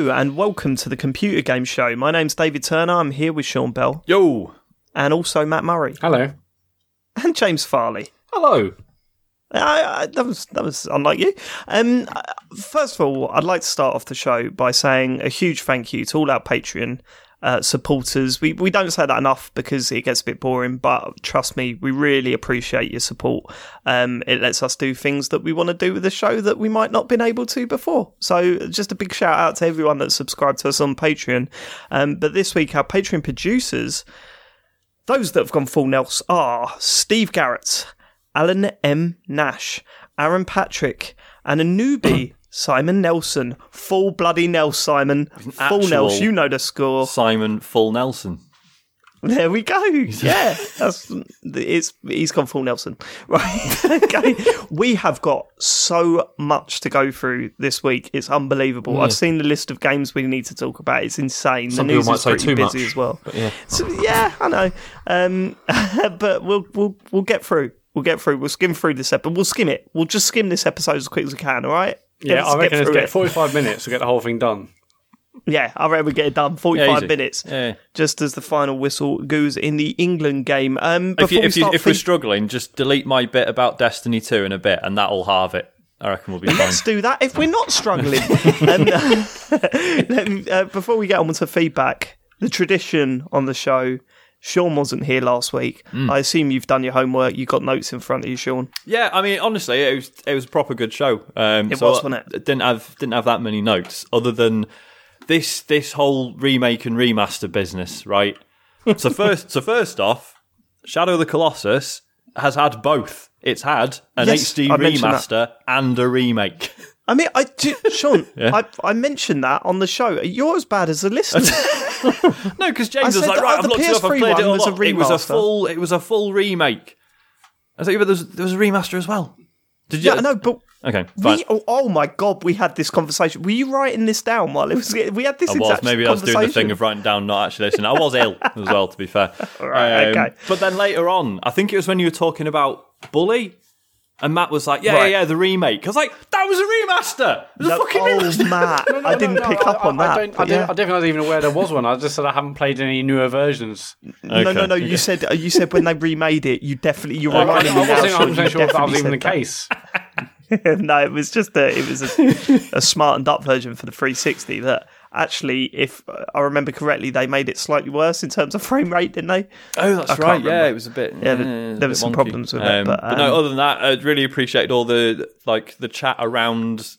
Hello and welcome to the Computer Game Show. My name's David Turner. I'm here with Sean Bell Yo. and also Matt Murray Hello. and James Farley. Hello. I, I, that was that was unlike you. Um, first of all, I'd like to start off the show by saying a huge thank you to all our Patreon uh, supporters. We we don't say that enough because it gets a bit boring, but trust me, we really appreciate your support. Um, it lets us do things that we want to do with the show that we might not been able to before. So just a big shout out to everyone that subscribed to us on Patreon. Um, but this week, our Patreon producers. Those that have gone full Nels are Steve Garrett, Alan M. Nash, Aaron Patrick, and a newbie, Simon Nelson. Full bloody Nels, Simon. Full actual- Nels, you know the score. Simon Full Nelson. There we go. Yeah, that's it's. He's gone full Nelson. Right. okay. We have got so much to go through this week. It's unbelievable. I've seen the list of games we need to talk about. It's insane. Some the news is pretty busy much, as well. Yeah. So, yeah, I know. Um, but we'll we'll we'll get through. We'll get through. We'll skim through this episode. We'll skim it. We'll just skim this episode as quick as we can. All right. Yeah, I reckon let's get it. 45 minutes to get the whole thing done. Yeah, I reckon we get it done. Forty-five easy. minutes, Yeah. just as the final whistle goes in the England game. Um, If, you, we if, you, start if we're think- struggling, just delete my bit about Destiny 2 in a bit, and that'll halve it. I reckon we'll be fine. Let's do that if we're not struggling. um, let me- uh, before we get on to feedback, the tradition on the show. Sean wasn't here last week. Hmm. I assume you've done your homework. You've got notes in front of you, Sean. Yeah, I mean, honestly, it was it was a proper good show. Um, It so was, wasn't it? Didn't have didn't have that many notes other than this this whole remake and remaster business, right? so first, so first off, Shadow of the Colossus has had both. It's had an Yes, HD remaster and a remake. I mean, I do, Sean. I, I mentioned that on the show. You're as bad as the listener. No, because James was like, right, I've looked it up, I've played it one all was a. It was a full, it was a full remake. I thought, but there was, there was a remaster as well. Did you? yeah, know, but Okay, fine. we, oh, oh my god, we had this conversation. Were you writing this down while it was? We had this I was. Maybe I was doing the thing of writing down, not actually listening. I was ill as well, to be fair. Right, Um, okay. But then later on, I think it was when you were talking about Bully, and Matt was like, "Yeah, Right. yeah, yeah, the remake." I was like, "That was a remaster. It was No, a fucking oh, remaster." Matt, I didn't No, no, pick I- up on I, that. I, don't, I, but didn't, yeah. I definitely wasn't even aware there was one. I just said I haven't played any newer versions. No, no, no. You said uh, you said when they remade it, you definitely you were I, I reminding me now. wasn't Sean, 100% sure if that was definitely even the said case. that. no, it was just a it was a, a smartened up version for the 360 that actually, if I remember correctly, they made it slightly worse in terms of frame rate, didn't they? Oh, that's right. Yeah, it was a bit. Yeah, Yeah, there- was there were some wonky. problems with it, but, no, um, other than that, I really appreciated all the like the chat around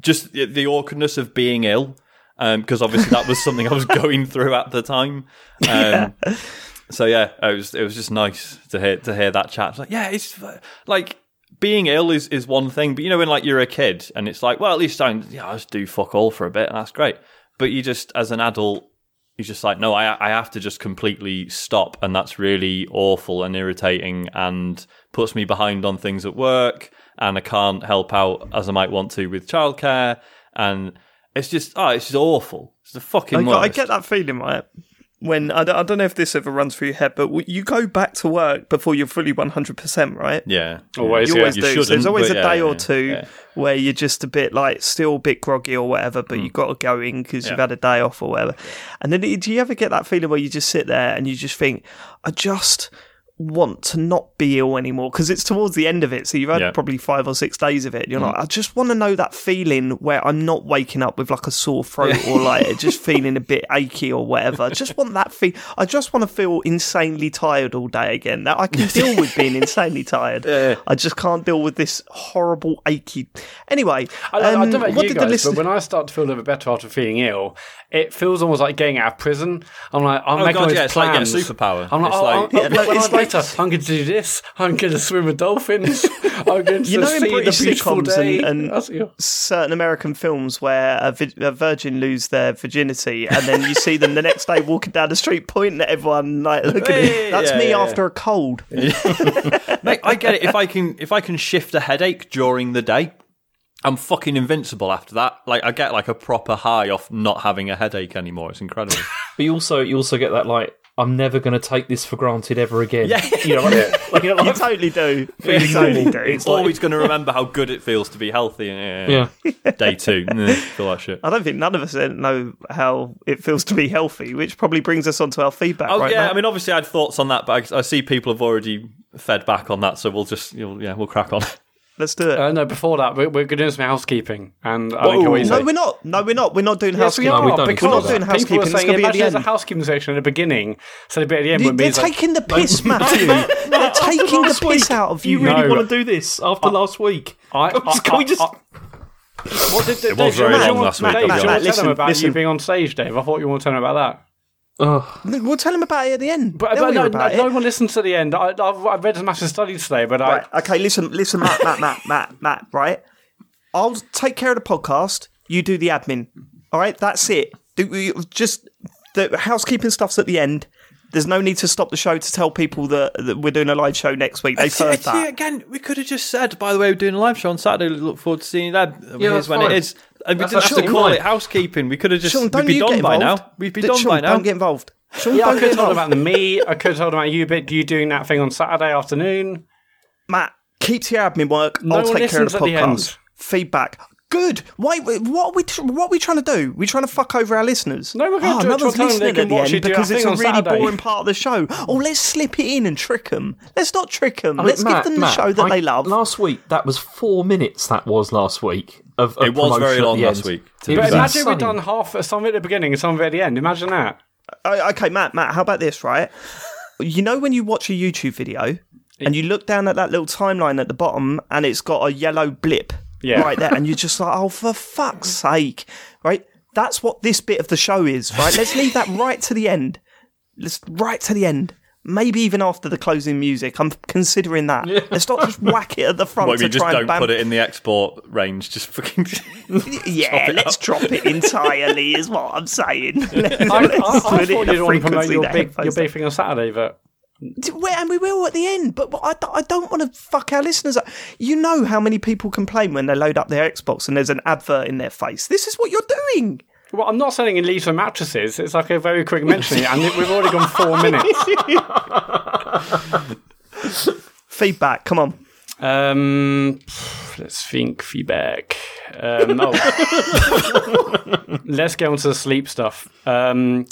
just the, the awkwardness of being ill, because obviously that was something I was going through at the time. Um, So yeah, it was it was just nice to hear to hear that chat. Like, yeah, it's like being ill is, is one thing, but you know when like you're a kid and it's like, well, at least I yeah, I just do fuck all for a bit, and that's great. But you just as an adult, you're just like, no, I I have to just completely stop, and that's really awful and irritating, and puts me behind on things at work, and I can't help out as I might want to with childcare, and it's just oh, it's just awful. It's the fucking I, worst. I get that feeling, right? When I don't, I don't know if this ever runs through your head, but you go back to work before you're fully 100%, right? Yeah, Always, You yeah. always You do. So there's always a yeah, day or yeah, two yeah. where you're just a bit like still a bit groggy or whatever, but mm. you've got to go in because you've. Had a day off or whatever. And then do you ever get that feeling where you just sit there and you just think, I just want to not be ill anymore because it's towards the end of it. So you've had Yeah. Probably five or six days of it. You're like, I just want to know that feeling where I'm not waking up with like a sore throat or like just feeling a bit achy or whatever. I just want that feel. I just want to feel insanely tired all day again. That I can deal with being insanely tired. I just can't deal with this horrible achy. Anyway, I, I um, don't know about what you did the guys, list? but when I start to feel a little bit better after feeling ill, it feels almost like getting out of prison. I'm like, I'm Oh, making God, all these yeah, it's like plans. getting a superpower. I'm like, It's oh, like- I'm, Yeah, no, it's I'm later, I'm going to do this. I'm going to swim with dolphins. I'm going to You know in see the beautiful sitcoms day. and- and- certain American films where a, vi- a virgin lose their virginity, and then you see them the next day walking down the street pointing at everyone like, "Look at me! That's yeah, me yeah. after a cold." Mate, I get it. If I can, if I can shift a headache during the day, I'm fucking invincible after that. Like I get like a proper high off not having a headache anymore. It's incredible. But you also you also get that like I'm never going to take this for granted ever again. Yeah. you know, like, Like, you know, You totally do. You Really totally normal. do. It's like- Always going to remember how good it feels to be healthy. Yeah. Day two. Feel that shit. I don't think none of us know how it feels to be healthy, which probably brings us on to our feedback. Oh right yeah, Matt? I mean, obviously, I had thoughts on that, but I, I see people have already fed back on that, so we'll just, you'll, yeah, we'll crack on. Let's do it. Uh, no, before that, we're, we're doing some housekeeping, and I think Whoa. always no, we're not. No, we're not. We're not doing Yes, we housekeeping. No, we are don't. because We're not doing people housekeeping. are It's saying gonna be at imagine the there's a housekeeping section at the beginning, so the bit at the end You- would They're be like, taking the piss, Matthew. They're taking the piss week, out of you. You really No. want to do this after last week? I, Can we- can we just? what did, It was Dave, very long last week, Dave, do you want to tell them Listen, about you being on stage, Dave? I thought you want to tell them about that. Ugh. We'll tell them about it at the end. But, but no, about no, no one listens to the end. I, I've, I've read a massive study today, but Right. I, Okay. Listen. Listen, Matt. Matt. Matt. Matt. Matt. Right. I'll take care of the podcast. You do the admin. All right. That's it. Do we just the housekeeping stuff's at the end. There's no need to stop the show to tell people that, that we're doing a live show next week. They've heard See, that. again, we could have just said, by the way, we're doing a live show on Saturday. Look forward to seeing that. Yeah, Here's that's when fine. it is. And we That's didn't have to call it housekeeping. We could have just Sean, we'd don't be you done get by involved. now. We'd be D- done Sean, by now. Don't get involved. Sean, yeah, I don't could have told about me. I could have told about you, but you doing that thing on Saturday afternoon. Matt, keep to your admin work. No I'll take care of the at the podcast. Feedback. Good. Why? What are we? What are we trying to do? We're trying to fuck over our listeners? No, we're gonna oh, do Try to tell them they listening at the end because it's a really Saturday. boring part of the show. Oh, let's slip it in and trick them. Let's not trick them. I mean, let's Matt, give them the Matt, show that I- they love. Last week, that was four minutes. That was last week. Of, of It was very long last week, to It be But was fair. imagine we've done half some of it at the beginning and some of it at the end. Imagine that. Oh, okay, Matt. Matt, how about this? Right. You know when you watch a YouTube video and you look down at that little timeline at the bottom and it's got a yellow blip Yeah. right there, and you're just like, oh, for fuck's sake, right? That's what this bit of the show is, right? Let's leave that right to the end. Let's right to the end. Maybe even after the closing music. I'm considering that. Let's not just whack it at the front What, to we just try don't and bam- put it in the export range. Just fucking. Yeah, let's drop it entirely, is what I'm saying. Let's I, I, I thought you'd the want to promote your that big your have. big thing on Saturday, but Well, and we will at the end, but, I, I, d- I don't want to fuck our listeners up. You know how many people complain when they load up their Xbox and there's an advert in their face. This is what you're doing. Well, I'm not selling Elisa mattresses. It's like a very quick mention, and we've already gone four minutes. Feedback, come on. Um, let's think feedback. Um, oh. let's get on to the sleep stuff. Um,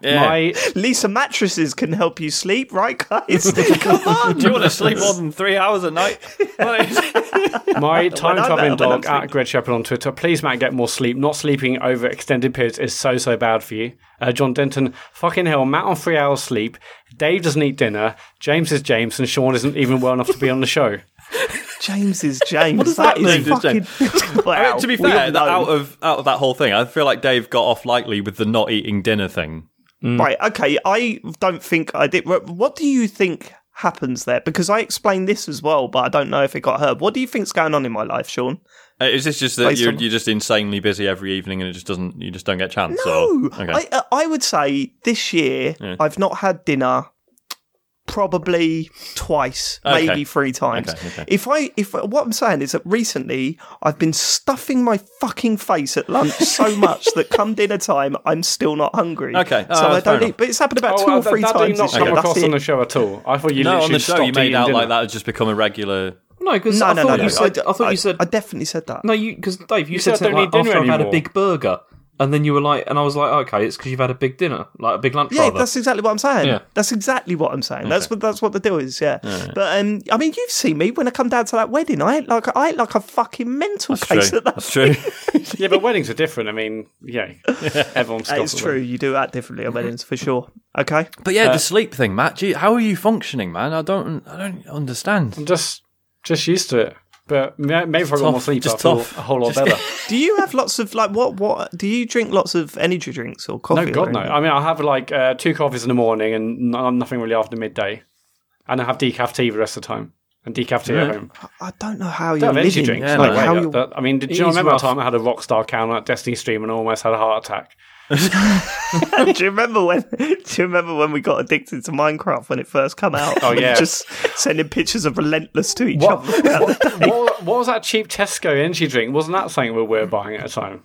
Yeah. my Leesa mattresses can help you sleep, right, guys? come on. Do you want to sleep more than three hours a night? my time traveling dog I'm at Greg Shepherd on Twitter. Please, Matt, get more sleep. Not sleeping over extended periods is so so bad for you. Uh, John Denton, fucking hell, Matt on three hours sleep. Dave doesn't eat dinner. James is James, and Sean isn't even well enough to be on the show. James is James. What does that is mean? fucking. wow. to be fair, that out of out of that whole thing, I feel like Dave got off lightly with the not eating dinner thing. Right, okay, I don't think I did. What do you think happens there? Because I explained this as well, but I don't know if it got heard. What do you think's going on in my life, Sean? Uh, Is this just that you're, on- you're just insanely busy every evening and it just doesn't you just don't get a chance? No, or, okay. I, uh, I would say this year I've not had dinner probably twice, Okay. maybe three times. Okay, okay. If I, if what I'm saying is that recently I've been stuffing my fucking face at lunch so much that come dinner time I'm still not hungry. Okay. Oh, so I don't eat. But it's happened about two uh, or three that, that times. did not this come year. across That's on it. the show at all. I thought you no, on the show you made out dinner. like that has just become a regular. No, because No, I no, thought no, you no. said. I, thought I, you said. I definitely said that. no, you because Dave, you, You said, said don't something eat like, dinner after I've had a big burger, and then you were like, and I was like, okay, it's because you've had a big dinner, like a big lunch. Yeah, rather. that's exactly what I'm saying. Yeah. That's exactly what I'm saying. That's what that's what the deal is. Yeah, but um, I mean, you've seen me when I come down to that wedding. I ate like I ate like a fucking mental That's case true. at that. That's true. Yeah, but weddings are different. I mean, yeah, everyone's It's true. You do act differently at weddings for sure. Okay. but yeah, the sleep thing, Matt. Gee, how are you functioning, man? I don't. I don't understand. I'm just just used to it. But maybe if I got more sleep, just I feel tough. a whole lot Just- better. Do you have lots of like what what? Do you drink lots of energy drinks or coffee? No, God, no. I mean, I have like uh, two coffees in the morning and nothing really after midday, and I have decaf tea the rest of the time. And decaf tea at home. I don't know how have energy drinks. Yeah, like way. how you I mean, did you remember rough. the time I had a Rockstar account at Destiny Stream and almost had a heart attack? do you remember when? Do you remember when we got addicted to Minecraft when it first came out? Oh, yeah. just sending pictures of relentless to each What, other. what, what, what was that cheap Tesco energy drink? Wasn't that something we were buying at the time?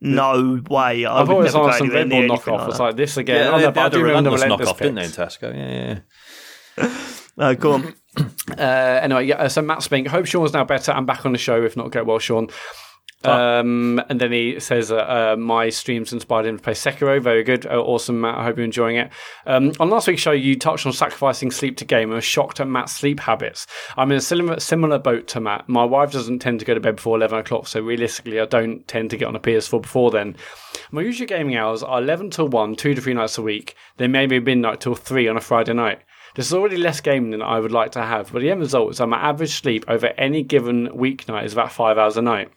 No way. I, I would thought it was never on go some Red Bull near knockoff. like It's like this again. Yeah, oh, they, no, they but I had do a remember relentless relentless knockoff, didn't they, in. Tesco? Yeah, yeah. No, go on. uh, anyway, yeah. So Matt Spink, hope Sean's now better. I'm back on the show. If not, get well, Sean. Um, and then he says, uh, uh, "My streams inspired him to play Sekiro. Very good, uh, awesome, Matt. I hope you're enjoying it." Um, on last week's show, you touched on sacrificing sleep to game and shocked at Matt's sleep habits. I'm in a similar, similar boat to Matt. My wife doesn't tend to go to bed before 11 o'clock, so realistically, I don't tend to get on a PS4 before then. My usual gaming hours are 11 till 1, two to three nights a week. Then maybe midnight till 3 on a Friday night. This is already less gaming than I would like to have, but the end result is that my average sleep over any given weeknight is about five hours a night.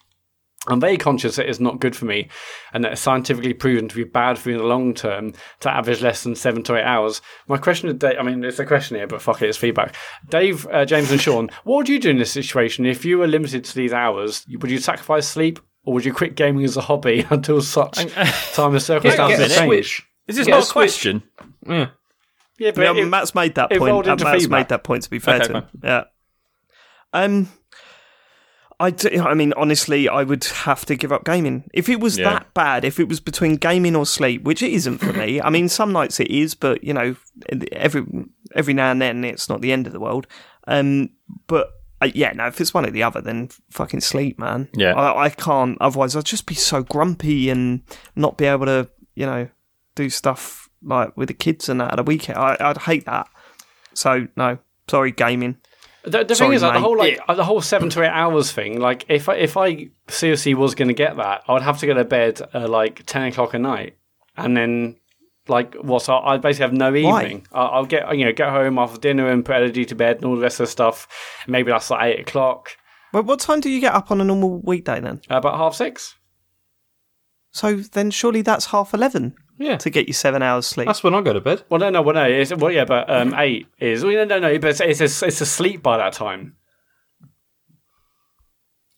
I'm very conscious that it's not good for me and that it's scientifically proven to be bad for you in the long term to average less than seven to eight hours. My question to Dave, I mean, it's a question here, but fuck it, it's feedback. Dave, uh, James, and Sean, what would you do in this situation if you were limited to these hours? Would you sacrifice sleep or would you quit gaming as a hobby until such time as circumstances Get change? Switch. Is this Yeah, not a Switch. question? Yeah. Yeah, but Yeah, it- Matt's made that point. rolled into Matt's feedback. made that point. To be fair Okay, to him, fine. yeah. Um, I, d- I mean, honestly, I would have to give up gaming if it was Yeah. that bad. If it was between gaming or sleep, which it isn't for me. I mean, some nights it is, but you know, every every now and then it's not the end of the world. Um, but uh, yeah, no, if it's one or the other, then fucking sleep, man. Yeah. I, I can't. Otherwise, I'd just be so grumpy and not be able to, you know, do stuff like with the kids and that at a weekend. I, I'd hate that. So no, sorry, gaming. The, the Sorry, thing is, like, the whole like uh, the whole seven to eight hours thing. Like, if I, if I seriously was going to get that, I would have to go to bed at like ten o'clock at night, and then like what? So I basically have no evening. I, I'll get you know get home after dinner and put energy to bed and all the rest of the stuff. Maybe that's like eight o'clock, But what time do you get up on a normal weekday then? uh, about half six. So then surely that's half eleven Yeah. to get you seven hours sleep. That's when I go to bed. Well, no, no, well, no. It's, well, yeah, but um, eight is well, no, no, no. But it's it's, it's asleep by that time.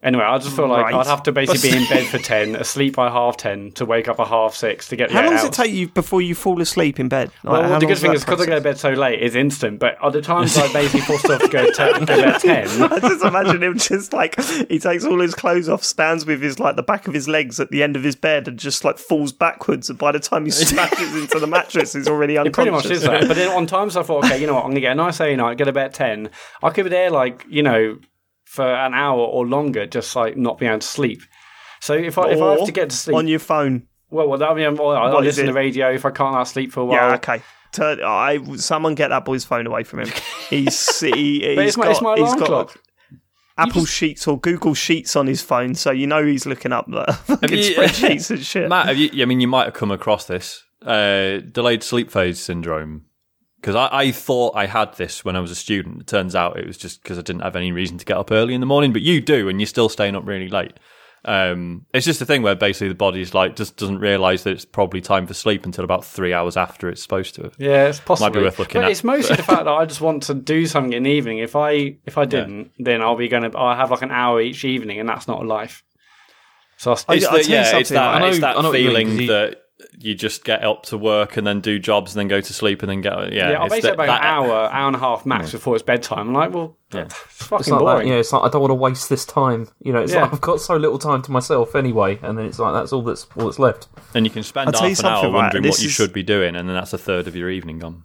Anyway, I just feel like Right. I'd have to basically be in bed for ten, asleep by half ten, to wake up at half six to get. How long does it take you before you fall asleep in bed? Like, Well, the good thing is, because I go to bed so late, it's instant. But at the times I basically force myself to go to bed at ten. I just imagine him just like he takes all his clothes off, stands with his like the back of his legs at the end of his bed, and just like falls backwards. And by the time he smashes into the mattress, he's already It pretty much is that. But then on times I thought, okay, you know what, I'm gonna get a nice early night, get to bed at ten. I could be there like you know for an hour or longer, just like not being able to sleep. So if I if I have to get to sleep, on your phone. well, well, I mean, well, I What listen is to the radio if I can't have sleep for a while. Yeah, okay. Turn, I someone get that boy's phone away from him. He's he, But he's it's my, got, it's my he's alarm got clock. Apple Sheets or Google Sheets on his phone, so you know he's looking up the fucking you- spreadsheets and shit. Matt, have you, I mean, you might have come across this uh, delayed sleep phase syndrome. Because I, I thought I had this when I was a student. It turns out it was just because I didn't have any reason to get up early in the morning. But you do, and you're still staying up really late. Um, it's just a thing where basically the body's like just doesn't realize that it's probably time for sleep until about three hours after it's supposed to. Yeah, it's possible. Might be worth looking but at. It's mostly the fact that I just want to do something in the evening. If I if I didn't, then I'll be going to. I'll have like an hour each evening, and that's not a life. So I, It's I'll the, yeah, it's something, that, I know- it's that I know what you mean, feeling that you just get up to work and then do jobs and then go to sleep and then get yeah. yeah, I'll it's basically that- about an hour, hour and a half max before it's bedtime. I'm like, well, it's fucking It's like boring. that. Yeah, it's like I don't want to waste this time. You know, it's Yeah. like I've got so little time to myself anyway, and then it's like that's all that's all that's left. And you can spend I'll you half an hour right, wondering this what you is- should be doing, and then that's a third of your evening gone.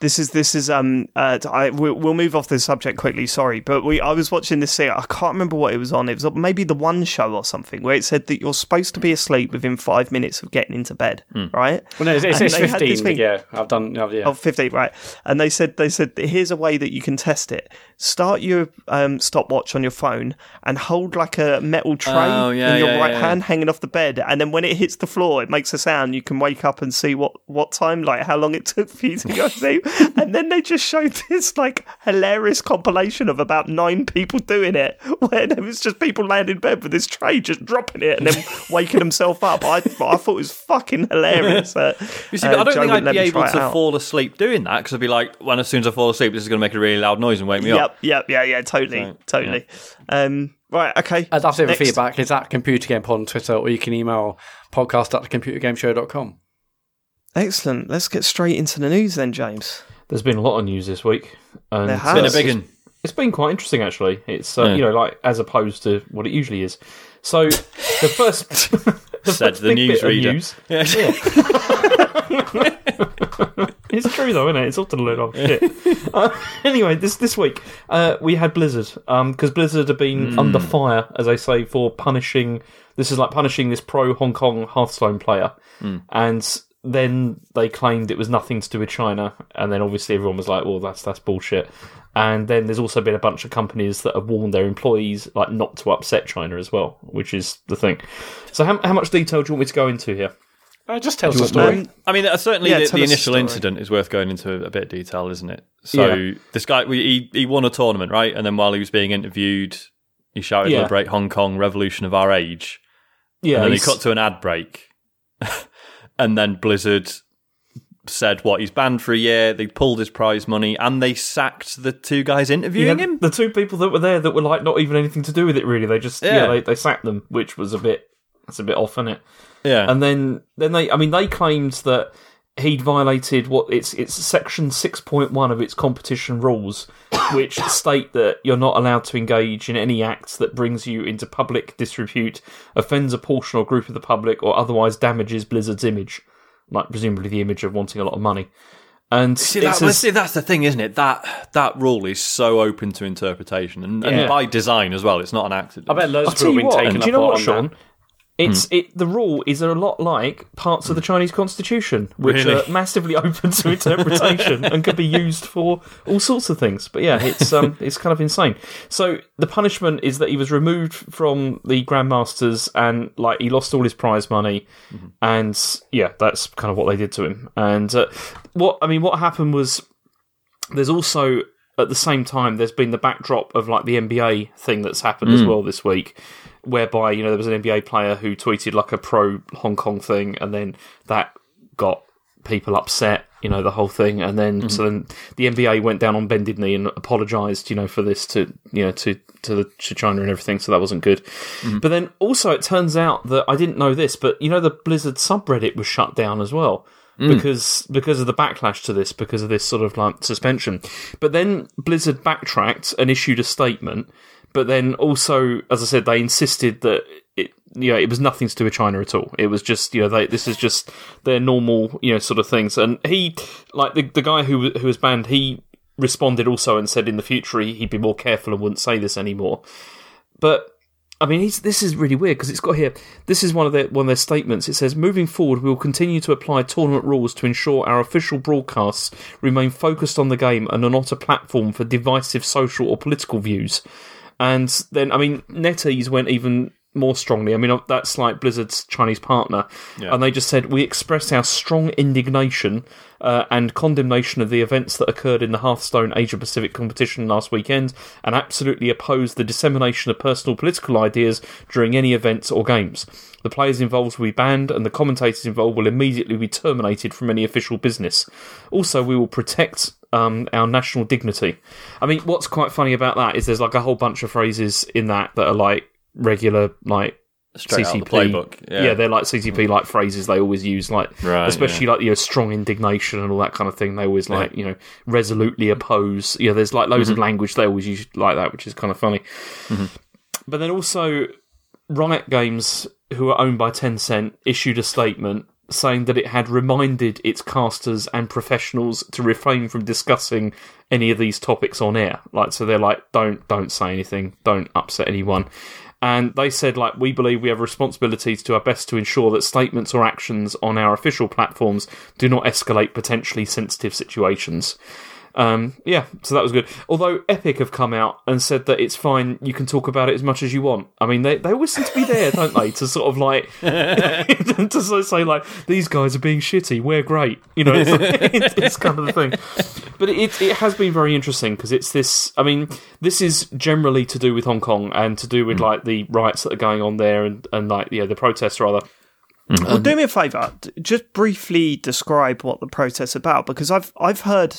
This is this is um uh I we'll, we'll move off this subject quickly. Sorry, but we I was watching this thing. I can't remember what it was on. It was maybe the one show or something where it said that you're supposed to be asleep within five minutes of getting into bed, right? Well, no, it's, it's, And it's they 15. thing- Yeah, I've done. oh, Yeah. Oh, 15, right. And they said, they said, here's a way that you can test it. Start your um, stopwatch on your phone and hold like a metal tray Oh, yeah, in your yeah, right yeah. hand hanging off the bed. And then when it hits the floor, it makes a sound. You can wake up and see what, what time, like how long it took for you to go to sleep. and then they just showed this like hilarious compilation of about nine people doing it where there was just people laying in bed with this tray just dropping it and then waking themselves up. I, I thought it was fucking hilarious. Uh, You see, uh, I don't Joe think I'd be able to out. fall asleep doing that because I'd be like, when as soon as I fall asleep, this is going to make a really loud noise and wake me up. Yep, yep, yeah, yeah, totally, So, totally. Um, right, okay. Uh, that's it for Next. feedback. Is at Computer Game Pod on Twitter, or you can email podcast at thecomputergameshow.com. Excellent. Let's get straight into the news then, James. There's been a lot of news this week, and There has. Been a big one. it's been quite interesting actually. It's uh, Yeah. you know like as opposed to what it usually is. So the first said the Big bit of newsreader. news. Yeah. It's true though, isn't it? It's often a load of shit. Uh, anyway, this this week uh, we had Blizzard because Blizzard have been under fire, as they say, for punishing. This is like punishing this pro Hong Kong Hearthstone player, and then they claimed it was nothing to do with China, and then obviously everyone was like, "Well, that's that's bullshit." And then there's also been a bunch of companies that have warned their employees like not to upset China as well, which is the thing. So, how, how much detail do you want me to go into here? Uh, just tells the story. Um, I mean, uh, certainly Yeah, the, the us the initial story. incident is worth going into a, a bit of detail, isn't it? So Yeah. this guy, he he won a tournament, right? And then while he was being interviewed, he shouted, Yeah. "Liberate Hong Kong, Revolution of our age." Yeah, and then he cut to an ad break, and then Blizzard said, "What? He's banned for a year." They pulled his prize money, and they sacked the two guys interviewing Yeah, him. The two people that were there that were like not even anything to do with it really. They just yeah, Yeah. they, they sacked them, which was a bit that's a bit off, isn't it? Yeah, And then then they I mean they claimed that he'd violated what it's it's section six point one of its competition rules, which state that you're not allowed to engage in any acts that brings you into public disrepute, offends a portion or group of the public, or otherwise damages Blizzard's image, like presumably the image of wanting a lot of money. And See, that, says- see, that's the thing, isn't it? That that rule is so open to interpretation, and, and by design as well. It's not an accident. I bet loads I'll of people have been what, taken and do you know apart what, on Sean? that. It's it. The rule is a lot like parts of the Chinese constitution, which Really? are massively open to interpretation and can be used for all sorts of things. But yeah, it's um, it's kind of insane. So the punishment is that he was removed from the grandmasters and like he lost all his prize money, and yeah, that's kind of what they did to him. And uh, what I mean, what happened was there's also at the same time there's been the backdrop of like the NBA thing that's happened as well this week whereby you know there was an NBA player who tweeted like a pro Hong Kong thing and then that got people upset you know the whole thing and then so mm-hmm. then the NBA went down on bended knee and apologized you know for this to you know to to the to China and everything so that wasn't good mm-hmm. but then also it turns out that I didn't know this but you know the Blizzard subreddit was shut down as well mm. because because of the backlash to this, because of this sort of like suspension. But then Blizzard backtracked and issued a statement. But then also, as I said, they insisted that it you know it was nothing to do with China at all. It was just you know they this is just their normal you know sort of things. And he like the the guy who who was banned, he responded also and said in the future he, he'd be more careful and wouldn't say this anymore. But I mean, this is really weird because it's got here. This is one of their one of their statements. It says, "Moving forward, we will continue to apply tournament rules to ensure our official broadcasts remain focused on the game and are not a platform for divisive social or political views." And then, I mean, NetEase went even more strongly. I mean, that's like Blizzard's Chinese partner, and they just said we express our strong indignation uh, and condemnation of the events that occurred in the Hearthstone Asia Pacific competition last weekend, and absolutely oppose the dissemination of personal political ideas during any events or games. The players involved will be banned, and the commentators involved will immediately be terminated from any official business. Also, we will protect um, our national dignity. I mean, what's quite funny about that is there's like a whole bunch of phrases in that that are like regular, like Straight out CCP playbook. Yeah. they're like CCP like phrases they always use, like Right, especially like you know strong indignation and all that kind of thing. They always like you know resolutely oppose. Yeah, there's like loads of mm-hmm. language they always use like that, which is kind of funny. Mm-hmm. But then also, Riot Games, who are owned by Tencent, issued a statement saying that it had reminded its casters and professionals to refrain from discussing any of these topics on air. Like, so they're like, don't don't say anything, don't upset anyone. And they said, like, we believe we have responsibilities to our best to ensure that statements or actions on our official platforms do not escalate potentially sensitive situations. Um, yeah, so that was good. Although Epic have come out and said that it's fine, you can talk about it as much as you want. I mean, they, they always seem to be there, don't they? To sort of like, to sort of say, like, these guys are being shitty, we're great. You know, it's, it's, it's kind of the thing. But it, it has been very interesting because it's this, I mean, this is generally to do with Hong Kong and to do with mm. like the riots that are going on there and, and like, yeah, the protests rather. Mm. Well, um, do me a favour. Just briefly describe what the protest's about, because I've I've heard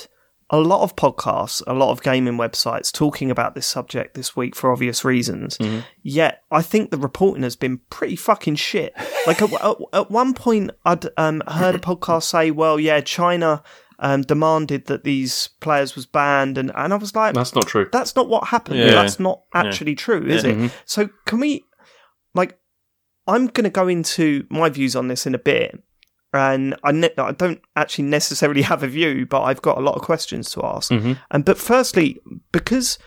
a lot of podcasts, a lot of gaming websites talking about this subject this week for obvious reasons. Yet, I think the reporting has been pretty fucking shit. Like at, at, at one point, I'd um, heard a podcast say, "Well, yeah, China." Um, demanded that these players was banned, and, and I was like, That's not true. that's not what happened. Yeah. That's not actually true, is Yeah. it? So can we, like, I'm going to go into my views on this in a bit, and I, ne- I don't actually necessarily have a view, but I've got a lot of questions to ask. Mm-hmm. And but firstly, because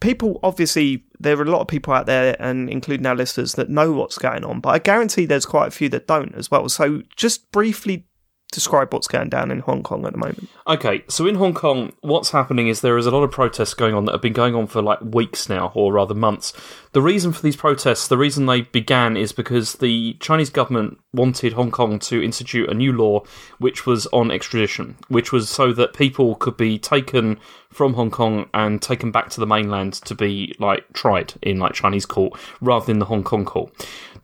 people obviously there are a lot of people out there, and including our listeners, that know what's going on, but I guarantee there's quite a few that don't as well. So just briefly describe what's going down in Hong Kong at the moment. Okay, so in Hong Kong, what's happening is there is a lot of protests going on that have been going on for like weeks now, or rather months. The reason for these protests, the reason they began is because the Chinese government wanted Hong Kong to institute a new law which was on extradition, which was so that people could be taken from Hong Kong and taken back to the mainland to be like tried in like Chinese court rather than the Hong Kong court.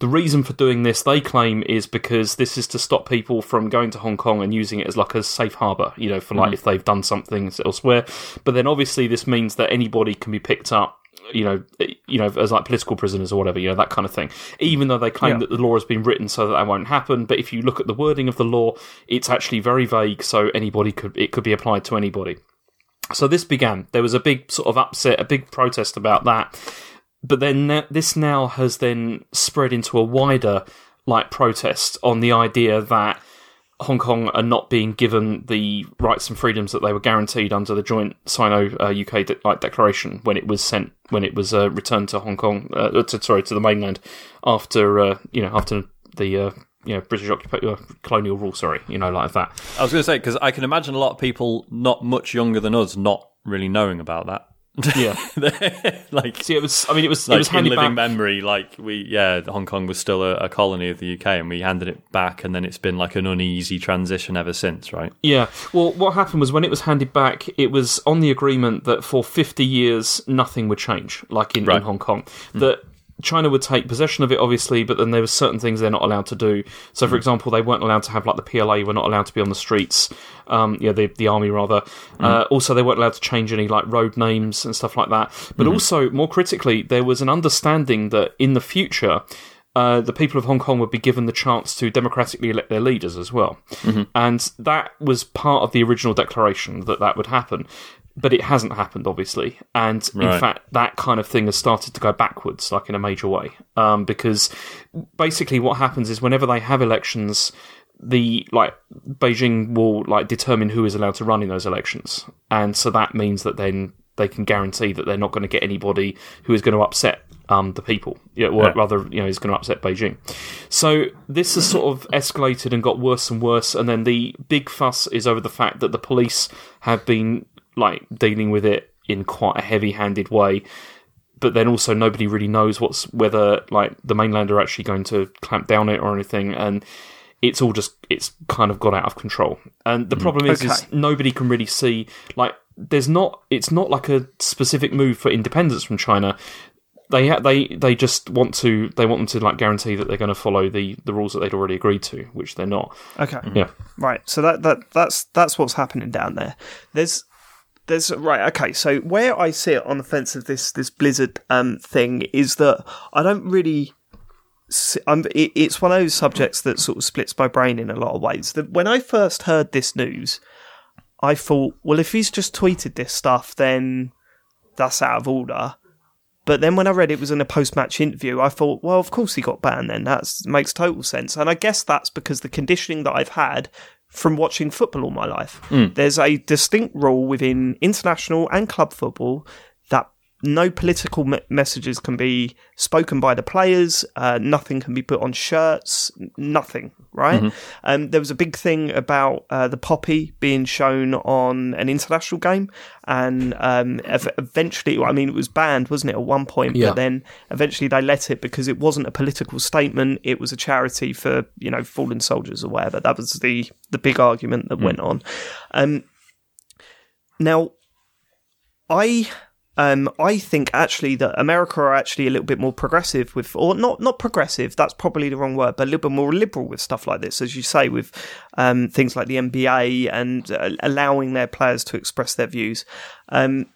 The reason for doing this, they claim, is because this is to stop people from going to Hong Kong and using it as like a safe harbour, you know, for like mm-hmm. if they've done something elsewhere. But then obviously this means that anybody can be picked up you know, eh, you know, as like political prisoners or whatever, you know, that kind of thing. Even though they claim Yeah. that the law has been written so that that won't happen, but if you look at the wording of the law, it's actually very vague, so anybody could it could be applied to anybody. So this began. There was a big sort of upset, a big protest about that. But then this now has then spread into a wider like protest on the idea that Hong Kong are not being given the rights and freedoms that they were guaranteed under the joint Sino uh, UK de- like declaration when it was sent when it was uh, returned to Hong Kong uh, to, sorry to the mainland after uh, you know after the uh, you know British uh, colonial rule sorry you know like that I was going to say because I can imagine a lot of people not much younger than us not really knowing about that. Yeah like, see it was I mean it was it was in living back memory, like we, yeah, Hong Kong was still a, a colony of the UK, and we handed it back, and then it's been like an uneasy transition ever since, right? Yeah. Well, what happened was when it was handed back, it was on the agreement that for 50 years nothing would change, like in, in Hong Kong. Hmm. That China would take possession of it, obviously, but then there were certain things they're not allowed to do. So, for example, they weren't allowed to have like the PLA were not allowed to be on the streets. Um, yeah, the the army rather. Uh, also, they weren't allowed to change any like road names and stuff like that. But also, more critically, there was an understanding that in the future. Uh, the people of Hong Kong would be given the chance to democratically elect their leaders as well, and that was part of the original declaration that that would happen. But it hasn't happened, obviously, and in fact, that kind of thing has started to go backwards, like in a major way. Um, because basically, what happens is whenever they have elections, the like Beijing will like determine who is allowed to run in those elections, and so that means that then they can guarantee that they're not going to get anybody who is going to upset um, the people, yeah, or Yeah. rather, you know, is going to upset Beijing. So this has sort of escalated and got worse and worse, and then the big fuss is over the fact that the police have been like dealing with it in quite a heavy-handed way but then also nobody really knows what's whether like the mainland are actually going to clamp down it or anything and it's all just it's kind of got out of control and the mm. problem is, is Okay. nobody can really see like there's not it's not like a specific move for independence from china they they they just want to they want them to like guarantee that they're going to follow the the rules that they'd already agreed to which they're not Okay. yeah Right. So that, that that's that's what's happening down there. There's there's right. Okay. So where I sit on the fence of this this Blizzard um thing is that I don't really. see- it, it's one of those subjects that sort of splits my brain in a lot of ways. That when I first heard this news, I thought, well, if he's just tweeted this stuff, then that's out of order. But then when I read it was in a post match interview, I thought, well, of course he got banned then. That makes total sense. And I guess that's because the conditioning that I've had from watching football all my life. Hmm. There's a distinct rule within international and club football no political me- messages can be spoken by the players, uh, nothing can be put on shirts, nothing, right? Um, there was a big thing about uh, the poppy being shown on an international game, and um, ev- eventually, I mean, it was banned, wasn't it, at one point? Yeah. But then eventually they let it because it wasn't a political statement; it was a charity for you know fallen soldiers or whatever. That was the the big argument that went on. Um, now, I um, I think actually that America are actually a little bit more progressive with, or not not progressive. That's probably the wrong word, but a little bit more liberal with stuff like this, as you say, with um, things like the NBA and uh, allowing their players to express their views. Um,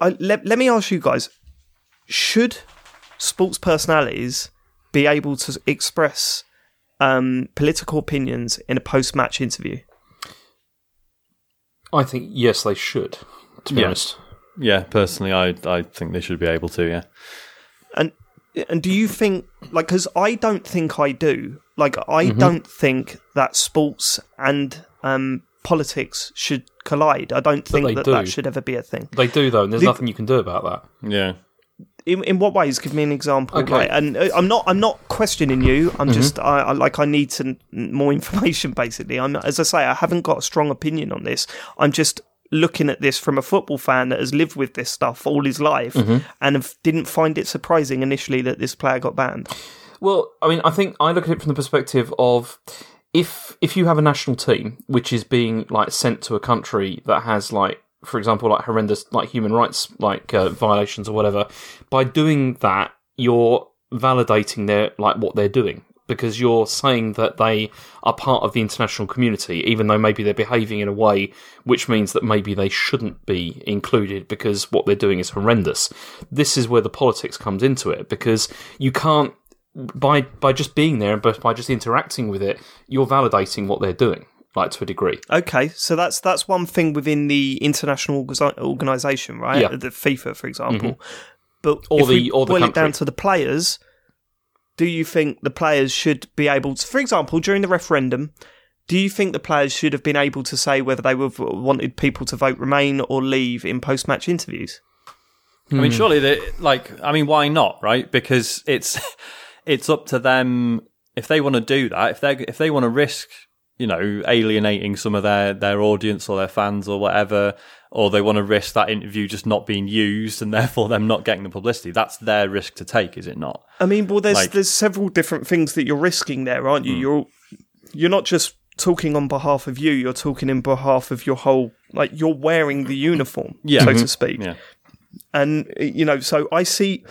I, let, let me ask you guys: Should sports personalities be able to express um, political opinions in a post-match interview? i think yes they should to be Yeah. honest Yeah, personally, I I think they should be able to. Yeah, And and do you think like because I don't think I do. Like I don't think that sports and um, politics should collide. I don't think that do. that should ever be a thing. They do though, and there's The- nothing you can do about that. Yeah. In, in what ways? Give me an example. Okay. Right? And uh, I'm not. I'm not questioning you. Mm-hmm. I'm just. I, I like. I need some more information. Basically, I'm. As I say, I haven't got a strong opinion on this. I'm just looking at this from a football fan that has lived with this stuff all his life Mm-hmm. and have, didn't find it surprising initially that this player got banned. Well, I mean, I think I look at it from the perspective of if if you have a national team which is being like sent to a country that has like, for example, like horrendous like human rights like uh, violations or whatever, by doing that, you're validating their like what they're doing because you're saying that they are part of the international community, even though maybe they're behaving in a way which means that maybe they shouldn't be included because what they're doing is horrendous. This is where the politics comes into it because you can't by by just being there and by just interacting with it, you're validating what they're doing, like to a degree. Okay, so that's that's one thing within the international organisation, right? Yeah. Mm-hmm. The FIFA, for example. But Or if we the- or the boil it down to the players, do you think the players should be able to, for example, during the referendum, do you think the players should have been able to say whether they would wanted people to vote Remain or leave in post-match interviews? I mean, hmm. surely they like. I mean, why not? Right? Because it's it's up to them if they want to do that. If they if they want to risk, you know, alienating some of their their audience or their fans or whatever, or they want to risk that interview just not being used and therefore them not getting the publicity. That's their risk to take, is it not? I mean, well, there's Like- there's several different things that you're risking there, aren't you? Hmm. You're you're not just talking on behalf of you; you're talking in behalf of your whole. Like you're wearing the uniform, Yeah. so Mm-hmm. to speak. Yeah. and you know so i see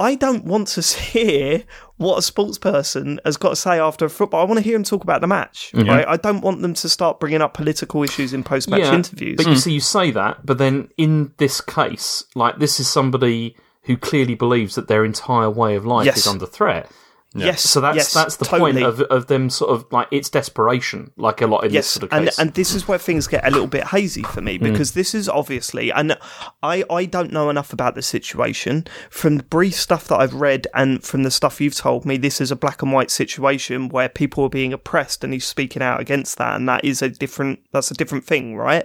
i don't want to hear what a sports person has got to say after a football. I want to hear him talk about the match right? I don't want them to start bringing up political issues in post-match interviews. But you mm. see, you say that, but then in this case, like this is somebody who clearly believes that their entire way of life Yes. is under threat. Yes So that's yes, that's the totally. point of of them sort of like it's desperation, like a lot in this sort of and case. and this is where things get a little bit hazy for me because this is obviously, and I I don't know enough about the situation from the brief stuff that I've read and from the stuff you've told me. This is a black and white situation where people are being oppressed, and he's speaking out against that, and that is a different that's a different thing, right?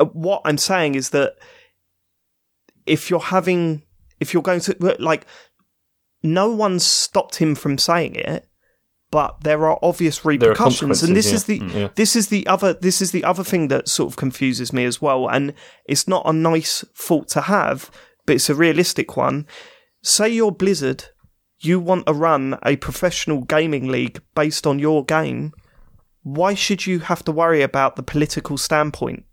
Uh, What I'm saying is that if you're having if you're going to like no one stopped him from saying it but there are obvious There are repercussions. And this is the mm, yeah. this is the other this is the other thing that sort of confuses me as well. And it's not a nice thought to have but it's a realistic one. Say you're blizzard you want to run a professional gaming league based on your game. Why should you have to worry about the political standpoint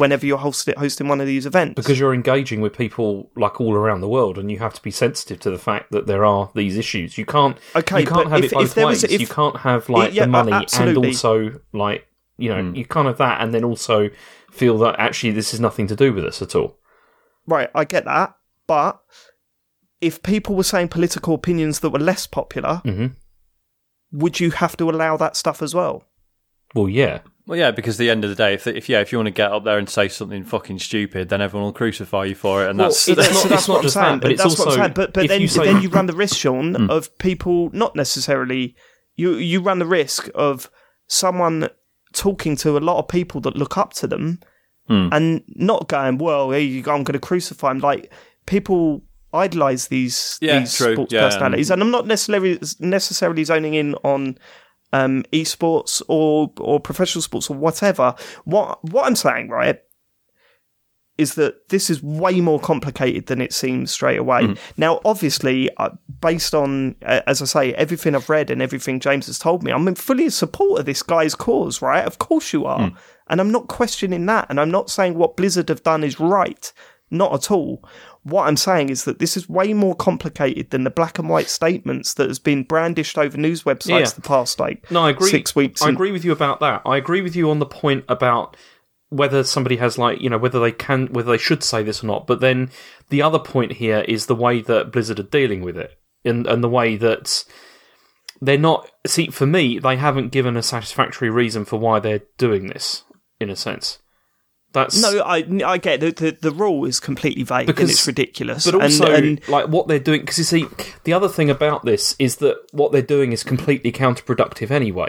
whenever you're host- hosting one of these events because you're engaging with people like all around the world, and you have to be sensitive to the fact that there are these issues. You can't, Okay, you can't have if- it both if there was- ways. if- you can't have like Yeah, the money and also like you know you can't have that and then also feel that actually this is nothing to do with us at all. Right, I get that. But if people were saying political opinions that were less popular, Mhm. would you have to allow that stuff as well? Well, yeah, Well, yeah, because at the end of the day, if, if yeah, if you want to get up there and say something fucking stupid, then everyone will crucify you for it, and that's so it's that's, not- that's not what just saying. that, but it's that's what I'm also- saying. But but then you say- then you run the risk, Sean, hmm. of people not necessarily you you run the risk of someone talking to a lot of people that look up to them hmm. and not going, well, here you go, I'm going to crucify him. Like people idolize these Yeah, these true. sports Yeah, personalities, and I'm not necessarily necessarily zoning in on um, esports or or professional sports or whatever. What what I'm saying, right, is that this is way more complicated than it seems straight away. Now, obviously, uh, based on uh, as I say, everything I've read and everything James has told me, I'm in fully in support of this guy's cause. Right? Of course you are, and I'm not questioning that, and I'm not saying what Blizzard have done is right. Not at all. What I'm saying is that this is way more complicated than the black and white statements that has been brandished over news websites Yeah. the past like No, I agree. six weeks. I and- agree with you about that. I agree with you on the point about whether somebody has like you know whether they can whether they should say this or not. But then the other point here is the way that Blizzard are dealing with it, and and the way that they're not. See, for me, they haven't given a satisfactory reason for why they're doing this. In a sense, That's No, I I get the, the the rule is completely vague Because- and it's ridiculous. But also, and, like what they're doing, because you see, the other thing about this is that what they're doing is completely counterproductive anyway.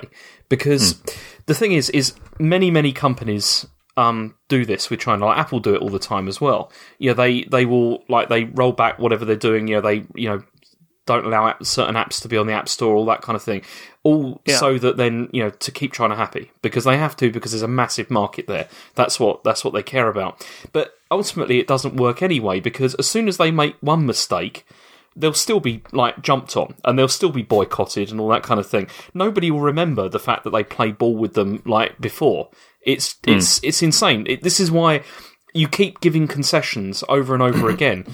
Because the thing is, is many many companies um, do this with China. Like Apple do it all the time as well. Yeah, they they will like they roll back whatever they're doing. You know, they you know don't allow app- certain apps to be on the app store, all that kind of thing. All Yeah. so that then you know to keep trying to happy because they have to because there's a massive market there. That's what that's what they care about. But ultimately, it doesn't work anyway because as soon as they make one mistake. They'll still be like jumped on, and they'll still be boycotted and all that kind of thing. Nobody will remember the fact that they played ball with them like before. It's hmm. it's it's insane. It, this is why you keep giving concessions over and over again.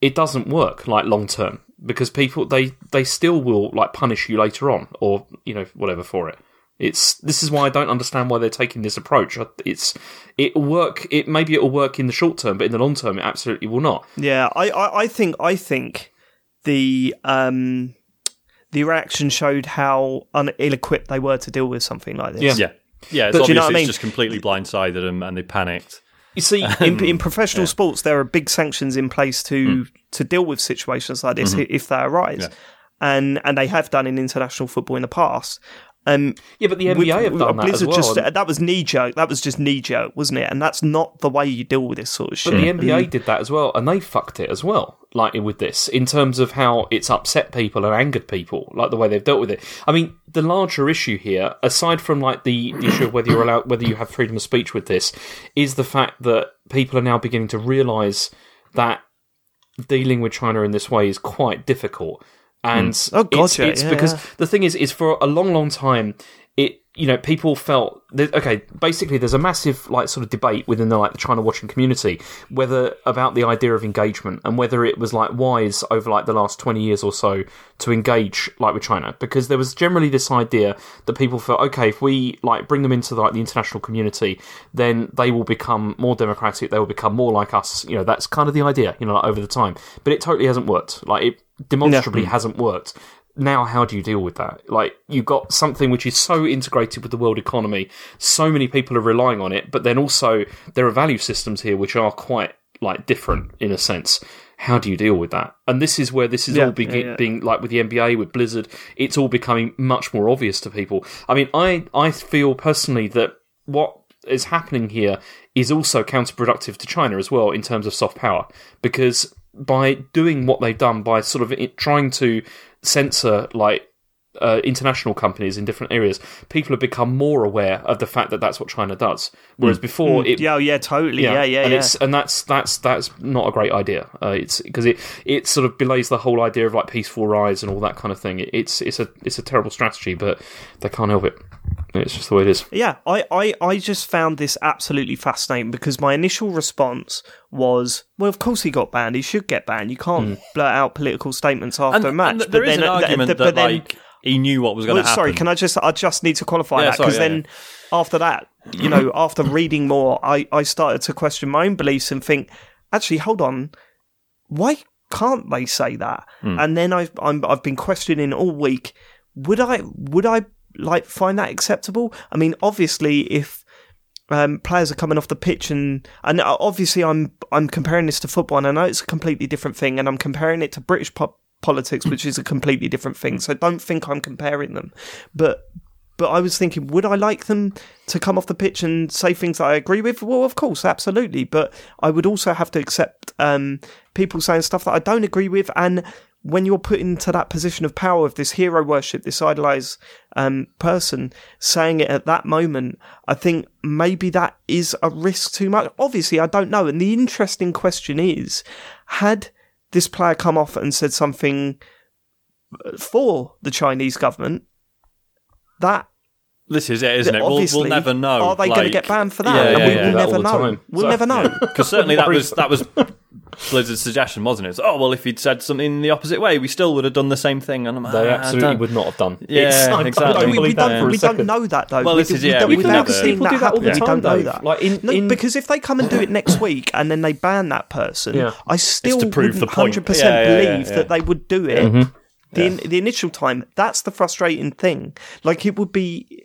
It doesn't work like long term because people they they still will like punish you later on or you know whatever for it. It's this is why I don't understand why they're taking this approach. It's it'll work. It maybe it'll work in the short term, but in the long term, it absolutely will not. yeah, I, I I think I think the um the reaction showed how un- ill-equipped they were to deal with something like this. Yeah. Yeah. Yeah, it's But do you know what I it's mean? just completely blindsided them and they panicked. You see, in, in professional sports, there are big sanctions in place to hmm. to deal with situations like this i if they arise, and and they have done in international football in the past. Um, yeah, but the NBA with- have done that as well. just that was knee jerk. That was just knee jerk, wasn't it? And that's not the way you deal with this sort of shit. But the NBA did that as well, and they fucked it as well. Like with this, in terms of how it's upset people and angered people, like the way they've dealt with it. I mean, the larger issue here, aside from like the, the issue of whether you're allowed, whether you have freedom of speech with this, is the fact that people are now beginning to realise that dealing with China in this way is quite difficult. And hmm. Oh, it's, it's yeah, because yeah. the thing is, is for a long, long time, it you know people felt that, okay. Basically, there's a massive like sort of debate within the like the China watching community whether about the idea of engagement and whether it was like wise over like the last twenty years or so to engage like with China. Because there was generally this idea that people felt okay if we like bring them into like the international community then they will become more democratic they will become more like us. You know that's kind of the idea you know like, over the time. But it totally hasn't worked. Like it demonstrably hmm. hasn't worked now how do you deal with that? Like you've got something which is so integrated with the world economy so many people are relying on it but then also there are value systems here which are quite like different in a sense. How do you deal with that? And this is where this is Yeah, all begin, yeah, yeah. being like with the NBA with Blizzard it's all becoming much more obvious to people. I mean i i feel personally that what is happening here is also counterproductive to China as well in terms of soft power because by doing what they've done by sort of trying to censor like uh, international companies in different areas, people have become more aware of the fact that that's what China does. Whereas before, it yeah, oh, yeah, totally. Yeah, yeah, and yeah. it's and that's that's that's not a great idea. Uh, it's because it it sort of belays the whole idea of like peaceful rise and all that kind of thing. It, it's it's a it's a terrible strategy, but they can't help it. It's just the way it is. Yeah, I, I, I just found this absolutely fascinating because my initial response was, well, of course he got banned. He should get banned. You can't blurt out political statements after a match. and there but is then, an argument th- that then, like he knew what was going to well, happen. sorry, can I just? I just need to qualify Yeah, that because yeah, then after that, you know, after reading more, I, I started to question my own beliefs and think, actually, hold on, why can't they say that? Hmm. And then I've I'm, I've been questioning all week. Would I would I like find that acceptable? I mean, obviously, if um, players are coming off the pitch and and obviously I'm I'm comparing this to football and I know it's a completely different thing and I'm comparing it to British po- politics which is a completely different thing so don't think I'm comparing them but but I was thinking would I like them to come off the pitch and say things that I agree with well of course absolutely but I would also have to accept um, people saying stuff that I don't agree with and when you're put into that position of power of this hero worship, this idolized um, person saying it at that moment, I think maybe that is a risk too much. Obviously, I don't know. And the interesting question is, had this player come off and said something for the Chinese government, that this is it, isn't it? We'll, obviously, we'll never know. Are they going to get banned for that? Yeah, and yeah, we yeah. will That all never the know. We'll So- never know. Because certainly that was that was Blizzard's suggestion, wasn't it? It's, oh well, if he'd said something the opposite way, we still would have done the same thing. And I'm, They "Ah, absolutely would not have done. Yeah, It's- I- exactly. I don't we, we believe that don't, we don't know that though. Well, we, this is- yeah, we we've can never never- seen People that do that all happen. the we time, don't know that. Like, in- no, in- because if they come and do it next week and then they ban that person, Yeah. I still to prove wouldn't the point. 100% Yeah, yeah, yeah, believe yeah. that they would do it. The, the initial time, that's the frustrating thing. Like it would be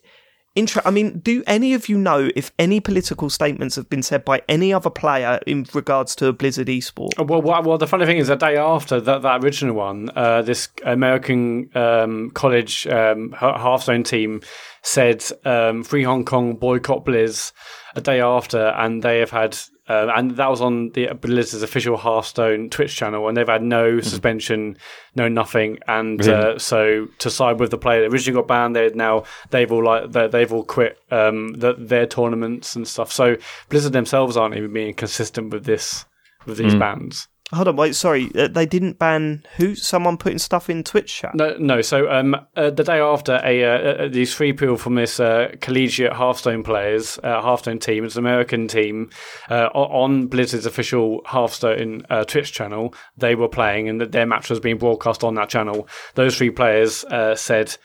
I mean, do any of you know if any political statements have been said by any other player in regards to Blizzard esport? Well, well, well, the funny thing is, the day after that, that original one, uh, this American um, college um, Hearthstone team said um, "Free Hong Kong, boycott Blizz." A day after, and they have had, uh, and that was on the Blizzard's official Hearthstone Twitch channel, and they've had no suspension, no nothing, and uh, so to side with the player that originally got banned, they now they've all like they- they've all quit um, the, their tournaments and stuff. So Blizzard themselves aren't even being consistent with this with these bans. Hold on, wait, sorry, uh, they didn't ban who? Someone putting stuff in Twitch chat? No, no. So um, uh, the day after, a uh, uh, these three people from this uh, collegiate Hearthstone players, uh, Hearthstone team, it's an American team, uh, on Blizzard's official Hearthstone uh, Twitch channel, they were playing, and that their match was being broadcast on that channel. Those three players uh, said,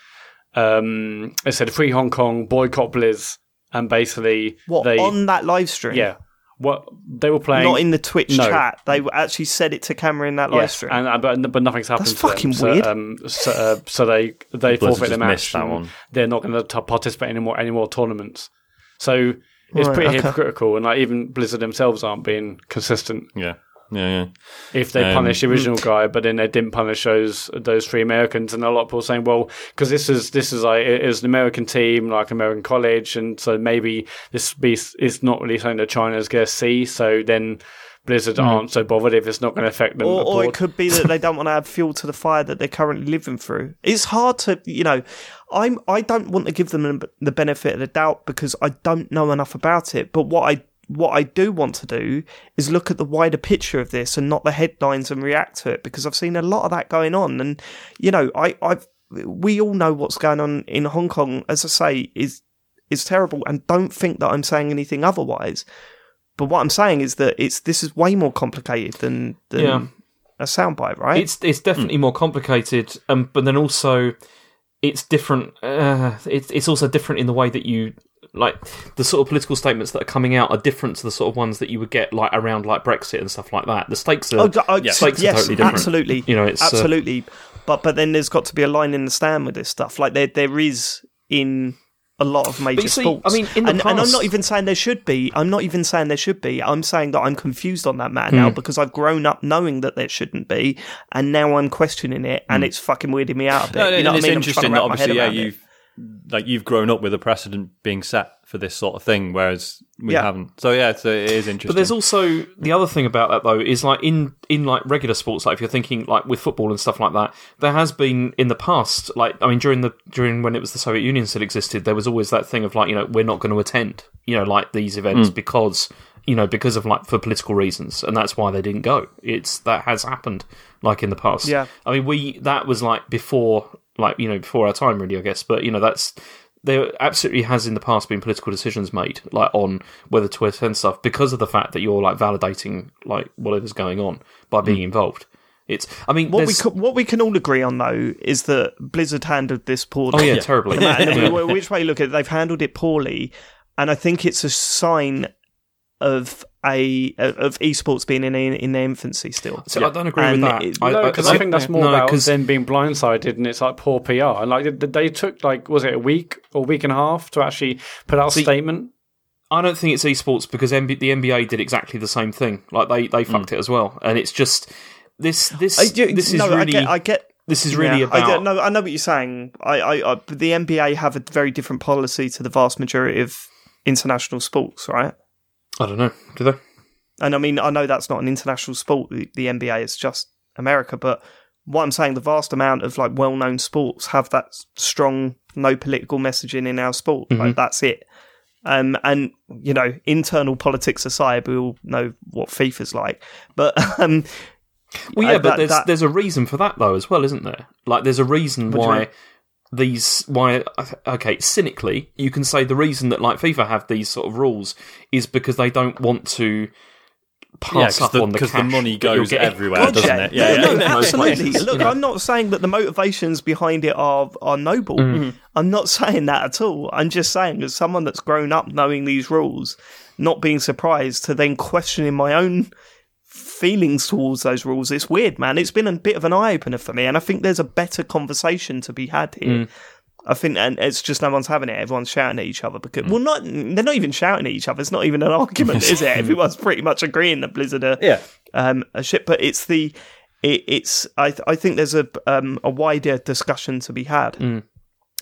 um, they said, "Free Hong Kong, boycott Blizz," and basically, What they, on that live stream? yeah, what they were playing, not in the Twitch No. chat. They actually said it to camera in that live Yes, stream. and uh, but, but nothing's happened. That's to them. fucking so, weird. Um, so, uh, so they they Blizzard forfeit the match. that one. They're not going to participate in any more any more tournaments. So it's Right, pretty okay. hypocritical, and like even Blizzard themselves aren't being consistent. Yeah, yeah, yeah. If they Um, punish the original guy, but then they didn't punish those those three Americans, and a lot of people saying, well, because this is this is like it is an American team, like American college, and so maybe this be is not really something that China's going to see. So then. Blizzard aren't so bothered if it's not going to affect them. or, or it could be that they don't want to add fuel to the fire that they're currently living through. It's hard to, you know, I'm I don't want to give them the benefit of the doubt because I don't know enough about it. But what I what I do want to do is look at the wider picture of this and not the headlines and react to it because I've seen a lot of that going on. And you know, I I've we all know what's going on in Hong Kong. As I say, is is terrible, and don't think that I'm saying anything otherwise. But what I'm saying is that it's this is way more complicated than, than Yeah. a soundbite, right? It's it's definitely more complicated, um, but then also it's different. Uh, it's it's also different in the way that you like the sort of political statements that are coming out are different to the sort of ones that you would get like around like Brexit and stuff like that. The stakes are Oh, d- oh, yes, stakes yes, are totally different. absolutely. You know, it's uh, absolutely. but but then there's got to be a line in the stand with this stuff. Like there there is in a lot of major see, sports. I mean, in the and, and I'm not even saying there should be. I'm not even saying there should be. I'm saying that I'm confused on that matter now Hmm. because I've grown up knowing that there shouldn't be, and now I'm questioning it, and it's fucking weirding me out a bit. No, you know what it's I mean? I'm trying to interesting that my head obviously, yeah, you've like you've grown up with a precedent being set for this sort of thing, whereas we Yeah. haven't. So yeah, so it is interesting. But there's also the other thing about that though is like in in like regular sports, like if you're thinking like with football and stuff like that, there has been in the past, like I mean during the during when it was the Soviet Union still existed, there was always that thing of like you know we're not going to attend you know like these events hmm. because you know because of like for political reasons, and that's why they didn't go. It's that has happened like in the past. Yeah. I mean we that was like before like you know before our time really, I guess. But you know that's there absolutely has in the past been political decisions made like on whether to attend stuff because of the fact that you're like validating like whatever's going on by being mm. involved. It's I mean What we co- what we can all agree on though is that Blizzard handled this poorly. oh yeah, terribly. No matter Yeah. which way you look at it, they've handled it poorly, and I think it's a sign of a of esports being in in their infancy still. So I don't agree And with that. it- No, because I, think that's more no, about 'cause- them being blindsided, and it's like poor PR. And like they, they took like was it a week or a week and a half to actually put out a statement. I don't think it's esports because MB- the NBA did exactly the same thing. Like they they fucked hmm. it as well, and it's just this this I do- this is really I get, I get. this is really yeah, I about get- no, I know what you're saying. I, I, I, but the NBA have a very different policy to the vast majority of international sports, right? I don't know. Do they? And I mean, I know that's not an international sport. The, the NBA is just America, but what I'm saying, the vast amount of like well-known sports have that strong no political messaging in our sport. Mm-hmm. Like that's it. Um, and you know, internal politics aside, we all know what FIFA's like. But um, Well, yeah, Uh, but that- there's that- there's a reason for that though as well, isn't there? Like there's a reason you why? These why okay cynically you can say the reason that like FIFA have these sort of rules is because they don't want to yeah, pass up the, on the because the money goes everywhere, doesn't it? Yeah, no, yeah. no, absolutely. Look, you. I'm not saying that the motivations behind it are are noble. Mm-hmm. I'm not saying that at all. I'm just saying, as someone that's grown up knowing these rules, not being surprised to then questioning my own feelings towards those rules, it's weird, man. It's been a bit of an eye opener for me, and I think there's a better conversation to be had here. Mm. I think, and it's just no one's having it. Everyone's shouting at each other because, well, not they're not even shouting at each other. It's not even an argument, is it? Everyone's pretty much agreeing that Blizzard are Yeah. um, a shit. But it's the it, it's I th- I think there's a um, a wider discussion to be had.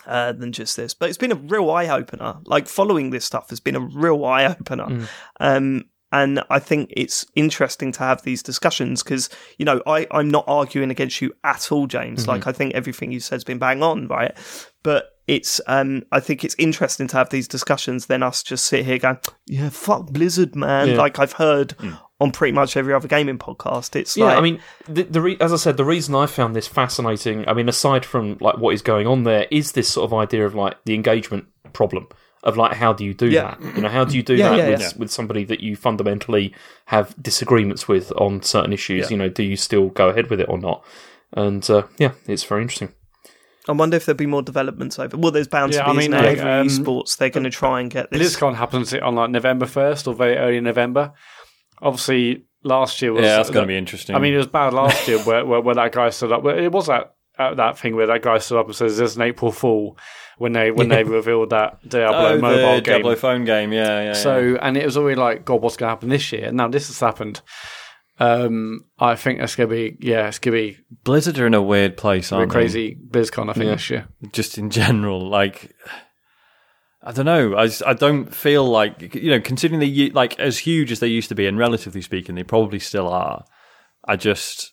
Uh, than just this, but it's been a real eye opener. Like following this stuff has been a real eye opener, um, and I think it's interesting to have these discussions because you know I I'm not arguing against you at all, James. Like I think everything you said has been bang on, right? But it's um I think it's interesting to have these discussions than us just sit here going, yeah, fuck Blizzard, man. Yeah. Like I've heard on pretty much every other gaming podcast. It's Yeah, like, I mean, the, the re- as I said, the reason I found this fascinating, I mean, aside from like what is going on there, is this sort of idea of like the engagement problem of like how do you do Yeah. that? You know, how do you do Yeah, that yeah, with, yeah. with somebody that you fundamentally have disagreements with on certain issues? You know, do you still go ahead with it or not? And uh, yeah, it's very interesting. I wonder if there'll be more developments over. Well, there's bound Yeah, to be. I mean, there? like, every um, esports they're going to try and get this. BlizzCon happens on like November first or very early November. Obviously, last year was Yeah, that's going to be interesting. I mean, it was bad last year where, where, where that guy stood up. It was that uh, that thing where that guy stood up and says, "There's an April Fool" when they when they revealed that Diablo oh, mobile the game. Diablo phone game. Yeah, yeah. So, and it was already like, God, what's going to happen this year? Now this has happened. Um, I think that's going to be, yeah, it's going to be. Blizzard are in a weird place, aren't crazy BlizzCon. I think Yeah. this year. Just in general, like. I don't know. I, I don't feel like you know, considering they like as huge as they used to be, and relatively speaking, they probably still are. I just,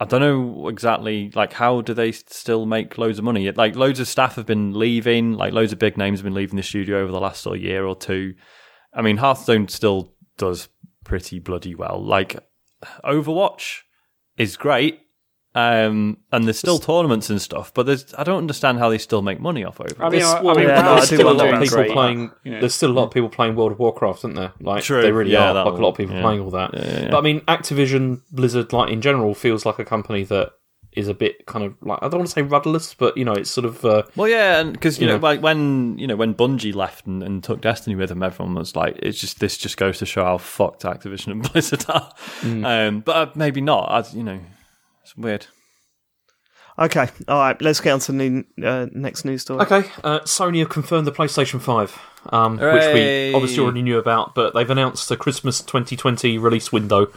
I don't know exactly like how do they still make loads of money? Like loads of staff have been leaving, like loads of big names have been leaving the studio over the last sort of year or two. I mean, Hearthstone still does pretty bloody well. Like Overwatch is great, um, and there's still tournaments and stuff, but there's I don't understand how they still make money off Overwatch. I mean, There's, I, I mean, yeah, there's still a lot of about people great, playing. you know. There's still a lot of people playing World of Warcraft, isn't there? Like True, they really yeah, are. that Like a lot of people yeah. playing all that. Yeah, yeah. But I mean, Activision, Blizzard, like in general, feels like a company that is a bit kind of like I don't want to say rudderless, but you know, it's sort of uh, Well, yeah, and because you You know, know. like when you know when Bungie left and, and took Destiny with them, everyone was like, "It's just this just goes to show how fucked Activision and Blizzard are." Um, but uh, maybe not. As you know, it's weird. Okay, all right. Let's get on to the uh, next news story. Okay, uh, Sony have confirmed the PlayStation 5, um, which we obviously already knew about, but they've announced a Christmas 2020 release window.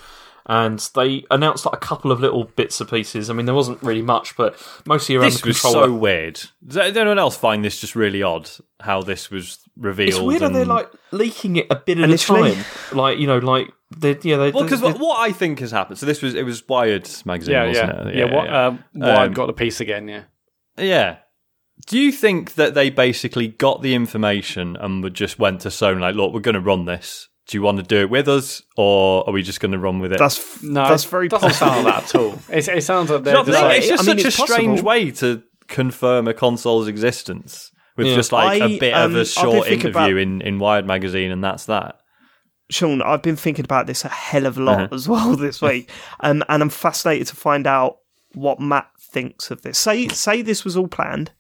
And they announced like a couple of little bits and pieces. I mean, there wasn't really much, but mostly around This the was so weird. Does anyone else find this just really odd? How this was revealed? it's weird how and- they're like leaking it a bit at a time. Like you know, like they yeah they Well, because what, what I think has happened. So this was it was Wired magazine, yeah, wasn't yeah, it? yeah, What, Um, Wired Um, got the piece again. Yeah. Yeah. Do you think that they basically got the information and would just went to Sony like, look, we're going to run this. Do you want to do it with us, or are we just going to run with it? That's f- No, that's very doesn't sound like that at all. It, it sounds like they're you know what just like, it's just I mean, such it's a strange way to confirm a console's existence with Yeah. just like I, a bit um, of a short interview about- in, in Wired magazine, and that's that. Sean, I've been thinking about this a hell of a lot Uh-huh. as well this week, um, and I'm fascinated to find out what Matt thinks of this. Say, say this was all planned.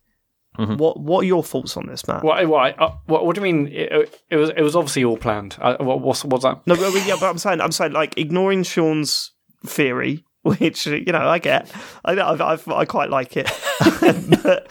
Mm-hmm. What, what are your thoughts on this, Matt? what, what, uh, what, what do you mean? It, it was it was obviously all planned. Uh, what, what's what's that? No, but, yeah, but I'm saying, I'm saying, like ignoring Sean's theory, which you know I get, I I, I, I quite like it. but,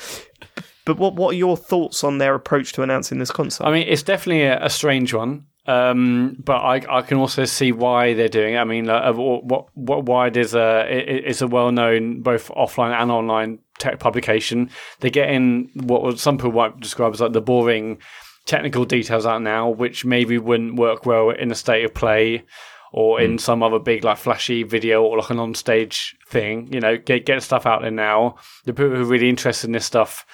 but what what are your thoughts on their approach to announcing this console? I mean, it's definitely a, a strange one. Um, but I, I can also see why they're doing it. I mean, uh, what what Wired is a it's a well known both offline and online tech publication. They're getting what some people might describe as like the boring technical details out now, which maybe wouldn't work well in a state of play or in some other big like flashy video or like an on stage thing. You know, get get stuff out there now. The people who are really interested in this stuff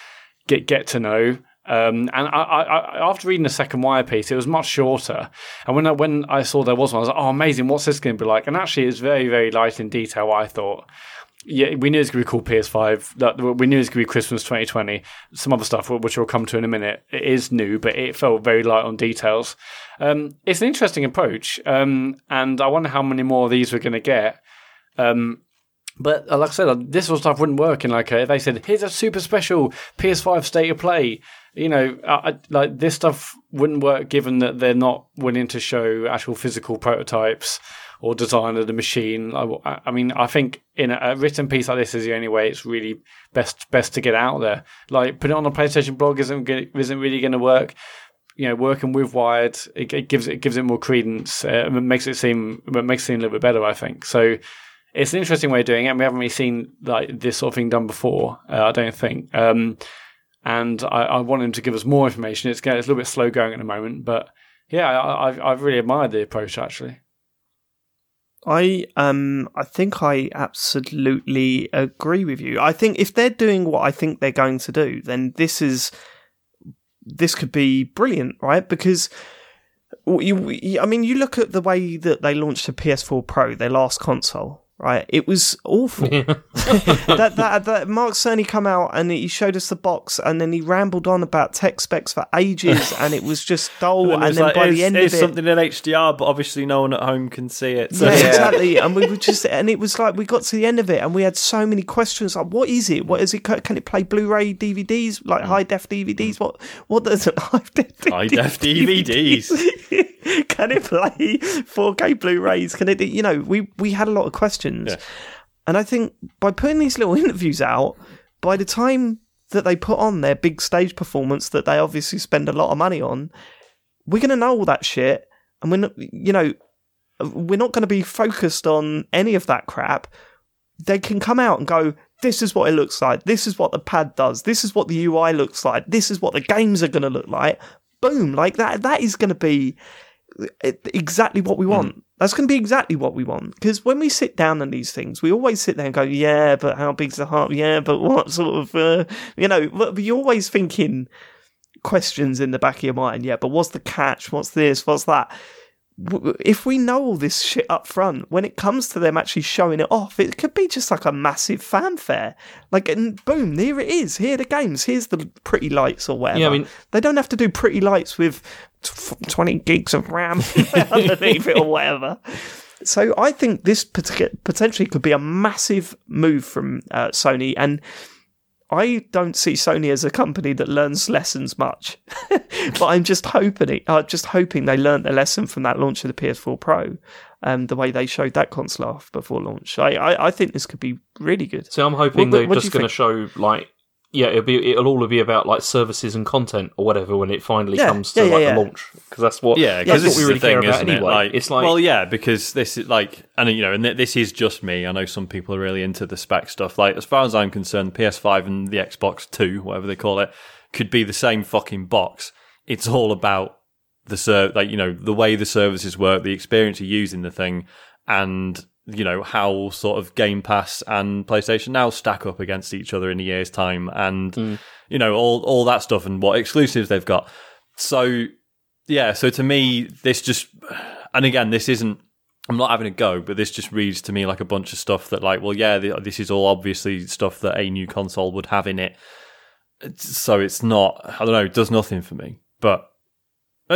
get get to know. Um, and I, I, after reading the second wire piece, it was much shorter. And when I, when I saw there was one, I was like, "Oh, amazing! What's this going to be like?" And actually, it's very, very light in detail. I thought, yeah, we knew it was going to be called PS5. That we knew it was going to be Christmas 2020. Some other stuff, which we'll come to in a minute, it is new, but it felt very light on details. Um, it's an interesting approach, um, and I wonder how many more of these we're going to get. Um, but uh, like I said, uh, this sort of stuff wouldn't work in like a, they said, "Here's a super special PS5 state of play." You know, I, like this stuff wouldn't work given that they're not willing to show actual physical prototypes or design of the machine. I, I mean, I think in a, a, written piece like this is the only way it's really best best to get out there. Like putting it on a PlayStation blog isn't isn't really going to work. You know, working with Wired, it, it, gives it gives it more credence. Uh, it makes it seem it makes it seem a little bit better. I think so. It's an interesting way of doing it. And we haven't really seen like this sort of thing done before. Uh, I don't think. Um, and I, I, want him to give us more information. It's, it's a little bit slow going at the moment, but yeah, I, I've, I've really admired the approach actually. I um I think I absolutely agree with you. I think if they're doing what I think they're going to do, then this is this could be brilliant, right? Because you, I mean, you look at the way that they launched the PS4 Pro, their last console, right? It was awful. that, that that Mark Cerny come out and he showed us the box, and then he rambled on about tech specs for ages, and it was just dull. and, and then like, by the end of it, something in HDR, but obviously no one at home can see it. So. Yeah, yeah, exactly. And we were just, and it was like we got to the end of it, and we had so many questions like, what is it? What is it? Can it play Blu-ray DVDs, like mm. high def DVDs? What what does it high def DVDs? High def DVDs. can it play 4K Blu-rays? Can it? You know, we we had a lot of questions, yeah. and I think by putting these little interviews out, by the time that they put on their big stage performance that they obviously spend a lot of money on, we're gonna know all that shit, and we're not, you know, we're not going to be focused on any of that crap. They can come out and go, this is what it looks like. This is what the pad does. This is what the UI looks like. This is what the games are going to look like. Boom, like that. That is going to be exactly what we want. Mm. That's going to be exactly what we want. Because when we sit down on these things, we always sit there and go, yeah, but how big's the heart? Yeah, but what sort of, uh, you know, you're always thinking questions in the back of your mind. Yeah, but what's the catch? What's this? What's that? If we know all this shit up front, when it comes to them actually showing it off, it could be just like a massive fanfare. Like, and boom, here it is. Here are the games. Here's the pretty lights or whatever. Yeah, I mean, they don't have to do pretty lights with 20 gigs of RAM underneath it or whatever. So I think this potentially could be a massive move from uh, Sony. And I don't see Sony as a company that learns lessons much, but I'm just hoping it. I'm just hoping they learned a lesson from that launch of the PS4 Pro, and the way they showed that console off before launch. I, I, I think this could be really good. So I'm hoping what, they're what just going to show like yeah, it'll be it'll all be about like services and content or whatever when it finally yeah, comes to yeah, like yeah, the launch because that's what yeah because what we really thing, care about anyway. It? Like, it's like well yeah because this is like and you know and this is just me. I know some people are really into the spec stuff. Like as far as I'm concerned, PS5 and the Xbox Two, whatever they call it, could be the same fucking box. It's all about the serv like you know the way the services work, the experience of using the thing, and you know how sort of Game Pass and PlayStation Now stack up against each other in a year's time, and mm. you know all all that stuff and what exclusives they've got. So yeah, so to me, this just and again, this isn't. I'm not having a go, but this just reads to me like a bunch of stuff that, like, well, yeah, this is all obviously stuff that a new console would have in it. So it's not. I don't know. It does nothing for me, but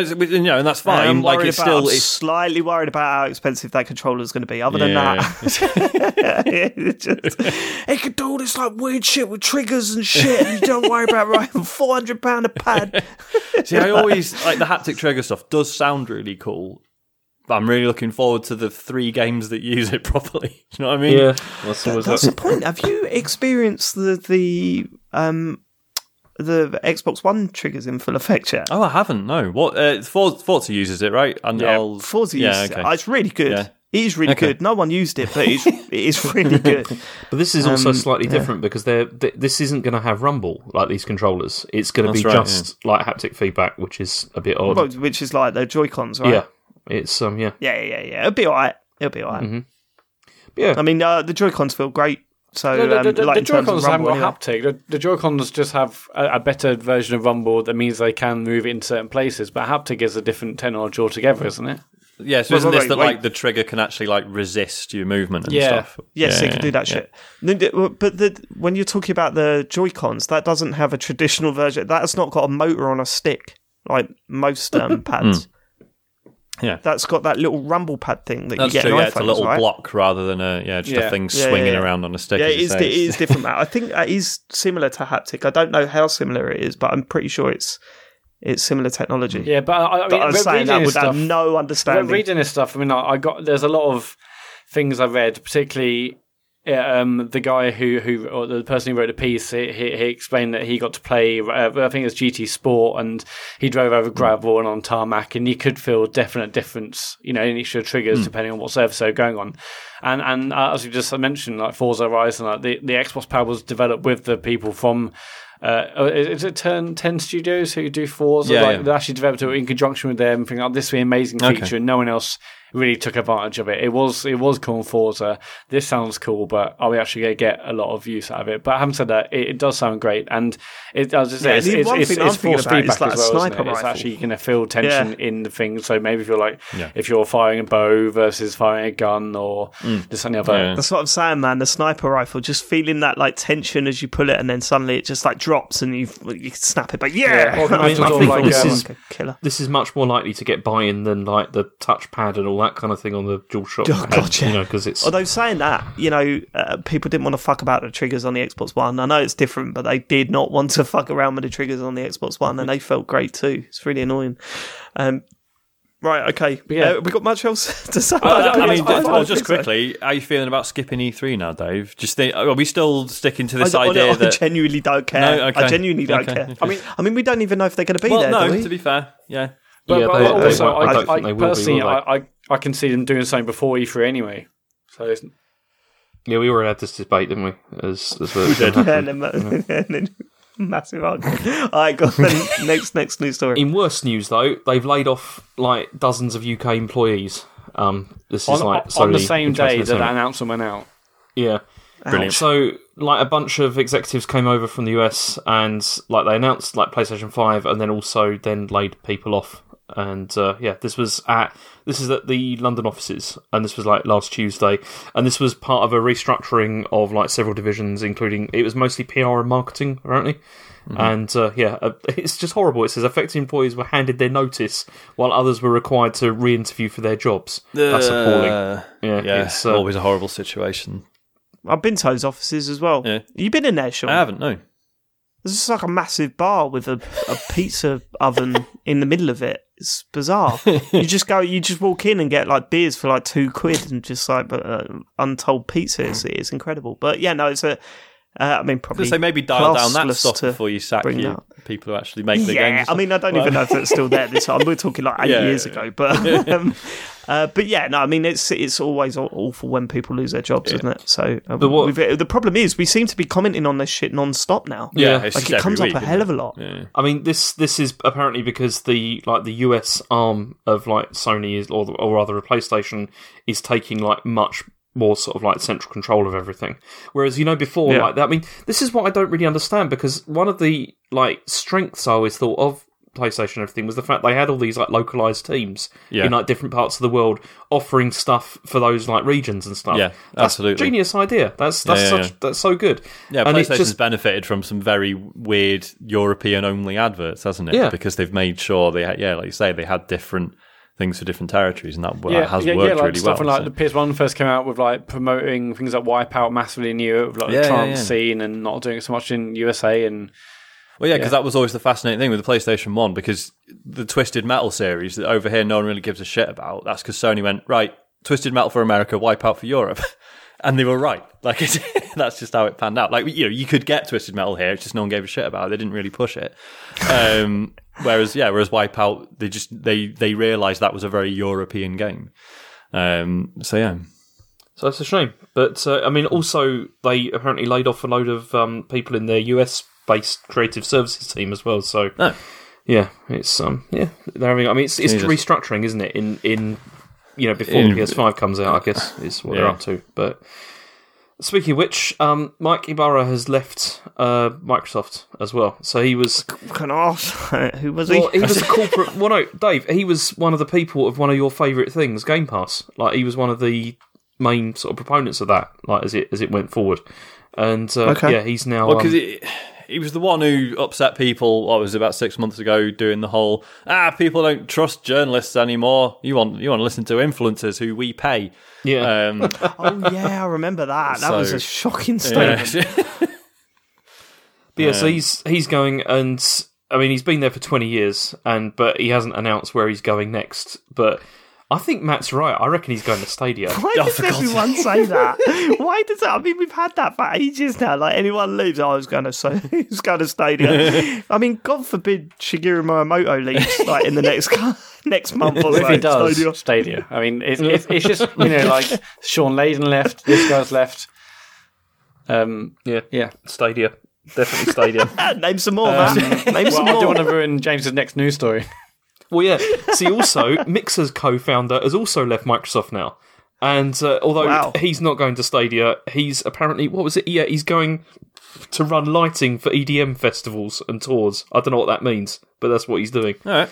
you know, and that's fine. I'm like it's about, still it's... slightly worried about how expensive that controller is going to be. Other than yeah. that, it, just, it can do all this like weird shit with triggers and shit. And you don't worry about right four hundred pound a pad. See, I always like the haptic trigger stuff. Does sound really cool. I'm really looking forward to the three games that use it properly. you know what I mean? Yeah, that's, that's the point. Have you experienced the the um the Xbox One triggers in full effect yet. Oh, I haven't. No. What? Uh, Forza uses it, right? And yeah, I'll... Forza yeah, uses okay. it. Oh, it's really good. Yeah. It is really okay. good. No one used it, but it's, it is really good. But this is also um, slightly yeah. different because they're, they, this isn't going to have rumble like these controllers. It's going to be right, just yeah. like haptic feedback, which is a bit odd. Well, which is like the Joy Cons, right? Yeah, it's um, yeah, yeah, yeah, yeah. It'll be alright. It'll be alright. Mm-hmm. Yeah, I mean, uh, the Joy Cons feel great. So the, the, the, um, like the Joy Cons haven't got haptic. The, the Joy Cons just have a, a, better version of Rumble that means they can move it in certain places. But haptic is a different technology altogether, isn't it? Yeah, so isn't this that like the trigger can actually like resist your movement and yeah. stuff? Yes, yeah, it can do that yeah. shit. But the, when you're talking about the Joy Cons, that doesn't have a traditional version. That's not got a motor on a stick like most um, pads. Mm. Yeah, that's got that little rumble pad thing that that's you get. True, yeah, it's a little right? block rather than a yeah, just yeah. a thing yeah, swinging yeah, around on a stick. Yeah, it is, it is different. I think that is similar to haptic. I don't know how similar it is, but I'm pretty sure it's It's similar technology. Yeah, but I, I mean, But I was saying reading that this would have stuff, no understanding. reading this stuff. I mean, I, I got there's a lot of things I read, particularly. Yeah, Um, the guy who, who, or the person who wrote the piece, he, he he explained that he got to play. Uh, I think it was GT Sport, and he drove over gravel and on tarmac, and you could feel definite difference, you know, in each of the triggers depending on what surface they were going on. And and uh, as you just mentioned, like Forza Horizon, like the the Xbox Pad was developed with the people from. Uh, is it Turn Ten Studios who do Forza? Yeah, like, yeah. They actually developed it in conjunction with them, thinking, "Oh, this will be an amazing Okay. feature," and no one else really took advantage of it. It was it was called Forza. This sounds cool, but are we actually going to get a lot of use out of it? But having said that, it, it does sound great, and it as I say, Yeah, it's, it's, one it's, thing it's I'm thinking force about is feedback like as a well. Isn't sniper it? It's actually going to feel tension Yeah. in the thing. So maybe if you're like, Yeah. if you're firing a bow versus firing a gun or just any other. Yeah. That's what I'm saying, man. The sniper rifle, just feeling that like tension as you pull it, and then suddenly it just like drops, and you you snap it. But yeah, Or I mean, I think like, this um, is- like a killer. This is much more likely to get buy-in than like the touchpad and all that kind of thing on the DualShock. Oh, God, yeah. You know, because it's Although saying that, you know, uh, people didn't want to fuck about the triggers on the Xbox One. I know it's different, but they did not want to fuck around with the triggers on the Xbox One, and they felt great too. It's really annoying. Um, right, okay. yeah. Uh, we got much else to say? I, about I mean, I- I just think so. quickly, how are you feeling about skipping E3 now, Dave? Just think, are we still sticking to this I, I- idea I that? genuinely don't care. No, okay. I genuinely don't Okay. care. I mean- I mean, we don't even know if they're going to be well, there. no. do we? To be fair, yeah. But, Yeah, but they- they also, won't- I I, I, think they will be, personally, will I, I, I can see them doing something before E3 anyway. So it's, yeah, we were had this debate, didn't we? As, as we did. Yeah, and then, and then massive argument. All right, go on. next, next news story. In worse news, though, they've laid off like dozens of UK employees. Um, this is on, like on the same day that that announcement went out. Yeah. Brilliant. So, like, a bunch of executives came over from the US and, like, they announced, like, PlayStation 5 and then also then laid people off. And, uh, yeah, this was at, this is at the London offices and this was, like, last Tuesday. And this was part of a restructuring of, like, several divisions, including, it was mostly PR and marketing, apparently. And, uh, yeah, uh, it's just horrible. It says affected employees were handed their notice while others were required to re interview for their jobs. That's appalling. Uh, Yeah, yeah, it's, uh, always a horrible situation. I've been to those offices as well. Yeah. You been in there, Sean? I haven't, no. There's just like a massive bar with a, a pizza oven in the middle of it. It's bizarre. you just go, you just walk in and get like beers for like two quid and just like uh, untold pizza. It's, it's incredible. But yeah, no, it's a. Uh, I mean, probably. So maybe dial down that classless stuff before you sack you that people who actually make the yeah, games. I mean, I don't even know if it's still there. This time we're talking like eight Yeah, years yeah, ago, but um, uh, but yeah, no, I mean, it's it's always awful when people lose their jobs, isn't it? So uh, But what- we've- the problem is we seem to be commenting on this shit non-stop now. yeah, Yeah. it's like just it comes every up a hell of a lot. Yeah. I mean, this this is apparently because the like the US arm of like Sony is, or or rather, a PlayStation is taking like much more sort of like central control of everything. Whereas you know before, Yeah. like that. I mean, this is what I don't really understand because one of the like strengths I always thought of PlayStation and everything was the fact they had all these like localized teams Yeah. in like different parts of the world offering stuff for those like regions and stuff. Yeah, that's absolutely. genius idea. That's that's Yeah, such yeah. that's so good. Yeah, and PlayStation's just benefited from some very weird European only adverts, hasn't it? Yeah. Because they've made sure they, had, yeah, like you say, they had different things for different territories, and that, that yeah, has yeah, worked yeah, like really stuff well. when, like so. the PS1 first came out with like promoting things like Wipeout massively in Europe, like Yeah, the trance yeah. scene, and not doing it so much in USA. And Well, yeah, because that was always the fascinating thing with the PlayStation One, because the Twisted Metal series that over here no one really gives a shit about. That's because Sony went right, Twisted Metal for America, Wipeout for Europe, and they were right. Like it, that's just how it panned out. Like you know, you could get Twisted Metal here, it's just no one gave a shit about. it. They didn't really push it. Um, whereas, yeah, whereas Wipeout, they just they they realised that was a very European game. Um, so yeah, So it's a shame. But uh, I mean, also they apparently laid off a load of um, people in their US based creative services team as well. So No. yeah, it's um yeah they're having. I mean, it's it's restructuring, isn't it? In in you know before In- the PS5 comes out, I guess is what they're up to. But speaking of which, um, Mike Ybarra has left uh, Microsoft as well. So he was Can I ask who was he? well, he was a corporate. Well, no, Dave. He was one of the people of one of your favourite things, Game Pass. Like he was one of the main sort of proponents of that. Like as it as it went forward, and uh, Okay. yeah, he's now. Well, because um, he, he was the one who upset people. What was it, about six months ago, doing the whole ah, people don't trust journalists anymore. You want you want to listen to influencers who we pay. yeah, Um, oh yeah, I remember that. That was a shocking statement. But yeah, so he's he's going, and I mean, he's been there for 20 years, and but he hasn't announced where he's going next. But I think Matt's right. I reckon he's going to Stadia. Why Oh, does for God's everyone say that? Why does that? I mean, we've had that for ages now. Like anyone leaves, oh, I was going to say, he's going to Stadia. I mean, God forbid Shigeru Miyamoto leaves like in the next next month or so. if he does, Stadia. Stadia. I mean, it's, it's, it's just you know like Shawn Layden left, this guy's left. Um, Yeah, yeah. Stadia, definitely Stadia. Name some more, man. Name Well, some I don't want to ruin James's next news story. Well, yeah. See, also Mixer's co-founder has also left Microsoft now, and uh, although Wow. he's not going to Stadia, he's apparently what was it? Yeah, he's going to run lighting for EDM festivals and tours. I don't know what that means, but that's what he's doing. All right.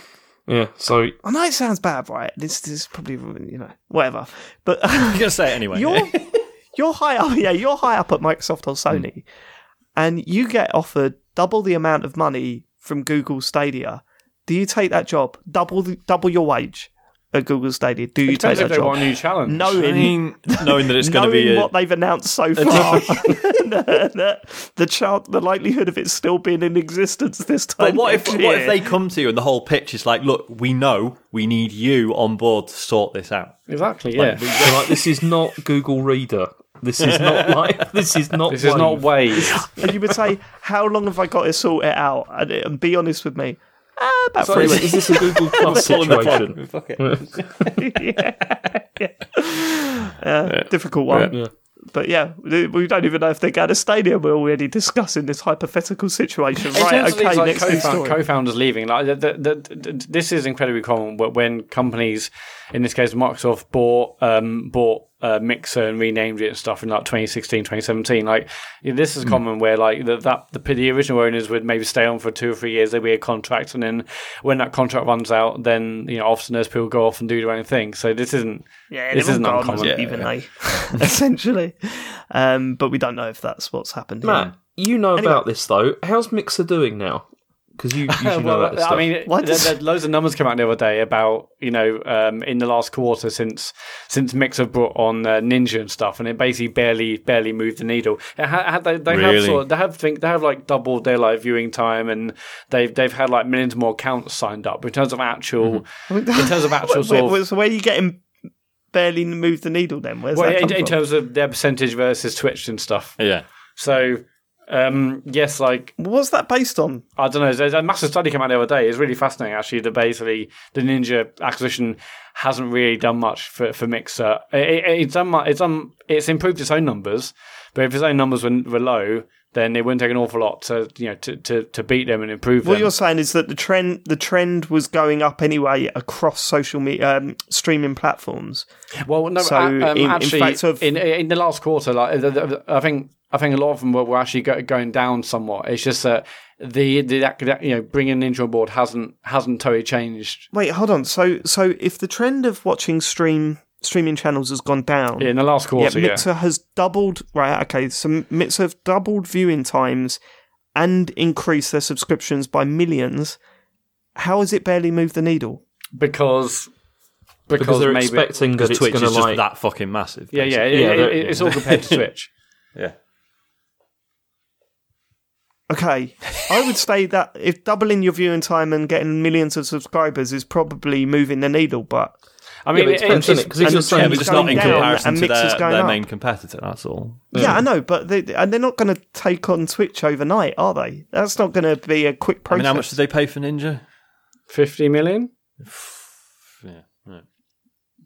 Yeah, so I know it sounds bad, right? This, this is probably you know whatever, but I'm gonna say it anyway. you're you're high up. Yeah, you're high up at Microsoft or Sony, and you get offered double the amount of money from Google Stadia. Do you take that job? Double the, double your wage at Google Stadia. Do you take Depends if that they want job? a new challenge. I Knowing mean, knowing that it's going to be a, what they've announced so far, the, the, the chance, the likelihood of it still being in existence this time. But what if next what if they come to you and the whole pitch is like, look, we know we need you on board to sort this out. Exactly. Yeah. they're like, this is not Google Reader. This is not like this is not. This is not Wave. Wave. and you would say, "How long have I got to sort it out?" And, and be honest with me. Ah, about Sorry, three is this a Google Plus Pulling situation? Fuck it. yeah, yeah. difficult one. Yeah. But yeah, we we don't even know if they're going to Stadia. We're already discussing this hypothetical situation. In Right? Okay, these, like, next co-found- story. co-founders leaving, like the, the, the, the, this is incredibly common wh- when companies, in this case Microsoft, bought um, bought uh, Mixer and renamed it and stuff in like 2016, 2017. Like yeah, this is common where like the, that the, the original owners would maybe stay on for two or three years. There'd be a contract, and then when that contract runs out, then you know often those people go off and do their own thing. So this isn't. Yeah, This isn't all gone, uncommon. even they, essentially. Um, but we don't know if that's what's happened. Here. You know Anyway. about this though. How's Mixer doing now? Because you usually know well, about this I mean, Why there, does- there- loads of numbers came out the other day about you know um, in the last quarter since since Mix have brought on uh, Ninja and stuff, and it basically barely barely moved the needle. It ha- had- they, they have sort of, they have think they have like doubled their like viewing time, and they've they've had like millions more accounts signed up. But in terms of actual, in terms of actual Wait, sort wait, of. so where are you getting barely move the needle? Then where's Well, that in, come in from? terms of their percentage versus Twitch and stuff. Yeah. So, um, yes, like What's that based on? I don't know. There's a massive study came out the other day. It's really fascinating, actually. That basically the Ninja acquisition hasn't really done much for, for Mixer. It, it, it's done. It's done. It's improved its own numbers, but if its own numbers were, were low, then it wouldn't take an awful lot to you know to, to, to beat them and improve What them. you're saying is that the trend the trend was going up anyway across social media um, streaming platforms. Well, no, So, uh, um, in- in actually, fact, sort of- in in the last quarter, like I think I think a lot of them were, were actually go, going down somewhat. It's just that the the that, you know bringing Ninja on board hasn't hasn't totally changed. Wait, hold on. So so if the trend of watching stream streaming channels has gone down, In the last quarter, yeah. Mixer has doubled. Right, okay. So Mixer have doubled viewing times and increased their subscriptions by millions. How has it barely moved the needle? because because, because they're maybe expecting that it's Twitch going is to just like. that fucking massive. yeah yeah, basically. it- Yeah, it- they're- it's all compared to Twitch. Yeah. Okay, I would say that if doubling your viewing time and getting millions of subscribers is probably moving the needle, but I Yeah, mean, but it it- depends, it's- innit? 'Cause if and you're saying Yeah, trend but is it's not in going down comparison and to Mixer's their, going their up. main competitor. That's all. Yeah, I know, but they, and they're not going to take on Twitch overnight, are they? That's not going to be a quick I process. mean, how much did they pay for Ninja? fifty million. Yeah. yeah.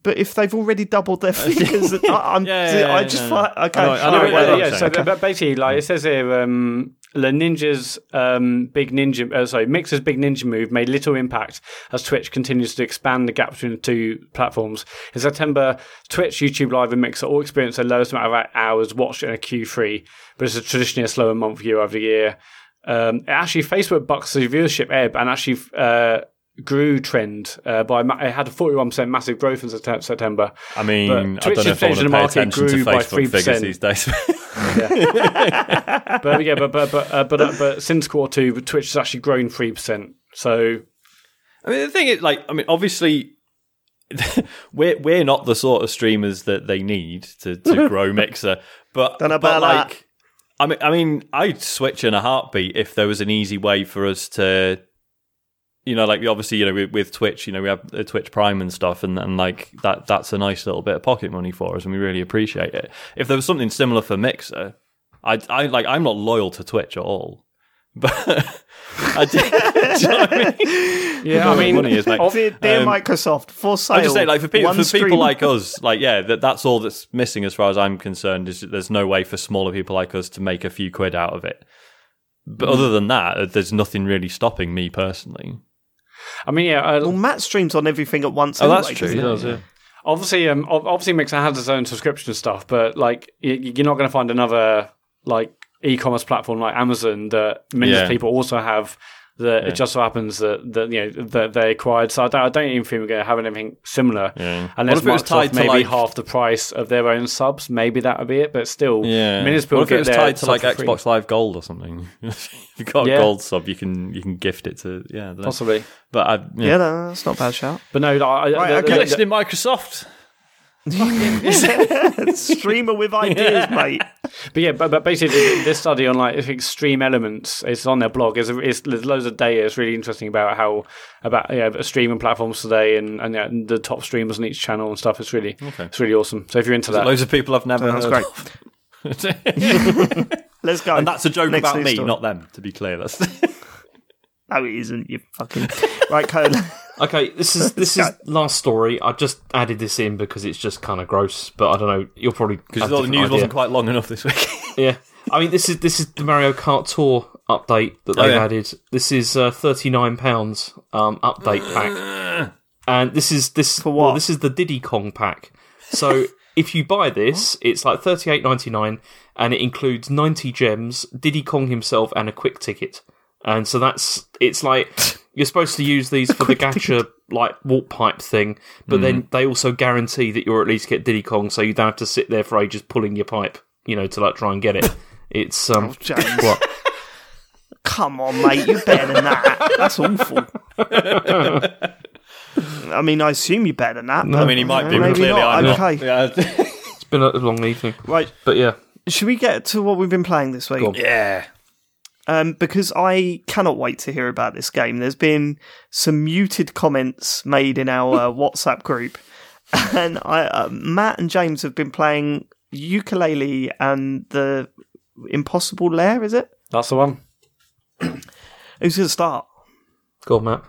But if they've already doubled their figures, I, I'm, Yeah, yeah, I yeah, just no, find okay. I know- I know all right, what yeah, yeah, so Okay. basically, like it says here, um, the Ninja's um, big ninja, uh, sorry, Mixer's big ninja move made little impact as Twitch continues to expand the gap between the two platforms. In September, Twitch, YouTube Live, and Mixer all experienced their lowest amount of hours watched in a Q3, but it's a traditionally a slower month year over year. Um, actually, Facebook bucks the viewership ebb and actually uh, grew trend uh, by ma- it had a forty one percent massive growth in September. I mean, But I don't know if I percentage want to pay market attention to grew by Facebook figures 3%. these days. but yeah, but but but uh, but, uh, but since quarter two, Twitch has actually grown three percent. So I mean, the thing is, like, I mean, obviously, we're we're not the sort of streamers that they need to, to grow Mixer, but Don't know but about that. like, I mean, I mean, I'd switch in a heartbeat if there was an easy way for us to you know, like obviously, you know, with, with Twitch, you know, we have uh, Twitch Prime and stuff, and, and like that that's a nice little bit of pocket money for us, and we really appreciate it. If there was something similar for Mixer, I I like I'm not loyal to Twitch at all, but I did. you know I mean? Yeah, I mean, money is like, Dear, dear um, Microsoft, for sale. I'm just saying, like for people, for stream- people like us, like yeah, that that's all that's missing as far as I'm concerned. Is there's no way for smaller people like us to make a few quid out of it. But other than that, there's nothing really stopping me personally. I mean, yeah. Uh, Well, Matt streams on everything at once. Oh, that's true. yeah. he? does, yeah. obviously, um, obviously, Mixer has its own subscription stuff, but like, you're not going to find another like e-commerce platform like Amazon that millions of Yeah. people also have. That Yeah. it just so happens that, that you know that they acquired. So I don't, I don't even think we're going to have anything similar. Yeah. Unless What if it was Microsoft tied to, maybe like- half the price of their own subs, maybe that would be it. But still, Yeah. millions of people what if get it was their tied to like free. Xbox Live Gold or something? if you've got a Yeah. gold sub, you can you can gift it to yeah. I don't know. possibly. But I, Yeah, yeah. no, that's not a bad shout. But no, I, I, Right, the- okay. the- the- listening Microsoft. Streamer with ideas, mate. But yeah, but, but basically, this study on like StreamElements, it's on their blog. It's, it's there's loads of data. It's really interesting about how about yeah, streaming platforms today and and, yeah, and the top streamers on each channel and stuff. It's really okay. it's really awesome. So if you're into that, Loads of people I've never oh, That's heard. great. Let's go. and that's a joke Next about me, story. not them. To be clear, that's No, it isn't. You fucking right, Cole. Okay, this is this is last story. I just added this in because it's just kind of gross, but I don't know. You'll probably because have the news idea. wasn't quite long enough this week. Yeah, I mean this is this is the Mario Kart Tour update that they've yeah. added. This is uh, thirty nine pounds um, update pack, and this is this For Well, what? this is the Diddy Kong pack. So if you buy this, it's like thirty eight ninety nine, and it includes ninety gems, Diddy Kong himself, and a quick ticket. And so that's it's like you're supposed to use these for the gacha like warp pipe thing, but then they also guarantee that you'll at least get Diddy Kong, so you don't have to sit there for ages pulling your pipe, you know, to like try and get it. It's um James. what? Come on, mate. You're better than that. That's awful. I mean, I assume you're better than that. I mean, he might be, but Maybe clearly not. I'm Okay. not. Yeah. It's been a long evening, Right. but yeah. Should we get to what we've been playing this week? Go on. yeah. Um, because I cannot wait to hear about this game. There's been some muted comments made in our uh, WhatsApp group, and I, uh, Matt and James have been playing Yooka-Laylee and the Impossible Lair. Is it? that's the one. Who's going to start? Go on, Matt.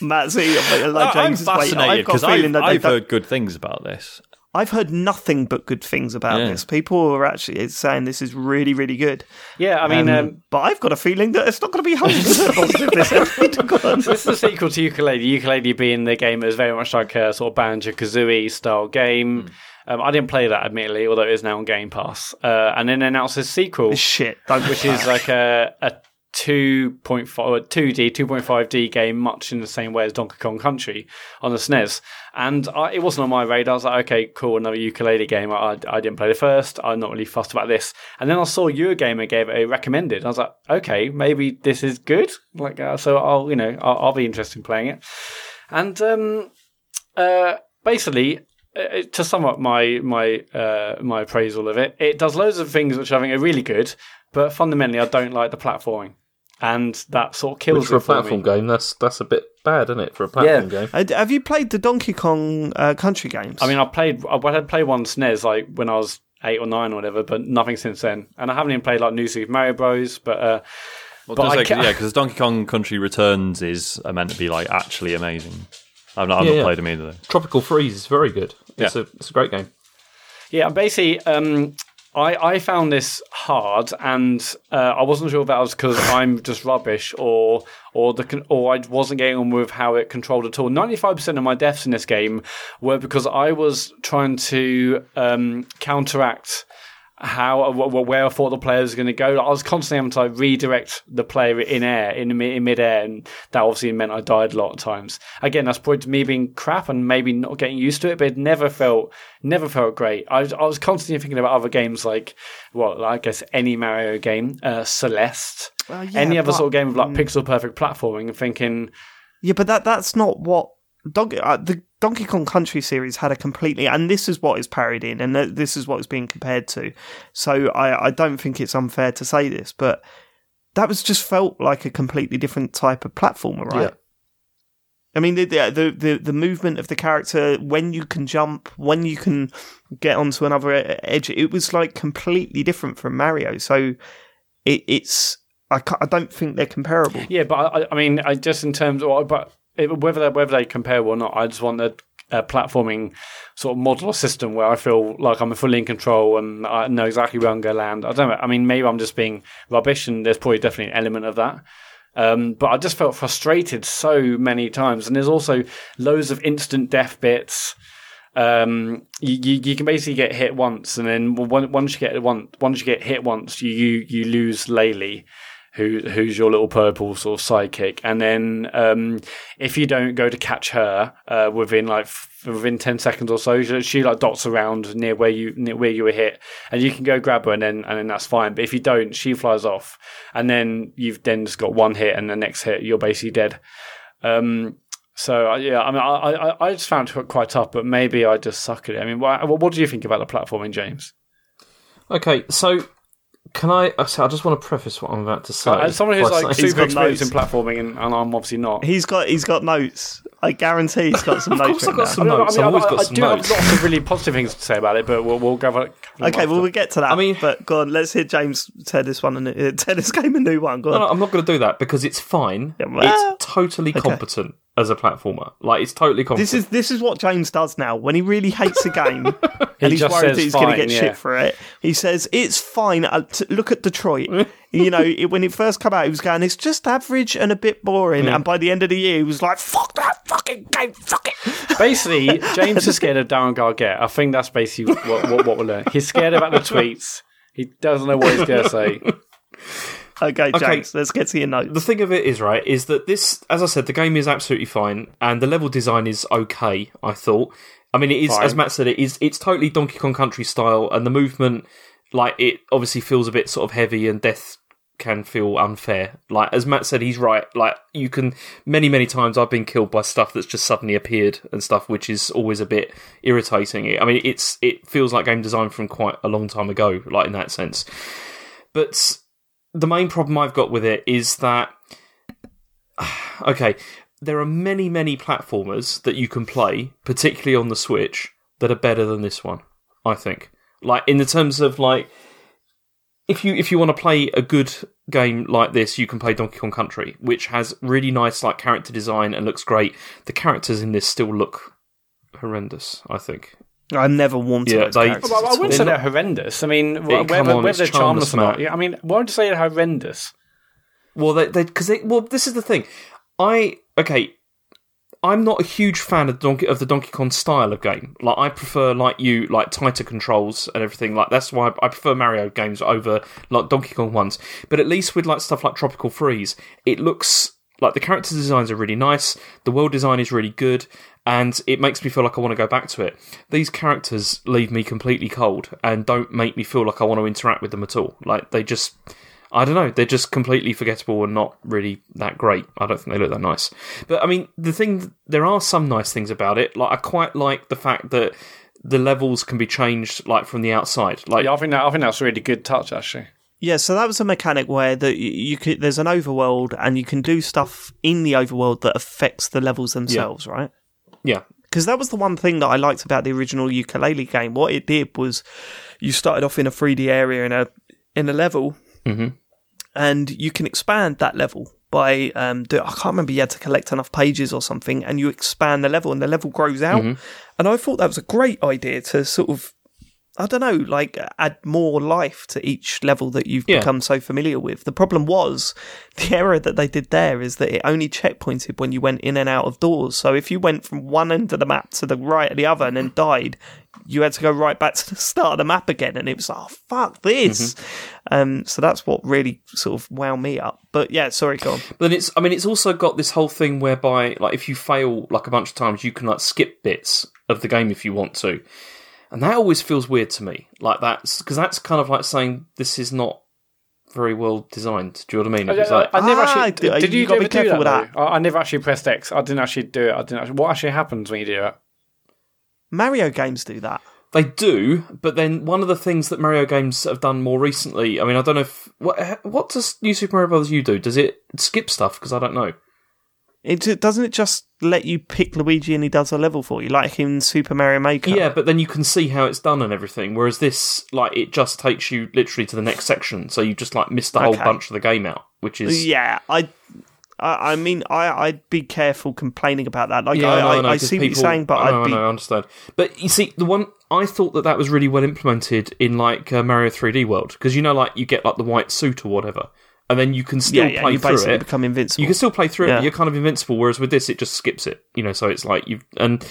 Matt, see, like I'm James is waiting. fascinated because I've, they I've heard good things about this. I've heard nothing but good things about Yeah. this. People are actually saying this is really, really good. Yeah, I mean, Um, um, but I've got a feeling that it's not going to be 100% positive this episode. Go this is the sequel to Yooka-Laylee. Yooka-Laylee being the game that is very much like a sort of Banjo Kazooie style game. Um, I didn't play that, admittedly, although it is now on Game Pass. Uh, and then they announced a sequel, Shit. Don't which is like a, a 2.5, 2D, 2.5D game, much in the same way as Donkey Kong Country on the SNES. And I, it wasn't on my radar. I was like, okay, cool, another Yooka-Laylee game. I, I, didn't play the first. I'm not really fussed about this. And then I saw your Eurogamer gave it a recommended. I was like, okay, maybe this is good. Like, uh, so I'll, you know, I'll, I'll be interested in playing it. And um, uh, basically, uh, to sum up my my uh, my appraisal of it, it does loads of things which I think are really good, but fundamentally, I don't like the platforming, and that sort of kills Which for a it for platform me. game, that's that's a bit bad, isn't it? For a platform Yeah. game. Uh, Have you played the Donkey Kong uh, country games? I mean, I played I had played one SNES like when I was eight or nine or whatever, but nothing since then. And I haven't even played like New Super Mario Bros. But uh, Well, But 'cause, I like, ca- yeah, because Donkey Kong Country Returns is uh, meant to be like actually amazing. I've not, I've Yeah, not yeah. played them either. Though. Tropical Freeze is very good. It's Yeah. a it's a great game. Yeah, basically, um, I I found this hard, and uh, I wasn't sure if that was because I'm just rubbish, or or the or I wasn't getting on with how it controlled at all. Ninety five percent of my deaths in this game were because I was trying to um, counteract how wh- where I thought the player was going to go. I was constantly having to like, redirect the player in air, in, in mid air, and that obviously meant I died a lot of times. Again, that's probably me being crap and maybe not getting used to it, but it never felt never felt great. I was, I was constantly thinking about other games like, well, I guess any Mario game, uh, Celeste, Uh, yeah, any other but- sort of game of like pixel perfect platforming, and thinking, Yeah, but that that's not what Donkey uh, the Donkey Kong Country series had a completely, and this is what is parried in, and this is what it's being compared to. So I I don't think it's unfair to say this, but that was just felt like a completely different type of platformer, right? Yeah. I mean, the, the the the movement of the character when you can jump, when you can get onto another edge, it was like completely different from Mario. So it, it's I I don't think they're comparable. Yeah, but I, I mean, I just in terms of but it, whether they, whether they compare or not, I just want a, a platforming sort of model or system where I feel like I'm fully in control and I know exactly where I'm going to land. I don't know. I mean, maybe I'm just being rubbish, and there's probably definitely an element of that. Um, but I just felt frustrated so many times, and there's also loads of instant death bits. Um, you, you, you can basically get hit once, and then once you get one, once you get hit once, you you, you lose Laylee, who who's your little purple sort of sidekick, and then um, if you don't go to catch her uh, within like within ten seconds or so, she, she like dots around near where you near where you were hit, and you can go grab her, and then and then that's fine. But if you don't, she flies off, and then you've then just got one hit, and the next hit you're basically dead. Um, so uh, yeah, I mean, I, I I just found it quite tough, but maybe I just suck at it. I mean, what, what do you think about the platforming, James? Okay, so can I? I just want to preface what I'm about to say. As someone who's like saying- super got experienced in platforming, and, and I'm obviously not. He's got he's got notes. I guarantee he's got some notes. Of notes. course I've got down. some I, notes. mean, I've I, I do notes. have lots of really positive things to say about it, but we'll, we'll go. over- Okay, well, we'll get to that. I mean- but go on, let's hear James tear this one and uh, tear this game a new one. Go on. No, no, I'm not going to do that because it's fine. Yeah, well- it's totally competent as a platformer. Like it's totally competent. This is this is what James does now when he really hates a game He and he's worried that he's going to get yeah. shit for it. He says it's fine. Uh, t- look at Detroit. you know, it, when it first came out, he was going, "It's just average and a bit boring." And by the end of the year, he was like, "Fuck that fucking game, fuck it." Basically, James is scared of Darren Gargett. I think that's basically what, what, what we're learning. He's scared about the tweets. He doesn't know what he's going to say. Okay, James, Okay. let's get to your notes. the thing of it is right is that this, as I said, the game is absolutely fine and the level design is okay. I thought. I mean, it is Fine. as Matt said, it is. It's totally Donkey Kong Country style, and the movement, like it, obviously feels a bit sort of heavy, and death can feel unfair. Like as Matt said, he's right. Like you can many many times I've been killed by stuff that's just suddenly appeared and stuff, which is always a bit irritating. I mean, it's it feels like game design from quite a long time ago, like in that sense. But the main problem I've got with it is that okay, there are many many platformers that you can play, particularly on the Switch, that are better than this one. I think, like in the terms of like if you if you want to play a good game like this, you can play Donkey Kong Country, which has really nice like character design and looks great. The characters in this still look horrendous. I think. I never warmed to Yeah, those they- characters Well, I wouldn't all. say They're they're horrendous. I mean, come whether, on, whether they're charmless charmless, or not. Yeah, I mean, why would you say they're horrendous? Well, they because they, well, this is the thing. I okay. I'm not a huge fan of Donkey of the Donkey Kong style of game. Like I prefer, like you, like tighter controls and everything. Like that's why I prefer Mario games over like Donkey Kong ones. But at least with like stuff like Tropical Freeze, it looks like the character designs are really nice. The world design is really good, and it makes me feel like I want to go back to it. These characters leave me completely cold and don't make me feel like I want to interact with them at all. Like they just. I don't know. They're just completely forgettable and not really that great. I don't think they look that nice. But I mean, the thing, there are some nice things about it. Like I quite like the fact that the levels can be changed, like from the outside. Like Yeah, I think that, I think that's a really good touch, actually. Yeah, so that was a mechanic where that you, you could there's an overworld and you can do stuff in the overworld that affects the levels themselves, right? Yeah, Because that was the one thing that I liked about the original Yooka-Laylee game. What it did was you started off in a 3D area in a in a level, Mhm. and you can expand that level by um. Do, I can't remember. You had to collect enough pages or something, and you expand the level, and the level grows out. Mm-hmm. And I thought that was a great idea to sort of. I don't know, like add more life to each level that you've Yeah. become so familiar with. The problem was the error that they did there is that it only checkpointed when you went in and out of doors. So if you went from one end of the map to the right of the other and then died, you had to go right back to the start of the map again. And it was, oh, fuck this. Um, so that's what really sort of wound me up. But yeah, sorry, go on. But then it's, I mean, it's also got this whole thing whereby, like, if you fail like a bunch of times, you can like skip bits of the game if you want to, and that always feels weird to me. Like that's because that's kind of like saying this is not very well designed. Do you know what I mean? It's I, like, I never Ah, actually. d- Did, you you, gotta ever be do careful that? with though? I, I never actually pressed X. I didn't actually do it. I didn't. Actually, what actually happens when you do it? Mario games do that. They do, but then one of the things that Mario games have done more recently. I mean, I don't know if what what does New Super Mario Brothers U do? Does it skip stuff? Because I don't know. It doesn't it just let you pick Luigi and he does a level for you, like in Super Mario Maker. Yeah, but then you can see how it's done and everything. Whereas this, like, it just takes you literally to the next section, so you just like miss the whole bunch of the game out, which is Yeah, I, I, I mean, I, I'd be careful complaining about that. Like, Yeah, I, I, know, I 'cause see what you're saying, but I I'd be. I I understand. But you see, the one I thought that that was really well implemented in like uh, Mario 3D World because you know, like you get like the white suit or whatever, and then you can still Yeah, yeah, play you through basically it. become invincible. You can still play through it. Yeah. But you're kind of invincible. Whereas with this, it just skips it. You know, so it's like you and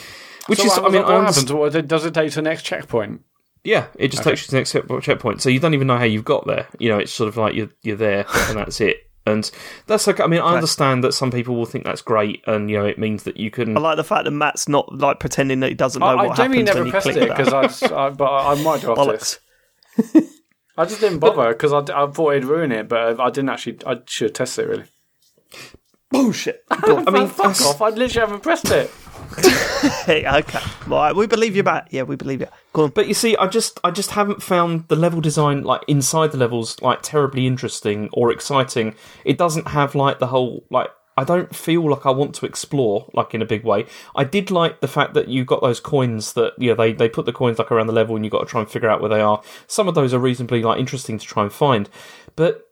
which So is, what, I mean, what I happens? understand- What, does it take to the next checkpoint? yeah, it just takes you to the next checkpoint. So you don't even know how you've got there. You know, it's sort of like you're you're there and that's it. And that's okay. I mean, I understand that some people will think that's great, and you know, it means that you can. I like the fact that Matt's not like pretending that he doesn't know I, I what genuinely happens never when you pressed click it that. because I, I, but I, I might do after this. Bollocks. I just didn't bother because I, I thought it'd ruin it, but I didn't actually. I should test it really. Bullshit. I mean, Fuck that's- off! I literally haven't pressed it. Hey, okay. Right, we believe you, Matt. Yeah, we believe you. Go on. But you see, I just I just haven't found the level design like inside the levels like terribly interesting or exciting. It doesn't have like the whole like I don't feel like I want to explore like in a big way. I did like the fact that you got those coins that yeah they they put the coins like around the level and you got to try and figure out where they are. Some of those are reasonably like interesting to try and find, but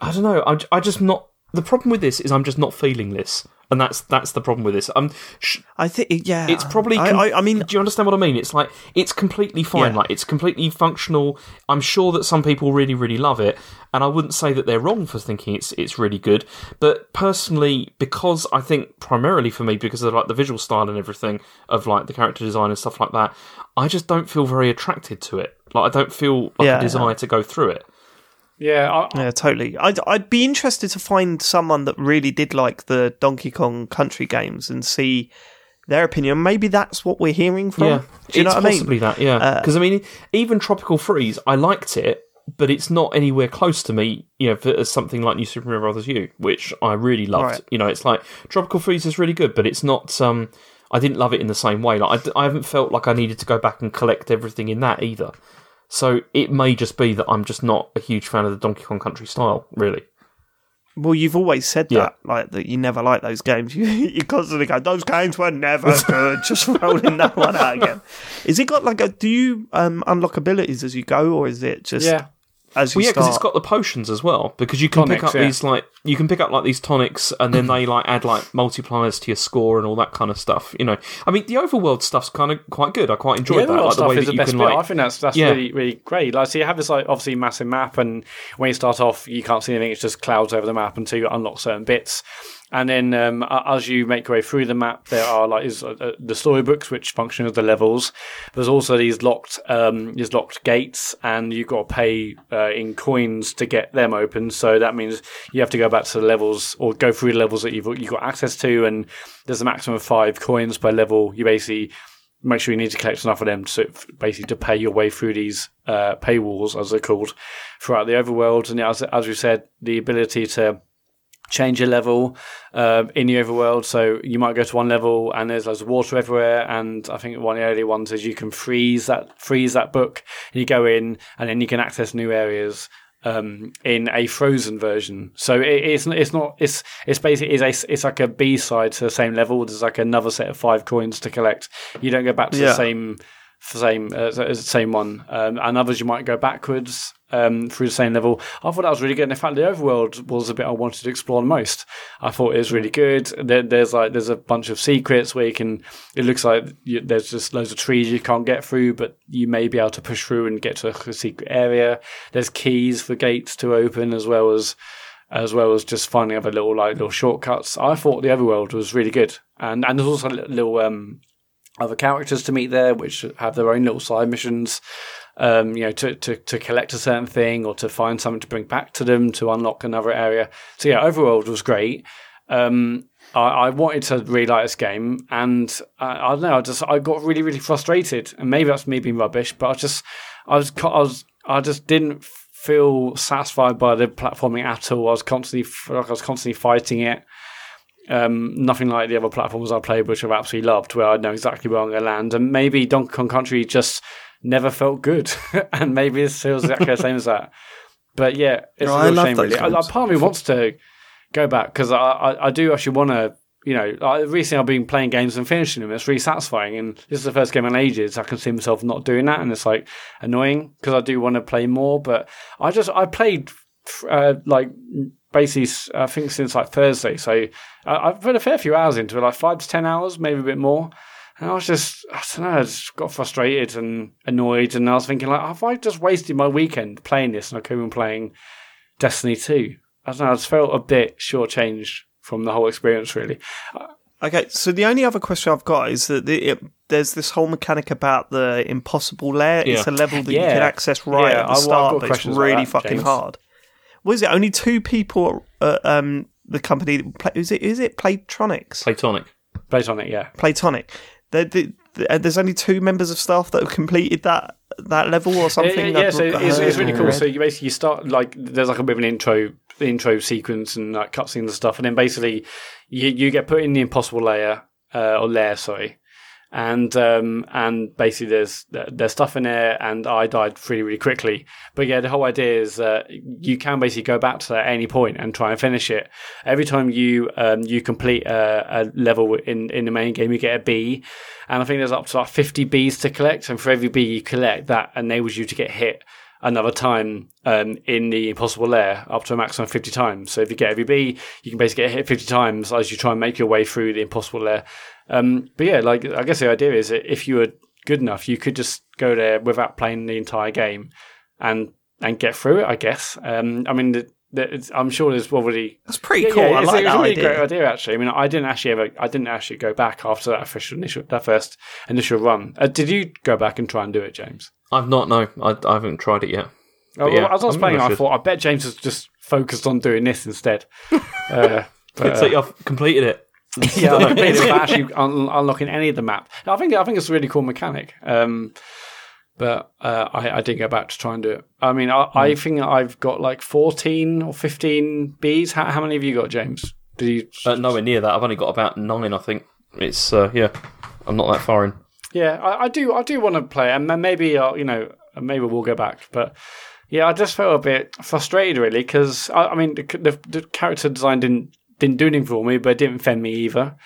I don't know. I I just not. The problem with this is I'm just not feeling this, and that's that's the problem with this. Um, sh- I think, yeah. it's probably. I, com- I, I mean, do you understand what I mean? It's like it's completely fine. Yeah. Like it's completely functional. I'm sure that some people really, really love it, and I wouldn't say that they're wrong for thinking it's it's really good. But personally, because I think primarily for me, because of like the visual style and everything of like the character design and stuff like that, I just don't feel very attracted to it. Like I don't feel like Yeah. a desire to go through it. Yeah, I, Yeah, totally. I'd I'd be interested to find someone that really did like the Donkey Kong Country games and see their opinion. Maybe that's what we're hearing from. Yeah, Do you know it's what I mean? possibly that. Yeah, Uh, because I mean, even Tropical Freeze, I liked it, but it's not anywhere close to me. You know, for, as something like New Super Mario Brothers U, which I really loved. Right. You know, it's like Tropical Freeze is really good, but it's not. Um, I didn't love it in the same way. Like I, d- I haven't felt like I needed to go back and collect everything in that either. So it may just be that I'm just not a huge fan of the Donkey Kong Country style, really. Well, you've always said Yeah. that, like that you never like those games. You, you constantly go, "Those games were never good." Just rolling that one out again. Is it got like a? Do you um, unlock abilities as you go, or is it just yeah. As you Well, yeah, because it's got the potions as well. Because you can pick up yeah. these like you can pick up like these tonics, and then they like add like multipliers to your score and all that kind of stuff. You know, I mean, the overworld stuff's kind of quite good. I quite enjoyed Yeah, that. that Like the stuff way is that the you best can bit. like I think that's that's Yeah. really really great. Like, so you have this like obviously massive map, and when you start off, you can't see anything. It's just clouds over the map until you unlock certain bits. And then um, as you make your way through the map, there are like is, uh, the storybooks which function as the levels. There's also these locked um, these locked gates, and you've got to pay uh, in coins to get them open. So that means you have to go back to the levels or go through the levels that you've you got access to, and there's a maximum of five coins per level. You basically make sure you need to collect enough of them to basically to pay your way through these uh, paywalls, as they're called, throughout the overworld. And as as we said, the ability to change a level uh, in the overworld. So you might go to one level and there's loads of water everywhere. And I think one of the early ones is you can freeze that freeze that book. And you go in and then you can access new areas. Um, in a frozen version, so it, it's it's not it's it's basically it's a, it's like a B side to the same level. There's like another set of five coins to collect. You don't go back to Yeah. the same same uh, same one. Um, and others you might go backwards um, through the same level. I thought that was really good. And in fact, the overworld was a bit I wanted to explore the most. I thought it was really good. There, there's like there's a bunch of secrets where you can. It looks like you, there's just loads of trees you can't get through, but you may be able to push through and get to a secret area. There's keys for gates to open as well as as well as just finding other little like little shortcuts. I thought the overworld was really good, and and there's also little um, other characters to meet there, which have their own little side missions. Um, you know, to, to, to collect a certain thing or to find something to bring back to them to unlock another area. So yeah, Overworld was great. Um, I, I wanted to really like this game, and I, I don't know. I just I got really really frustrated, and maybe that's me being rubbish, but I just I was I was I just didn't feel satisfied by the platforming at all. I was constantly like I was constantly fighting it. Um, nothing like the other platforms I played, which I've absolutely loved, where I know exactly where I'm going to land. And maybe Donkey Kong Country just never felt good, and maybe this feels exactly the same as that. But yeah, it's No, a I real shame. Really, I, part of me wants to go back because I, I, I do actually want to. You know, I, recently I've been playing games and finishing them. It's really satisfying, and this is the first game in ages I can see myself not doing that, and it's like annoying because I do want to play more. But I just I played uh, like basically I think since like Thursday, so I, I've put a fair few hours into it, like five to ten hours, maybe a bit more. And I was just, I don't know, I just got frustrated and annoyed. And I was thinking, like, have I just wasted my weekend playing this and I could have been playing Destiny 2? I don't know, I just felt a bit shortchanged from the whole experience, really. Okay, so the only other question I've got is that the, it, there's this whole mechanic about the impossible layer. It's a level that you can access right Yeah, at the I've- I've start, got but it's questions about really that, fucking James. hard. What is it? Only two people. Uh, um, the company that play, is it is it Playtronics? Playtonic. Played on it, yeah. Playtonic. The, the, the, uh, there's only two members of staff that have completed that that level or something. Yeah, yeah, I've so it's, it's really cool. So you basically you start like there's like a bit of an intro intro sequence and like cutscenes and stuff, and then basically you you get put in the impossible layer uh, or layer, sorry, and um and basically there's there's stuff in there, and I died really really quickly. But yeah, the whole idea is that you can basically go back to that at any point and try and finish it. Every time you um you complete a, a level in in the main game, you get a B, and I think there's up to like 50 Bs to collect, and for every B you collect, that enables you to get hit another time um, in the impossible layer up to a maximum of 50 times. So if you get every B, you can basically get hit 50 times as you try and make your way through the impossible layer. Um, but yeah, like I guess the idea is that if you were good enough, you could just go there without playing the entire game and and get through it. I guess. Um, I mean, the, the, it's, I'm sure there's probably That's pretty yeah, cool. yeah, I it's, like it's that a really idea. great idea. Actually, I mean, I didn't actually ever, I didn't actually go back after that official initial, that first initial run. Uh, did you go back and try and do it, James? I've not. No, I, I haven't tried it yet. Oh, yeah, as I was I think playing, I I thought, I bet James has just focused on doing this instead. Uh, but, so you've completed it. yeah, I completed without actually un- unlocking any of the map. I think I think it's a really cool mechanic. Um, but uh, I, I did go back to try and do it. I mean, I, I Hmm. think I've got like fourteen or fifteen bees. How, how many have you got, James? Did you? Uh, nowhere near that. I've only got about nine. I think it's uh, yeah. I'm not that far in. Yeah, I, I do. I do want to play, and then maybe uh, you know, maybe we'll go back. But yeah, I just felt a bit frustrated really because I, I mean, the, the, the character design didn't didn't do anything for me, but it didn't offend me either.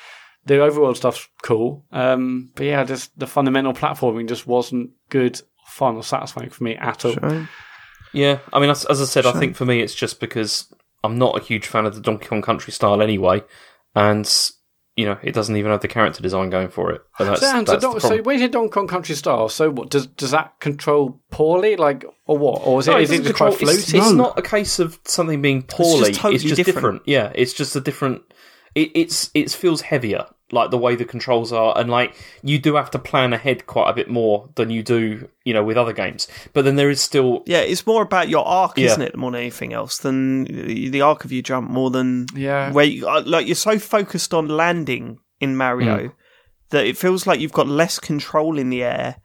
The overworld stuff's cool, um, but yeah, just the fundamental platforming just wasn't good, fun, or satisfying for me at all. Shame. Yeah, I mean, as, as I said, I think for me it's just because I'm not a huge fan of the Donkey Kong Country style anyway, and you know it doesn't even have the character design going for it. And that's, So, and so, that's the Don- so problem. when you Donkey Kong Country style, so what does does that control poorly, like or what, or is it No, it doesn't just quite control- it's, floaty? it's not a case of something being poorly. It's totally just, different. different. Yeah, it's just a different. It, it's it feels heavier, like the way the controls are, and like you do have to plan ahead quite a bit more than you do, you know, with other games. But then there is still Yeah, it's more about your arc, Yeah. isn't it, more than anything else? Than the arc of your jump, more than Yeah. Where you, uh, like you're so focused on landing in Mario Hmm. that it feels like you've got less control in the air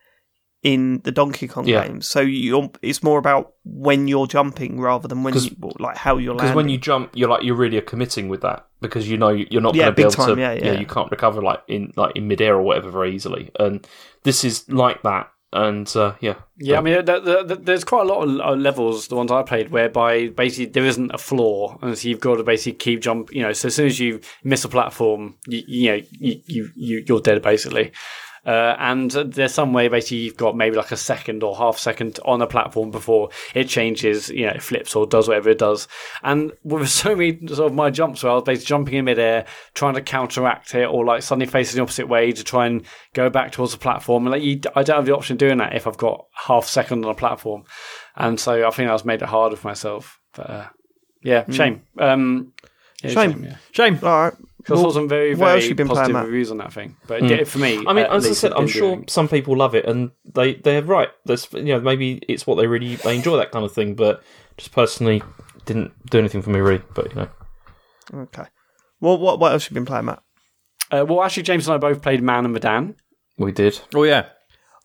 in the Donkey Kong Yeah. games. So you it's more about when you're jumping rather than when 'Cause- you like how you're because when you jump, you're like you're really committing with that because you know you're not Yeah, going to be able time, to. yeah, yeah. you can't recover like in like in midair or whatever very easily, and this is like that. And uh, yeah, Yeah, I mean, th th th there's quite a lot of uh, levels, the ones I played, whereby basically there isn't a floor, and so you've got to basically keep jump. You know, so as soon as you miss a platform, you, you know, you, you you you're dead basically. Uh, and there's some way basically you've got maybe like a second or half second on a platform before it changes, you know, it flips or does whatever it does. And with so many sort of my jumps where I was basically jumping in midair, trying to counteract it, or like suddenly facing the opposite way to try and go back towards the platform. And like you, I don't have the option of doing that if I've got half second on a platform. And so I think that's made it harder for myself. But uh, yeah, shame. Um, yeah, Shame. yeah. Shame. All right. Because I Well, saw some very, what else very you been playing, Matt? reviews on that thing. But it did for me. I mean, as I said, I'm sure anything. some people love it, and they they're right. There's you know maybe it's what they really they enjoy that kind of thing, but just personally didn't do anything for me really. But you know, Okay. Well, what what else you been playing, Matt? Uh, well, actually, James and I both played Man of Medan. we did. Oh yeah.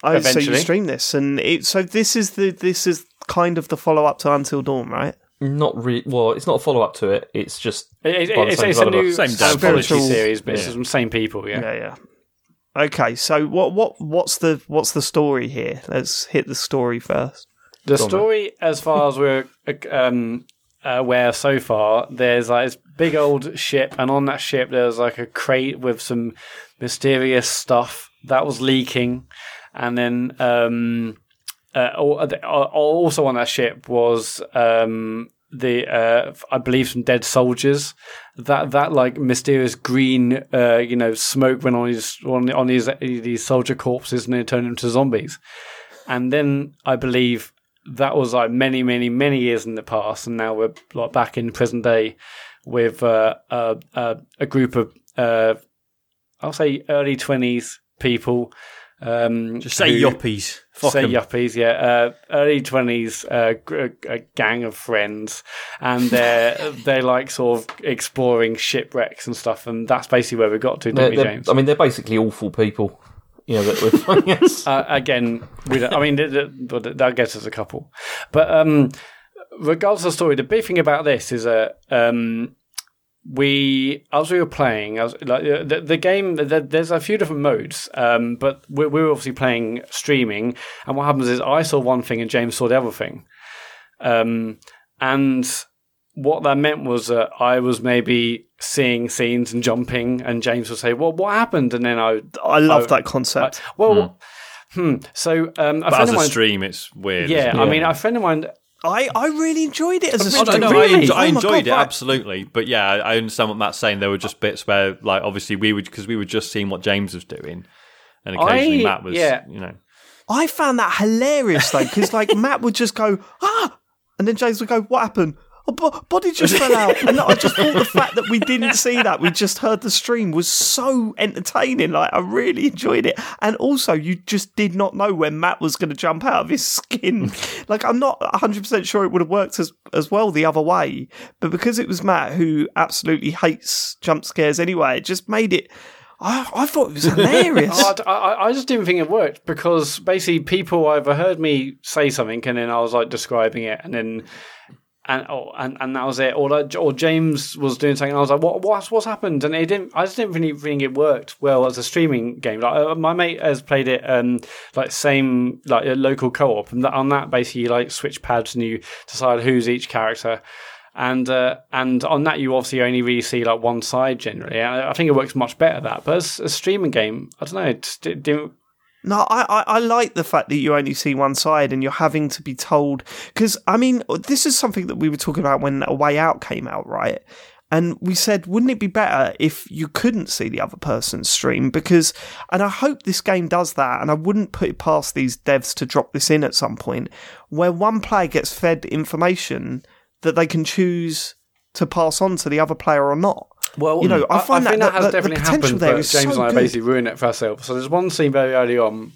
Oh, so you Eventually. streamed this, and it, so this is the this is kind of the follow up to Until Dawn, right? Not really. Well, it's not a follow up to it. It's just It, it, By it's, same it's a new Same anthology spiritual- series, but it's yeah. the same people. Yeah. Yeah, yeah. Okay, so what what what's the what's the story here? Let's hit the story first. The story, as far as we're um, aware so far, there's like this big old ship, and on that ship there's like a crate with some mysterious stuff that was leaking, and then um, uh, also on that ship was um, the uh, I believe some dead soldiers. That that like mysterious green, uh, you know, smoke went on his on, on his these soldier corpses and turned them into zombies. And then I believe that was like many, many, many years in the past, and now we're like back in present day with uh, uh, uh, a group of uh, I'll say early twenties people. Um, Just say who- yuppies. Fuck say 'em. yuppies, yeah. Uh, early twenties, uh, g- a gang of friends, and they're they're like sort of exploring shipwrecks and stuff, and that's basically where we got to, didn't we, James? I mean, they're basically awful people. You know that we're yes. uh, again, we don't, I mean, th- th- but that gets us a couple. But um, regardless of the story, the big thing about this is that um, we, as we were playing, as like uh, the, the game, the, there's a few different modes, um, but we, we were obviously playing streaming, and what happens is I saw one thing and James saw the other thing, um, and what that meant was that I was maybe seeing scenes and jumping, and James would say, "Well, what happened?" And then I, I love that concept. well, hmm. So um, a But friend as of a mine, stream, it's weird. yeah, isn't? I mean, a friend of mine. I, I really enjoyed it as a stream. no, no, Really? I, enjo- I Oh my enjoyed God, it absolutely, but yeah, I understand what Matt's saying. There were just bits where, like, obviously we would because we were just seeing what James was doing, and occasionally I- Matt was, yeah. you know, I found that hilarious though, because like Matt would just go ah, and then James would go, "What happened?" A bo- body just fell out, and I just thought the fact that we didn't see that, we just heard the stream, was so entertaining. Like I really enjoyed it, and also you just did not know when Matt was going to jump out of his skin. like I'm not 100 percent sure it would have worked as as well the other way, but because it was Matt who absolutely hates jump scares anyway, it just made it. I, I thought it was hilarious. Oh, I, I, I just didn't think it worked because basically people either heard me say something and then I was like describing it and then and oh, and, and that was it. Or or James was doing something and I was like, what what's what's happened? And it didn't. I just didn't really think it worked well as a streaming game. Like uh, my mate has played it um like same like a local co-op and on that basically you like switch pads and you decide who's each character. And uh, and on that you obviously only really see like one side generally. I I think it works much better that. But as a streaming game, I don't know. It just didn't. No, I, I, like the fact that you only see one side and you're having to be told. Because, I mean, this is something that we were talking about when A Way Out came out, right? And we said, wouldn't it be better if you couldn't see the other person's stream? Because, and I hope this game does that, and I wouldn't put it past these devs to drop this in at some point, where one player gets fed information that they can choose to pass on to the other player or not. Well, You know, I find think that- that, has that- the definitely potential happened, there but James so and I basically ruined it for ourselves. So there's one scene very early on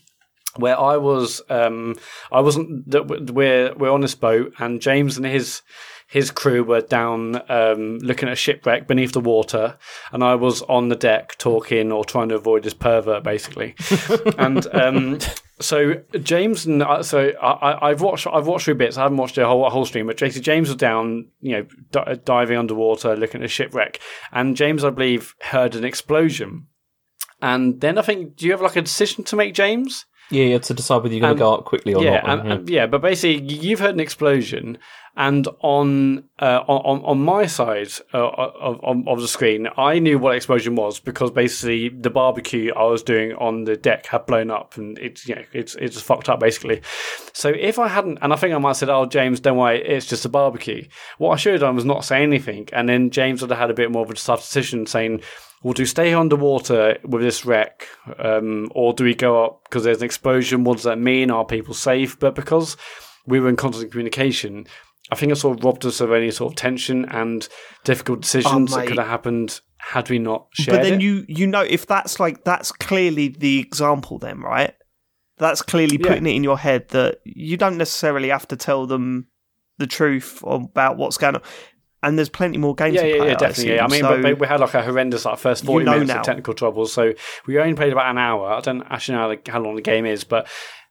where I was, um, I wasn't. that We're we're on this boat, and James and his his crew were down um, looking at a shipwreck beneath the water, and I was on the deck talking or trying to avoid this pervert, basically. and um, so James and I, so I, I- I've watched I've watched through bits. I haven't watched the whole whole stream, but JC James was down, you know, di- uh, diving underwater, looking at a shipwreck, and James, I believe, heard an explosion. And then I think, do you have like a decision to make, James? Yeah, you have to decide whether you're going to go up quickly or yeah, not. and, yeah. and- yeah, but basically, you've heard an explosion, and on uh, on on my side uh, of, of of the screen, I knew what explosion was because basically the barbecue I was doing on the deck had blown up, and it's you know it's it's fucked up basically. So if I hadn't, and I think I might have said, "Oh, James, don't worry, it's just a barbecue." What I should have done was not say anything, and then James would have had a bit more of a decision, saying. Well, do stay underwater with this wreck, um, or do we go up because there's an explosion? What does that mean? Are people safe? But because we were in constant communication, I think it sort of robbed us of any sort of tension and difficult decisions that oh, could have happened had we not shared But then it. you you know if that's like that's clearly the example then, right? That's clearly Yeah. putting it in your head that you don't necessarily have to tell them the truth about what's going on. And there's plenty more games yeah, to yeah, play. yeah, definitely. yeah. I mean, so, but, we had like a horrendous like first forty You know minutes now. of technical troubles, so we only played about an hour. I don't actually know how long the game is, but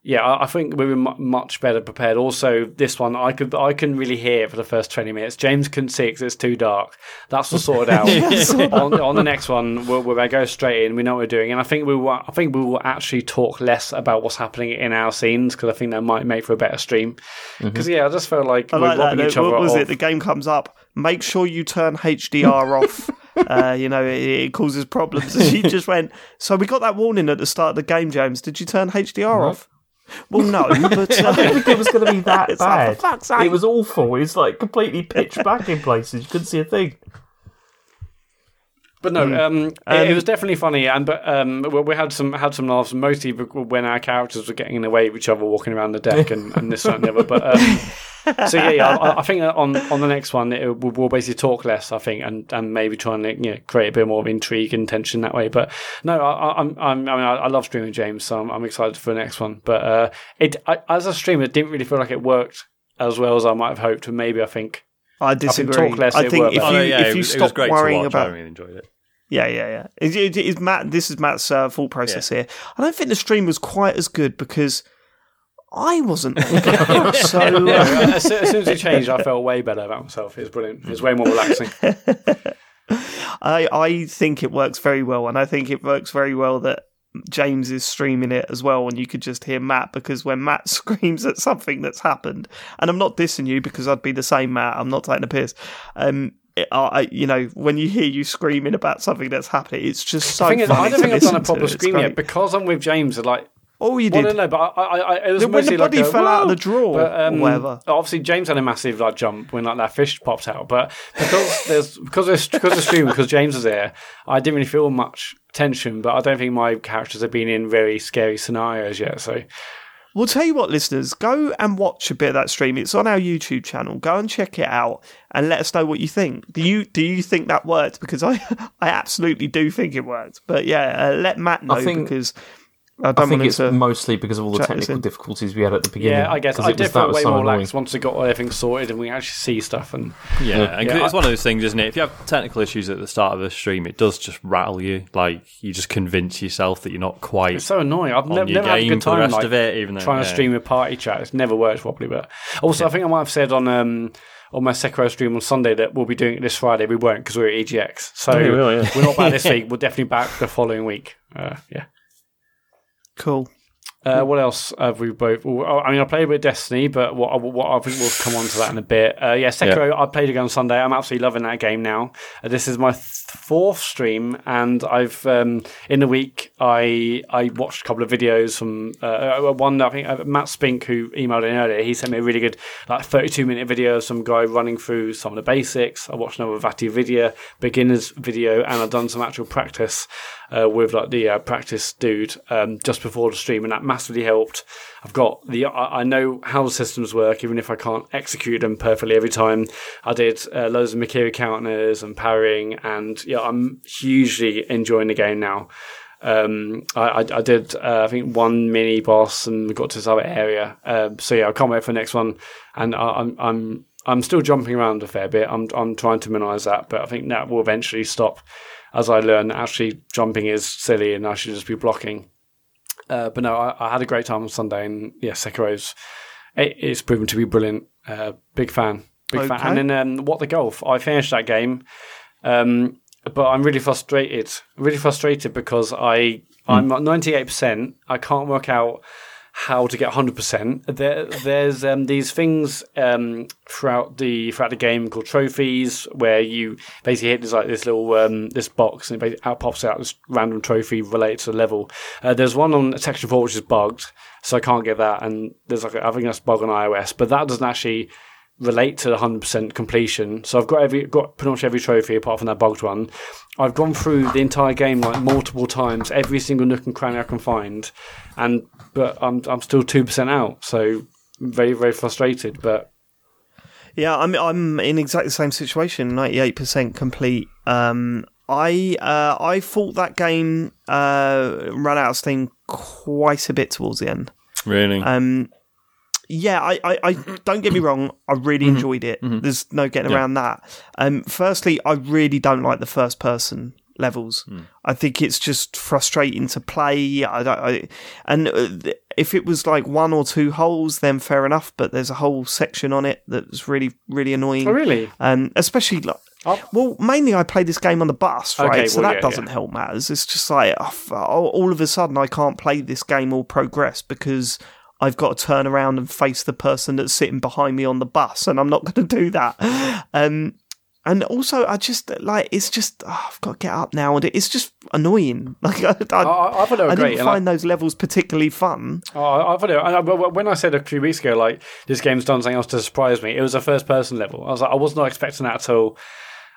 yeah, I, I think we were mu much better prepared. Also, this one I could I couldn't really hear it for the first twenty minutes. James couldn't see because it's too dark. That's all sorted out. on, on the next one, we're, we're going to go straight in. We know what we're doing, and I think we will. I think we will actually talk less about what's happening in our scenes because I think that might make for a better stream. Because yeah, I just felt like I we're like that. each What other was of- it? The game comes up. Make sure you turn HDR off. Uh, you know, it, it causes problems. And she just went, So we got that warning at the start of the game, James. Did you turn HDR off? Well, no, but uh, I didn't think it was going to be that like, bad. it was awful. It was like completely pitch black in places. You couldn't see a thing. But no, um, it, it was definitely funny, and but um, we, we had some had some laughs, mostly when our characters were getting in the way of each other, walking around the deck, and, and this that, and the other. But um, so yeah, yeah I, I think on on the next one, it, we'll, we'll basically talk less, I think, and, and maybe try and you know, create a bit more of intrigue and tension that way. But no, I, I- I'm, I'm I mean, I, I love streaming James, so I'm, I'm excited for the next one. But uh, it I, as a streamer, it didn't really feel like it worked as well as I might have hoped, and maybe I think I disagree. talk less, I think if you, Oh, no, yeah, if you it stop great worrying to watch. about I really enjoyed it. Yeah, yeah, yeah. Is, is, is Matt? This is Matt's uh, full process here. I don't think the stream was quite as good because I wasn't. so uh, as, soo- as soon as it changed, I felt way better about myself. It was brilliant. It was way more relaxing. I I think it works very well, and I think it works very well that James is streaming it as well, and you could just hear Matt because when Matt screams at something that's happened, and I'm not dissing you because I'd be the same Matt. I'm not taking a piss. Um, it, I, you know, when you hear you screaming about something that's happening, it's just so I, think it's- funny I don't think I've done a proper scream yet because I'm with James. Like, Oh, you well, did. no, no, but I, I, I it was when the body like a, fell out of the drawer But, um, whatever. Obviously, James had a massive like jump when like that fish popped out. But because there's because there's because of streaming because James was there, I didn't really feel much tension. But I don't think my characters have been in very scary scenarios yet. So We'll tell you what, listeners, go and watch a bit of that stream. It's on our YouTube channel. Go and check it out and let us know what you think. Do you do you think that worked? Because I I absolutely do think it worked. But yeah, uh, let Matt know think- because I I don't think it's mostly because of all the technical difficulties we had at the beginning. yeah, I guess I it was- did that feel was way so more annoying. relaxed once we got everything sorted and we actually see stuff. And Yeah, and 'cause Yeah, it's I- one of those things, isn't it? If you have technical issues at the start of a stream, it does just rattle you. Like you just convince yourself that you're not quite it's so annoying. I've on never, never had a good for the time rest like, of it. Even though trying to stream a party chat. It's never worked properly. But also, I think I might have said on um, on my Sekiro stream on Sunday that we'll be doing it this Friday. We won't because we're at EGX. So we will, yeah. we're not back this week. We're definitely back the following week. Uh, yeah. Cool. Uh, what else have we both? well, I mean, I played with Destiny, but what, what I think we'll come on to that in a bit. Uh, yeah, Sekiro. I played again on Sunday. I'm absolutely loving that game now. Uh, this is my th- fourth stream, and I've um, in the week I I watched a couple of videos from uh, uh, one. I think uh, Matt Spink, who emailed in earlier, he sent me a really good like 32 minute video of some guy running through some of the basics. I watched another VaatiVidya, beginners video, and I've done some actual practice uh, with like the uh, practice dude um, just before the stream, and that massively helped. I've got the I, know how systems work, even if I can't execute them perfectly every time. I did uh, loads of Mikiri counters and parrying, and yeah, I'm hugely enjoying the game now. Um, I, I, I did, uh, I think, one mini boss and got to this other area. Um, so yeah, I can't wait for the next one. And I, I'm, I'm, I'm still jumping around a fair bit. I'm, I'm trying to minimise that, but I think that will eventually stop as I learn actually jumping is silly and I should just be blocking. Uh, but no, I, I had a great time on Sunday, and yeah, Sekiro's it, it's proven to be brilliant. Uh, big fan, big fan. And then um, what the golf? I finished that game, um, but I'm really frustrated. Really frustrated because I I'm at 98. percent I can't work out how to get 100. percent There there's um, these things um, throughout the throughout the game called trophies where you basically hit this like this little um, this box and it out pops out this random trophy related to the level. Uh, there's one on section four which is bugged, so I can't get that. And there's like a, I think that's bug on iOS, but that doesn't actually relate to the 100% completion. So I've got every got pretty much every trophy apart from that bugged one. I've gone through the entire game like multiple times, every single nook and cranny I can find, and but I'm I'm still two percent out. So very very frustrated. But Yeah, I'm I'm in exactly the same situation. Ninety eight percent complete. Um, I uh, I thought that game uh, ran out of steam quite a bit towards the end. Really? Um, yeah, I, I, I don't get me wrong. I really enjoyed it. There's no getting around that. Um, firstly, I really don't like the first person levels. I think it's just frustrating to play. I don't, I, and uh, if it was like one or two holes, then fair enough. But there's a whole section on it that's really, really annoying. Oh, really? Um, especially like. Oh. Well, mainly I played this game on the bus, right? Okay, so well, that yeah, doesn't yeah. help matters. It's just like oh, all of a sudden I can't play this game or progress because I've got to turn around and face the person that's sitting behind me on the bus, and I'm not going to do that. Um, and also, I just like it's just oh, I've got to get up now, and it's just annoying. Like I, I, I, I thought they were I didn't and I- find those levels particularly fun. Oh, I I thought it, when I said a few weeks ago, like this game's done something else to surprise me, it was a first-person level. I was like, I was not expecting that at all,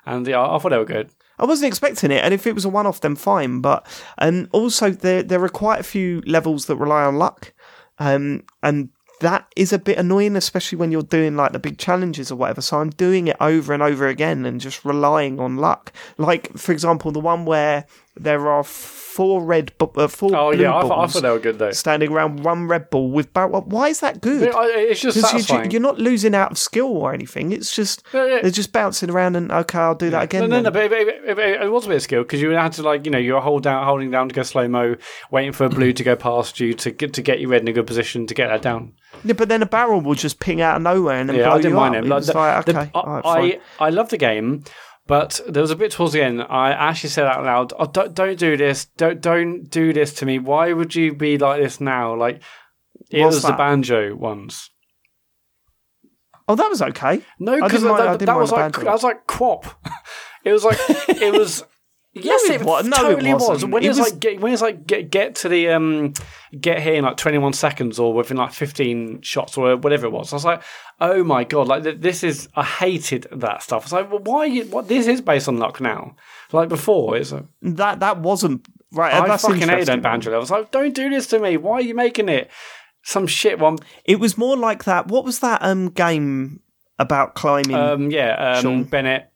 and yeah, I thought they were good. I wasn't expecting it, and if it was a one-off, then fine. But um, also there there are quite a few levels that rely on luck, um, and that is a bit annoying, especially when you're doing like the big challenges or whatever. So I'm doing it over and over again and just relying on luck. Like for example, the one where there are four red, bu- uh, four Oh blue yeah, I thought, I balls thought they were good though. standing around one red ball with barrel. Why is that good? I- It's just satisfying. you, are not losing out of skill or anything. It's just Yeah, yeah. they're just bouncing around and okay, I'll do that again. No, no, then. no, but it, it, it, it was a bit of skill because you had to like you know you're hold down, holding down to go slow mo, waiting for a blue to go past you to get to get you red in a good position to get that down. Yeah, but then a barrel will just ping out of nowhere and then Yeah, blow I didn't you mind up. it. Like, the- like, the- okay, I, all right. I I love the game, but there was a bit towards the end. I actually said out loud, oh, "Don't don't do this. Don't don't do this to me. Why would you be like this now?" Like it What's was the banjo ones. oh, that was okay. No, because I that, that was like that was like QWOP. It was like it was. Yes, it it, wa- no, it totally was. wasn't. When It it's was- like get, when it's like get get to the um get here in like twenty one seconds or within like fifteen shots or whatever it was. I was like, oh my god, like this is. I hated that stuff. I was like, well, why? Are you, what this is based on luck now? Like before, is A, That that wasn't right. I that's fucking hated banjo. I was like, don't do this to me. Why are you making it? Some shit one. It was more like that. What was that um game about climbing? Um, yeah, um, Sean. Bennett.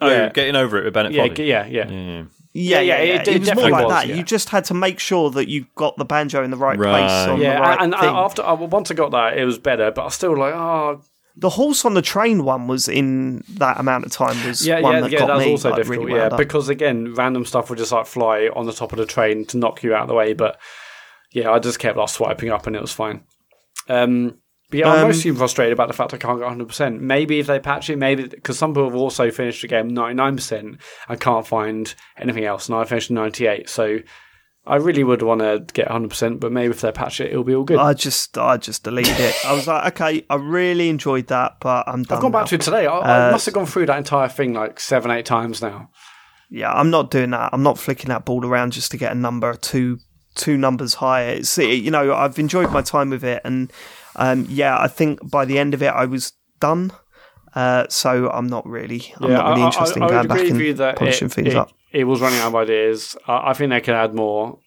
Oh, yeah. getting over it with Bennett Yeah, Foddy. g- yeah, yeah. Yeah, yeah. yeah, yeah, yeah, yeah. it- It, it was more like was, that. yeah. You just had to make sure that you got the banjo in the right, Right. place on Yeah, the right and, and thing. after uh, once I got that, it was better. But I was still like, oh, the horse on the train one was in that amount of time. Was yeah, one yeah, that yeah. got That was me, also like, difficult. really yeah, wound because again, random stuff would just like fly on the top of the train to knock you out of the way. But yeah, I just kept like swiping up, and it was fine. Um, but yeah, I'm Um, mostly frustrated about the fact I can't get 100. percent Maybe if they patch it, maybe because some people have also finished the game 99 percent and can't find anything else, and I finished 98. So. I really would want to get 100%, but maybe if they patch it, it'll be all good. I just, I just deleted it. I was like, okay, I really enjoyed that, but I'm done. I've gone now. back to it today. I, I Uh, must have gone through that entire thing like seven, eight times now. yeah, I'm not doing that. I'm not flicking that ball around just to get a number two two numbers higher. It's you know I've enjoyed my time with it, and um, yeah, I think by the end of it I was done. Uh, so I'm not really, I'm not really I- I- interested I, in going back and that polishing it, things it, up. It was running out of ideas. I, I think they could add more.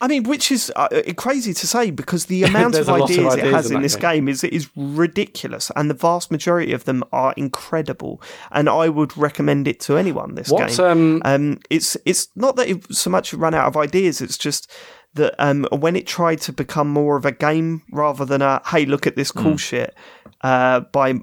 I mean, which is uh, crazy to say because the amount of lot of ideas, it has in in this game. game is is ridiculous, and the vast majority of them are incredible. And I would recommend it to anyone. This What's game. um? Um, it's it's not that it so much run out of ideas. It's just that um, when it tried to become more of a game rather than a hey, look at this cool shit, uh, by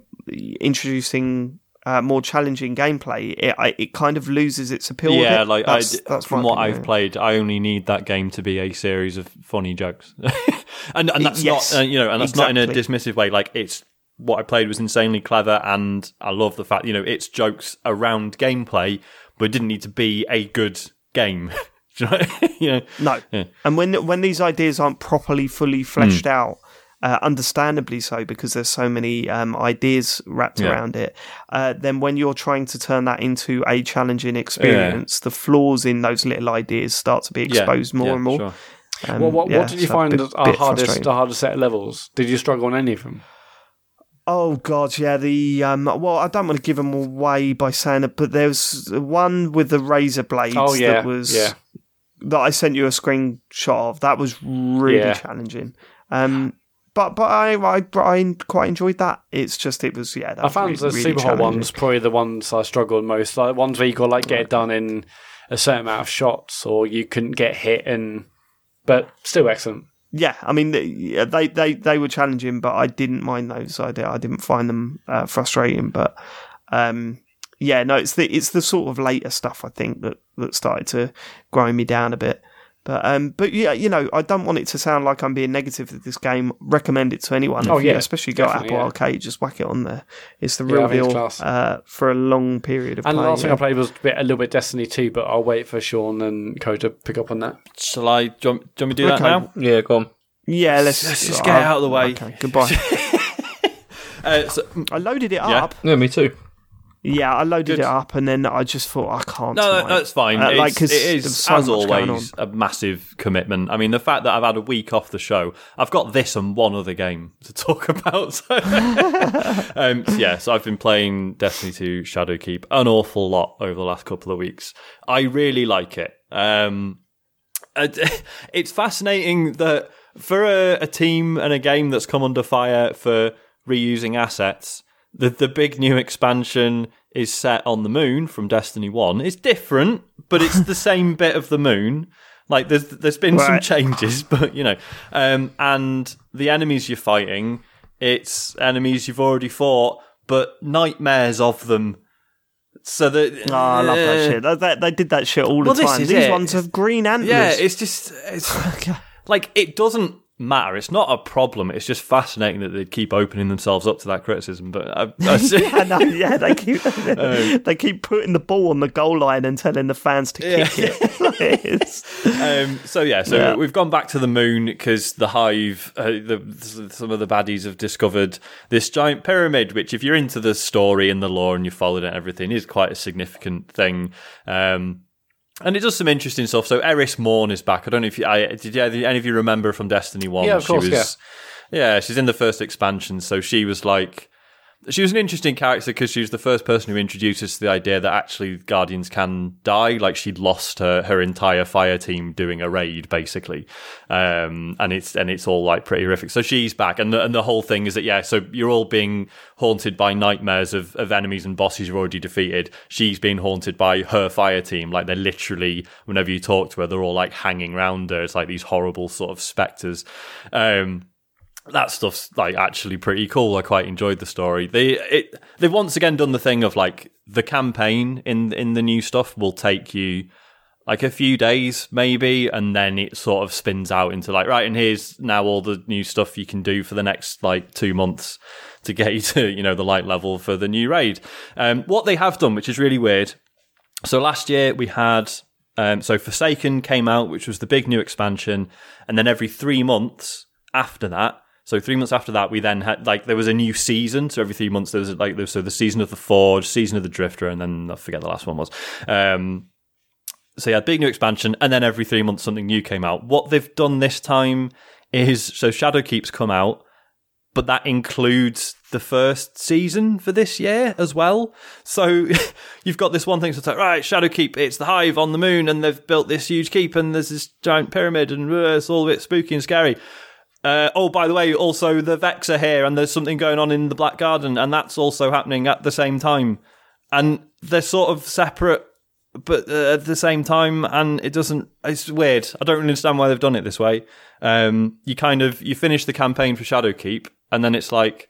introducing uh, more challenging gameplay, it I, it kind of loses its appeal. Yeah, like I, That's- that's from what. I've played, I only need that game to be a series of funny jokes, and and that's Yes, not uh, you know, and that's not in a dismissive way. Like it's what I played was insanely clever, and I love the fact you know it's jokes around gameplay, but it didn't need to be a good game. Do you know? you know? No, Yeah. and when when these ideas aren't properly fully fleshed out, uh, understandably so, because there's so many um, ideas wrapped Yeah. around it. Uh, then when you're trying to turn that into a challenging experience, the flaws in those little ideas start to be Yeah, exposed more yeah, and more. sure. Um, Well, what, yeah, what did you so find bit- as our bit hardest, the hardest set of levels? Did you struggle on any of them? Oh god, yeah. The um, well, I don't want to give them away by saying it, but there's one with the razor blades Oh, yeah, that was yeah. That I sent you a screenshot of. That was really Yeah. challenging. Um, but but I, I I quite enjoyed that. It's just it was yeah. That I was found really, the really super hot ones probably the ones I struggled most. Like ones where you got like get it done in a certain amount of shots, or you couldn't get hit, and but still excellent. Yeah, I mean they they they were challenging, but I didn't mind those. I did, I didn't find them uh, frustrating, but um, yeah, no, it's the it's the sort of later stuff I think that that started to grind me down a bit. But um, but yeah, you know, I don't want it to sound like I'm being negative with this game. Recommend it to anyone. Oh, If you- yeah, especially go Apple yeah. Arcade, just whack it on there. It's the real I think it's deal class. uh, for a long period of time. And the play. last thing. I played was a, bit, a little bit Destiny 2, but I'll wait for Sean and Co to pick up on that. Shall I? Do you, want, do you want me to do that now? Yeah, go on. Yeah, let's, Let's just get it out of the way. Okay, goodbye. Uh, so, I loaded it Yeah. up. Yeah, me too. Yeah, I loaded Good. it up, and then I just thought I can't. No, that's fine. Uh, like, it is, so as always, a massive commitment. I mean, the fact that I've had a week off the show, I've got this and one other game to talk about. So, um, yeah, so I've been playing Destiny 2 Shadowkeep an awful lot over the last couple of weeks. I really like it. Um, it's fascinating that for a, a team and a game that's come under fire for reusing assets, the the big new expansion is set on the moon from Destiny One. It's different, but it's the same bit of the moon. Like there's there's been some changes, but you know, um, and the enemies you're fighting, it's enemies you've already fought, but nightmares of them. So that Oh, I love that shit. That, that- they did that shit all the Well, this time. These it. ones have green antlers. Yeah, it's just it's like it doesn't matter. It's not a problem. It's just fascinating that they keep opening themselves up to that criticism. But I, I, I know, yeah, they keep Um, they keep putting the ball on the goal line and telling the fans to kick it. Um, so yeah, so Yeah. we've gone back to the moon because the hive, uh, the, some of the baddies have discovered this giant pyramid, which, if you're into the story and the lore and you followed it and everything, is quite a significant thing. Um, and it does some interesting stuff. So Eris Morn is back. I don't know if you, I, did you, any of you remember from Destiny One? Yeah, of course, she was, yeah. she's in the first expansion. So she was like, she was an interesting character because she was the first person who introduced us to the idea that actually Guardians can die. Like she'd lost her, her entire fire team doing a raid, basically, um, and it's and it's all like pretty horrific. So she's back, and the, and the whole thing is that yeah, so you're all being haunted by nightmares of, of enemies and bosses you've already defeated. She's being haunted by her fire team. Like they're literally, whenever you talk to her, they're all like hanging around her. It's like these horrible sort of specters. Um, that stuff's like actually pretty cool. I quite enjoyed the story. They it they've once again done the thing of like the campaign in in the new stuff will take you like a few days maybe and then it sort of spins out into like right and here's now all the new stuff you can do for the next like 2 months to get you to you know the light level for the new raid. Um what they have done which is really weird. So last year we had um so Forsaken came out which was the big new expansion and then every 3 months after that so three months after that, we then had like there was a new season. So every three months there was like there was, so the season of the Forge, season of the Drifter, and then I forget the last one was. Um, so yeah, big new expansion, and then every three months something new came out. What they've done this time is so Shadowkeep's come out, but that includes the first season for this year as well. So you've got this one thing. So it's like, right, Shadowkeep, it's the hive on the moon, and they've built this huge keep, and there's this giant pyramid, and uh, it's all a bit spooky and scary. Uh, oh, by the way, also the Vex are here, and there's something going on in the Black Garden, and that's also happening at the same time. And they're sort of separate, but uh, at the same time, and it doesn't. It's weird. I don't really understand why they've done it this way. Um, you kind of you finish the campaign for Shadowkeep, and then it's like,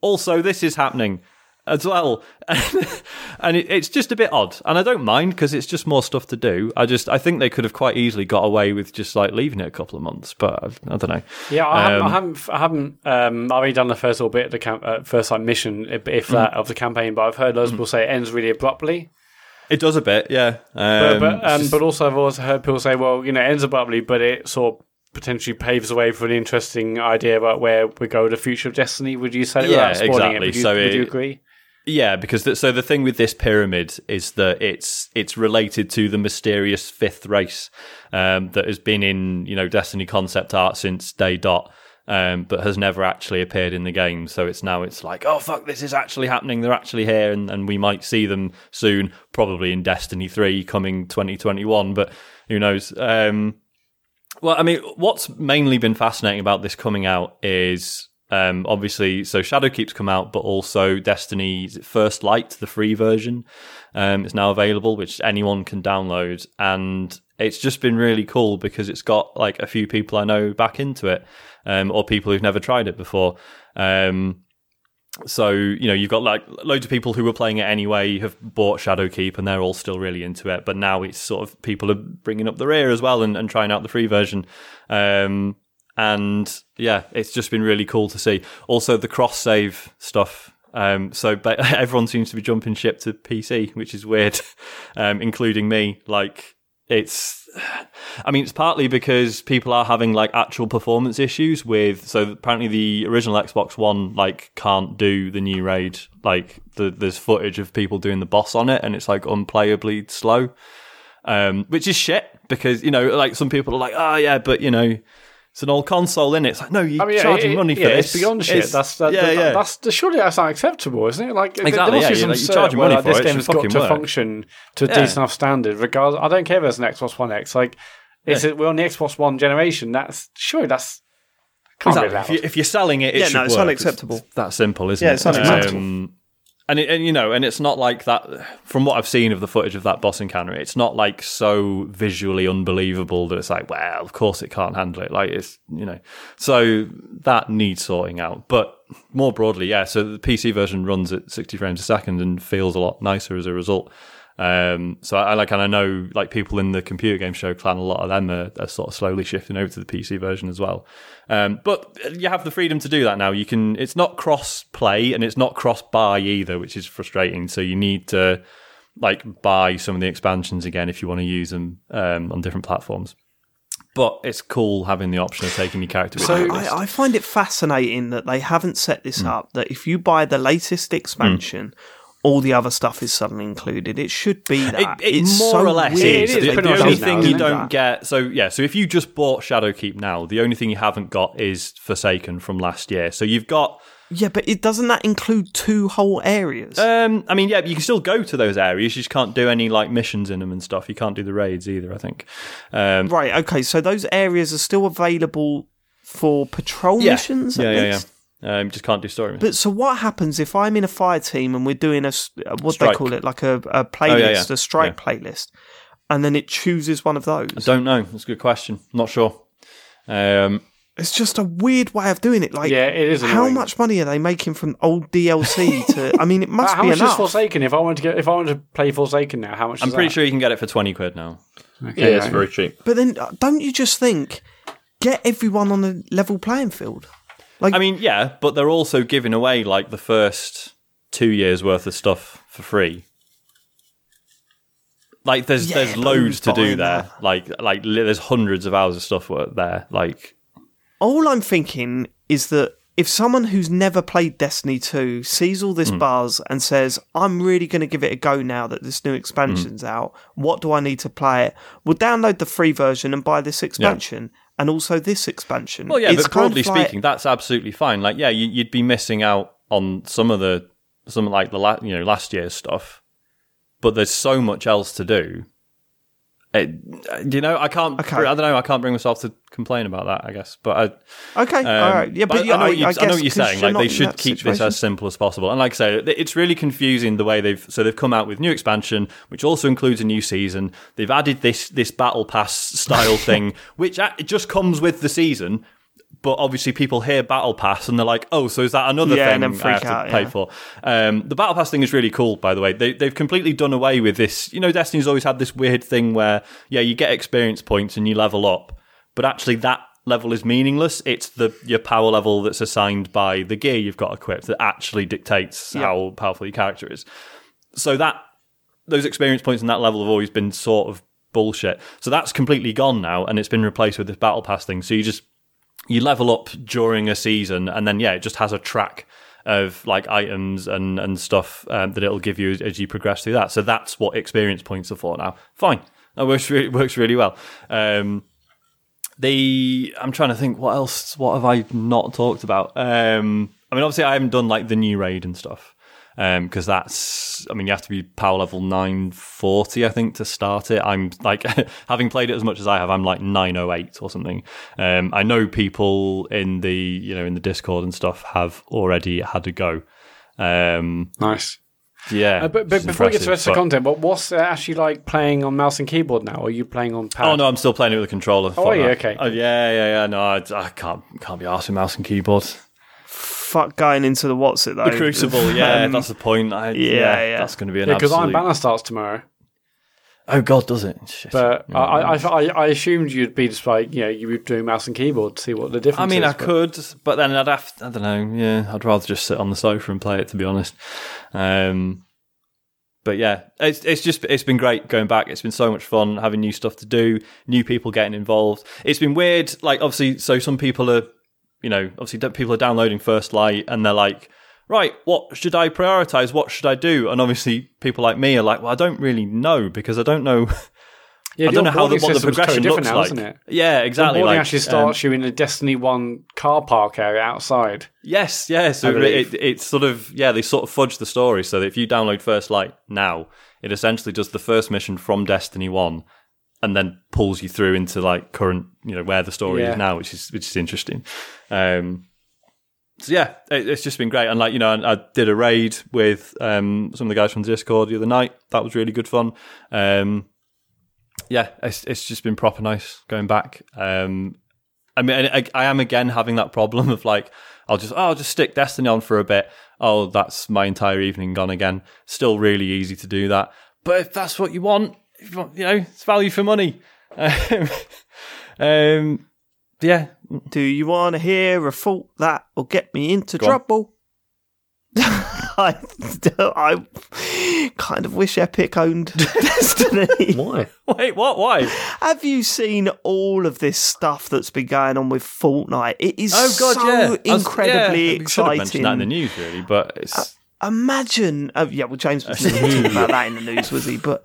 also this is happening as well, and it, it's just a bit odd. And I don't mind because it's just more stuff to do. I just I think they could have quite easily got away with just like leaving it a couple of months, but I, I don't know. Yeah, I haven't. I Um, haven't. I haven't. Um, I've only done the first little bit of the camp, uh, first like mission, if Mm. that, of the campaign. But I've heard loads of people say it ends really abruptly. It does a bit, yeah. But Um, but, it's um, just- but also I've also heard people say, well, you know, it ends abruptly, but it sort of potentially paves the way for an interesting idea about where we go with the future of Destiny. Would you say Yeah, spoiling exactly. it? Would you, So would you agree? Yeah, because th- so the thing with this pyramid is that it's it's related to the mysterious fifth race um, that has been in you know Destiny concept art since day dot, um, but has never actually appeared in the game. So it's now it's like oh fuck, this is actually happening. They're actually here, and, and we might see them soon, probably in Destiny three coming twenty twenty one. But who knows? Um, well, I mean, what's mainly been fascinating about this coming out is um, obviously so Shadowkeep's come out, but also Destiny's First Light, the free version, um, is now available, which anyone can download, and it's just been really cool because it's got like a few people I know back into it, um, or people who've never tried it before. Um, so you know you've got like loads of people who were playing it anyway have bought Shadowkeep and they're all still really into it. But now it's sort of people are bringing up the rear as well and, and trying out the free version. Um, and yeah, it's just been really cool to see. Also, the cross save stuff. Um, so everyone seems to be jumping ship to PC, which is weird, um, including me. Like it's I mean, it's partly because people are having like actual performance issues with. So apparently, the original Xbox One like can't do the new raid. Like the, there's footage of people doing the boss on it, and it's like unplayably slow, um, which is shit because you know, like some people are like, oh yeah, but you know. It's an old console, in it? It's like no, you're I mean, yeah, charging it- money for yeah, this. It's beyond shit. It's- that's that, yeah, that- yeah. That's surely that's unacceptable, isn't it? Like Exactly, there yeah, be you're- you're charging where, money like, for this it, it game should has got to work. function to a Yeah. decent enough standard. Regardless, I don't care if it's an Xbox One X. Like, is it we're on the Xbox One generation? That's surely that's can't Exactly. be allowed. If, you, if you're selling it, it Yeah, should no, it's work. unacceptable. that simple, isn't Yeah, it? it's unacceptable. Um, and it, and you know, and it's not like that. From what I've seen of the footage of that boss encounter, it's not like so visually unbelievable that it's like, well, of course it can't handle it. Like it's you know, so that needs sorting out. But more broadly, yeah. So the PC version runs at 60 frames a second and feels a lot nicer as a result. Um, so I, I like, and I know like people in the computer game show clan, a lot of them are, are sort of slowly shifting over to the PC version as well. Um, but you have the freedom to do that now. You can, it's not cross play and it's not cross buy either, which is frustrating. So you need to like buy some of the expansions again if you want to use them, um, on different platforms. But it's cool having the option of taking your character So- you. I, I find it fascinating that they haven't set this Hmm. up that if you buy the latest expansion, all the other stuff is suddenly included. It should be that. It, it it's more so or less weird It is. is that The, the only is now, thing you don't get, so yeah, so if you just bought Shadowkeep now, the only thing you haven't got is Forsaken from last year. So you've got, Yeah, but it doesn't that include two whole areas? um, I mean, yeah, you can still go to those areas. You just can't do any like missions in them and stuff. You can't do the raids either. I think. Um, right. Okay. So those areas are still available for patrol yeah, missions. at yeah, yeah, yeah. least? Um, just can't do story missions. But so what happens if I'm in a fire team and we're doing a s- uh, what Strike. they call it like a, a playlist, Oh, yeah, yeah. a strike playlist, and then it chooses one of those? I don't know. That's a good question. Not sure. Um, It's just a weird way of doing it. Like, Yeah, it is How much money are they making from old DLC to? I mean, it must how be much is enough. Forsaken? If I want to get, if I want to play Forsaken now, how much? I'm is pretty that? sure you can get it for twenty quid now. Okay, Yeah, it's very cheap. But then, uh, don't you just think get everyone on a level playing field? Like, I mean, yeah, but they're also giving away like the first two years worth of stuff for free. Like there's Yeah, there's loads to do there. that? Like like there's hundreds of hours of stuff there. Like all I'm thinking is that if someone who's never played Destiny 2 sees all Hmm. this buzz and says, I'm really going to give it a go now that this new expansion's Hmm. out, what do I need to play it? Well, download the free version and buy this expansion and also this expansion. well, yeah, It's but kind of broadly like- speaking, that's absolutely fine. Like yeah, you, you'd be missing out on some of the some like the la- you know last year's stuff, but there's so much else to do. It, you know, I can't. Okay. I don't know. I can't bring myself to complain about that. I guess, but I, Okay, Um, all right. Yeah, but, I, I know what, you, I, I know what you're saying. Like they should keep this as simple as possible. And like I say, it's really confusing the way they've so they've come out with new expansion, which also includes a new season. They've added this this battle pass style thing, which it just comes with the season. But obviously, people hear battle pass and they're like, "Oh, so is that another Yeah, thing and then I freak have to out, pay yeah. for?" Um, the battle pass thing is really cool, by the way. They, they've completely done away with this. You know, Destiny's always had this weird thing where, yeah, you get experience points and you level up, but actually that level is meaningless. It's the your power level that's assigned by the gear you've got equipped that actually dictates how powerful your character is. So that those experience points and that level have always been sort of bullshit. So that's completely gone now, and it's been replaced with this battle pass thing. So you just you level up during a season, and then yeah, it just has a track of like items and and stuff um, that it'll give you as, as you progress through that. So that's what experience points are for now. Fine, that works really, works really well. Um, the I'm trying to think what else. What have I not talked about? Um, I mean, obviously, I haven't done like the new raid and stuff because that's. I mean, you have to be power level 940, I think, to start it. I'm like having played it as much as I have. I'm like 908 or something. Um, I know people in the you know in the Discord and stuff have already had a go. Um, Nice. yeah, Uh, but, but before we get to the rest impressive, of the content, but what's uh, actually like playing on mouse and keyboard now? Or are you playing on pad? Oh no, I'm still playing it with a controller. Oh, Fuck are you? Okay. Oh, yeah, yeah, yeah. No, I, I can't can't be arsed with mouse and keyboard. Fuck going into the what's it though? The Crucible, yeah, Um, that's the point. I, yeah, yeah, yeah. that's going to be an Yeah, because absolute. Iron Banner starts tomorrow. oh God, does it? Shit. But Yeah. I, I, I, I assumed you'd be just like, you know, you were doing mouse and keyboard to see what the difference I mean, is. I but- could, but then I'd have. to, I don't know. Yeah, I'd rather just sit on the sofa and play it. To be honest. Um, but yeah, it's it's just it's been great going back. It's been so much fun having new stuff to do, new people getting involved. It's been weird. Like obviously, so some people are, you know, obviously people are downloading First Light and they're like, right, what should I prioritize? What should I do? And obviously, people like me are like, well, I don't really know because I don't know. Yeah, I don't know how the, what the progression totally looks different now, like. isn't it? Yeah, exactly. Onboarding like, actually um, starts you in a Destiny 1 car park area outside. Yes, yeah. So it, it, it's sort of yeah, they sort of fudge the story so that if you download First Light now, it essentially does the first mission from Destiny One, and then pulls you through into like current, you know, where the story Yeah. is now, which is which is interesting. Um, so yeah, it, it's just been great. And like you know, I, I did a raid with um, some of the guys from Discord the other night. That was really good fun. Um, yeah, it's it's just been proper nice going back. Um, I mean, I, I am again having that problem of like, I'll just, oh, I'll just stick Destiny on for a bit. Oh, that's my entire evening gone again. Still really easy to do that. But if that's what you want, you, know, it's value for money. Um, um, yeah, Do you want to hear a fault that will get me into Go trouble? I, I kind of wish Epic owned Destiny. Why? wait, what? Why? Have you seen all of this stuff that's been going on with Fortnite? It is Oh God, so yeah, I was- incredibly yeah, we should have mentioned exciting. that in the news, really, but it's imagine oh yeah well james was talking about that in the news was he but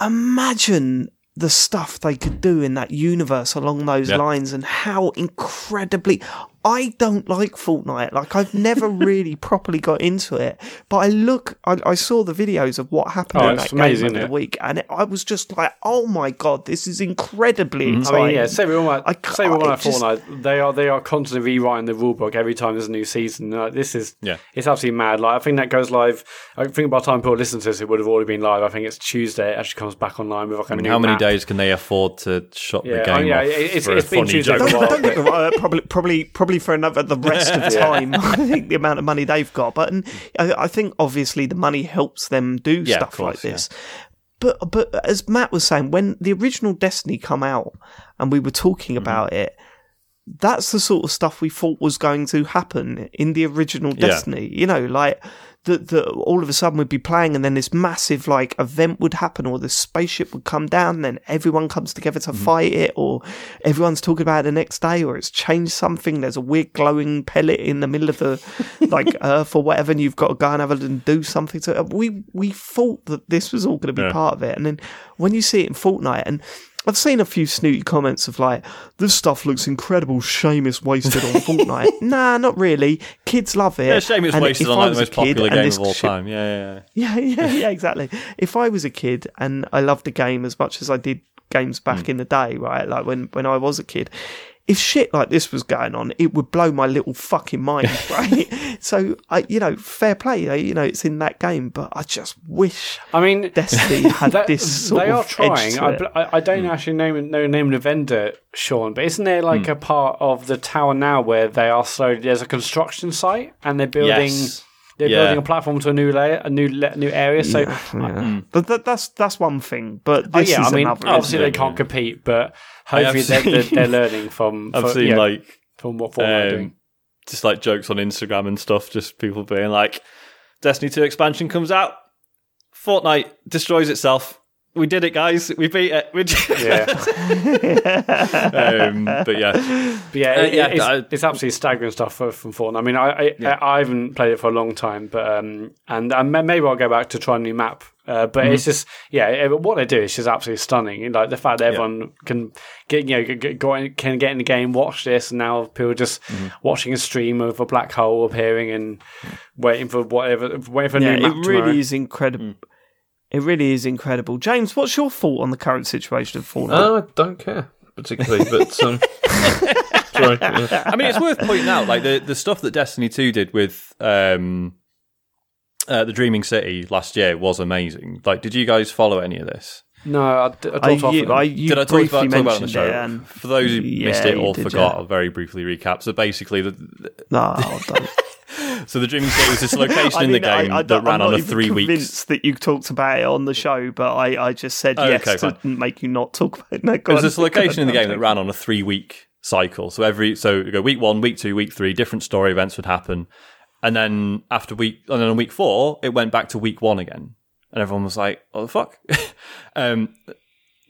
imagine the stuff they could do in that universe along those Yeah. lines and how incredibly i don't like fortnite like i've never really properly got into it but i look i, I saw the videos of what happened Oh, in that amazing, game over the week and it, i was just like oh my god this is incredibly I exciting mean, yeah, say we want, I say we can't- want just- Fortnite. They are they are constantly rewriting the rulebook every time there's a new season. Like, this is Yeah. it's absolutely mad. Like I think that goes live. I think by the time people listen to this, it would have already been live. I think it's Tuesday. It actually comes back online with like a I mean, new how many map. days can they afford to shut Yeah, the oh, game yeah, off it's- for it's a been funny Tuesday joke? for don't, while. don't get me uh, probably, probably, probably for another the rest of the time. I think the amount of money they've got, but and I, I think obviously the money helps them do Yeah, stuff like course, this. But but as Matt was saying, when the original Destiny come out and we were talking Mm-hmm. about it, that's the sort of stuff we thought was going to happen in the original Yeah. Destiny. You know, like that that all of a sudden we'd be playing and then this massive like event would happen or this spaceship would come down and then everyone comes together to Mm-hmm. fight it or everyone's talking about it the next day or it's changed something there's a weird glowing pellet in the middle of the like earth or whatever and you've got to go and have it and do something to it we we thought that this was all going to be Yeah. part of it and then when you see it in Fortnite and I've seen a few snooty comments of like, this stuff looks incredible, shame it's wasted on Fortnite. Nah, not really. Kids love it. Yeah, shame And wasted on like the a most popular game of all time. Yeah, yeah, yeah. Yeah, yeah, yeah, exactly. If I was a kid and I loved the game as much as I did games back hmm. in the day, right? Like when, when I was a kid, if shit like this was going on, it would blow my little fucking mind, right? so, I, you know, fair play, uh, you know, it's in that game, but I just wish I mean, Destiny had That- this sort they are trying. I. I, I don't actually know know the name of the vendor, Sean, but isn't there like a part of the tower now where they are slowly? There's a construction site and they're building. Yes. They're Yeah. building a platform to a new layer, a new le- new area. So, Yeah. But that, that's that's one thing. But oh yeah, is I mean, another. obviously they can't compete, but I hopefully they're, they're, they're learning from. I've seen like from what Fortnite are doing. um, just like jokes on Instagram and stuff, just people being like, Destiny 2 expansion comes out, Fortnite destroys itself. We did it, guys. We beat it. We did Yeah, um, but yeah, but yeah, Uh, it- yeah, it's, I- it's absolutely staggering stuff for, from Fortnite. I mean, I I, Yeah. I haven't played it for a long time, but um, and uh, maybe I'll go back to try a new map. Uh, but Mm-hmm. it's just yeah, it, what they do is just absolutely stunning. Like the fact that everyone can get you know get, get, go in, can get in the game, watch this, and now people are just Mm-hmm. watching a stream of a black hole appearing and waiting for whatever, waiting for a Yeah, new map it really tomorrow. is incredible. It really is incredible. James, what's your thought on the current situation of Fortnite? Oh, I don't care particularly, but um, sorry. yeah. I mean, it's worth pointing out like the the stuff that Destiny 2 did with um, uh, the Dreaming City last year was amazing. Like, did you guys follow any of this? No, I, I talked I, off you, I, you Did I talk briefly about, talk about it on the show? it, and For those who Yeah, missed it or did, forgot, yeah. I'll very briefly recap. So basically, the, no, don't. so the Dreaming State was this location I in the mean, I- game I that ran on a three weeks. that you talked about it on the show, but I, I just said Oh, yes okay, to fine. make you not talk about it. No, There was this location in the game that ran on a three week cycle. So every so you go week one, week two, week three, different story events would happen, and then after week and then on week four, it went back to week one again, and everyone was like, "Oh the fuck?" um,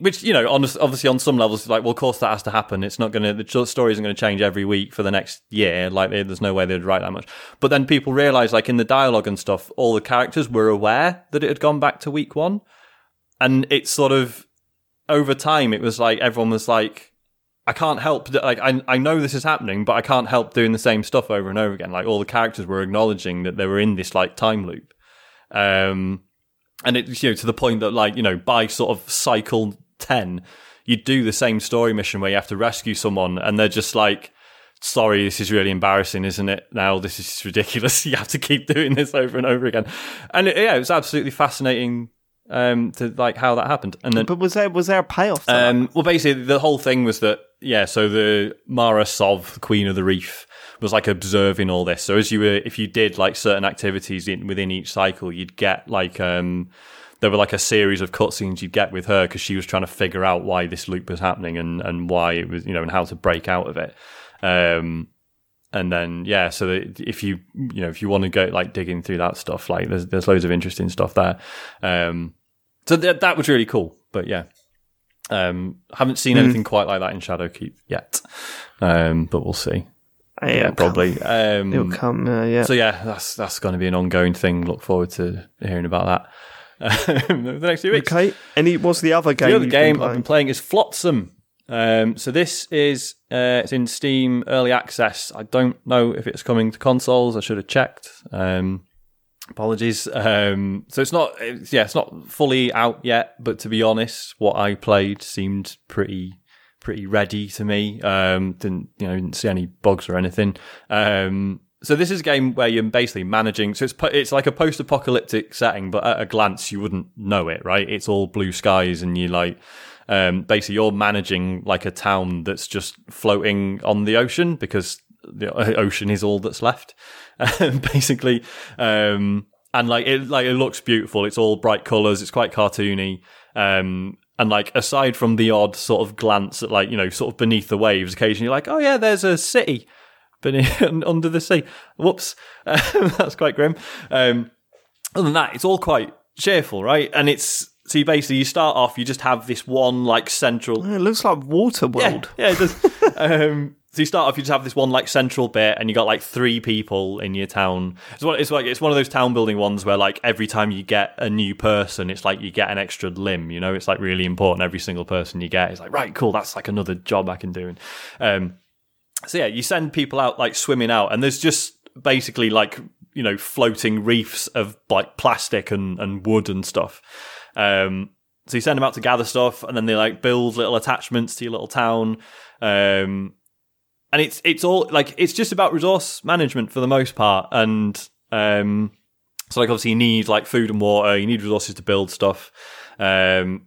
which you know, honest, obviously on some levels, like, well, of course that has to happen. It's not going to the story isn't going to change every week for the next year. Like, there's no way they'd write that much. But then people realize, like in the dialogue and stuff, all the characters were aware that it had gone back to week one, and it's sort of over time, it was like everyone was like, I can't help. Like, I I know this is happening, but I can't help doing the same stuff over and over again. Like all the characters were acknowledging that they were in this like time loop, um, and it you know to the point that like you know by sort of cycle ten, you do the same story mission where you have to rescue someone, and they're just like. Sorry, this is really embarrassing, isn't it? Now this is ridiculous. You have to keep doing this over and over again, and it, yeah, it was absolutely fascinating um, to like how that happened. And then But was there was there a payoff? Um, well, basically, the whole thing was that yeah. So the Mara Sov, Queen of the Reef, was like observing all this. So as you were, if you did like certain activities in, within each cycle, you'd get like um, there were like a series of cutscenes you'd get with her because she was trying to figure out why this loop was happening and and why it was you know and how to break out of it. Um, and then yeah, so if you you know if you want to go like digging through that stuff, like there's there's loads of interesting stuff there. Um, so th- that was really cool. But yeah, um, haven't seen anything quite like that in Shadowkeep yet. Um, but we'll see. yeah, Yeah, probably. It'll Um, come. Uh, yeah. so yeah, that's that's going to be an ongoing thing. Look forward to hearing about that the next few weeks. okay. Any what's the other game? The other game been I've been playing is Flotsam. Um, so this is uh, it's in Steam early access. I don't know if it's coming to consoles. I should have checked. Um, apologies. Um, so it's not. It's, yeah, it's not fully out yet. But to be honest, what I played seemed pretty pretty ready to me. Um, didn't you know didn't see any bugs or anything. Um, so this is a game where you're basically managing. So it's it's like a post-apocalyptic setting, but at a glance you wouldn't know it, right? It's all blue skies, and you like um, basically you're managing like a town that's just floating on the ocean because the ocean is all that's left, basically. Um, and like it, like it looks beautiful. It's all bright colors. It's quite cartoony. Um, and like aside from the odd sort of glance at like you know sort of beneath the waves, occasionally like, oh yeah, there's a city under the sea. Whoops, that's quite grim. Um, other than that, it's all quite cheerful, right? And it's so you basically you start off, you just have this one like central It looks like Waterworld. yeah, yeah, it does. um, so you start off, you just have this one like central bit, and you got like three people in your town. It's one, it's like it's one of those town building ones where like every time you get a new person, it's like you get an extra limb. You know, it's like really important. Every single person you get is like right, cool. That's like another job I can do. And, um, so yeah, you send people out like swimming out, and there's just basically like you know floating reefs of like plastic and and wood and stuff. Um, so you send them out to gather stuff, and then they like build little attachments to your little town. Um, and it's it's all like it's just about resource management for the most part, and um, so like obviously you need like food and water, you need resources to build stuff, um,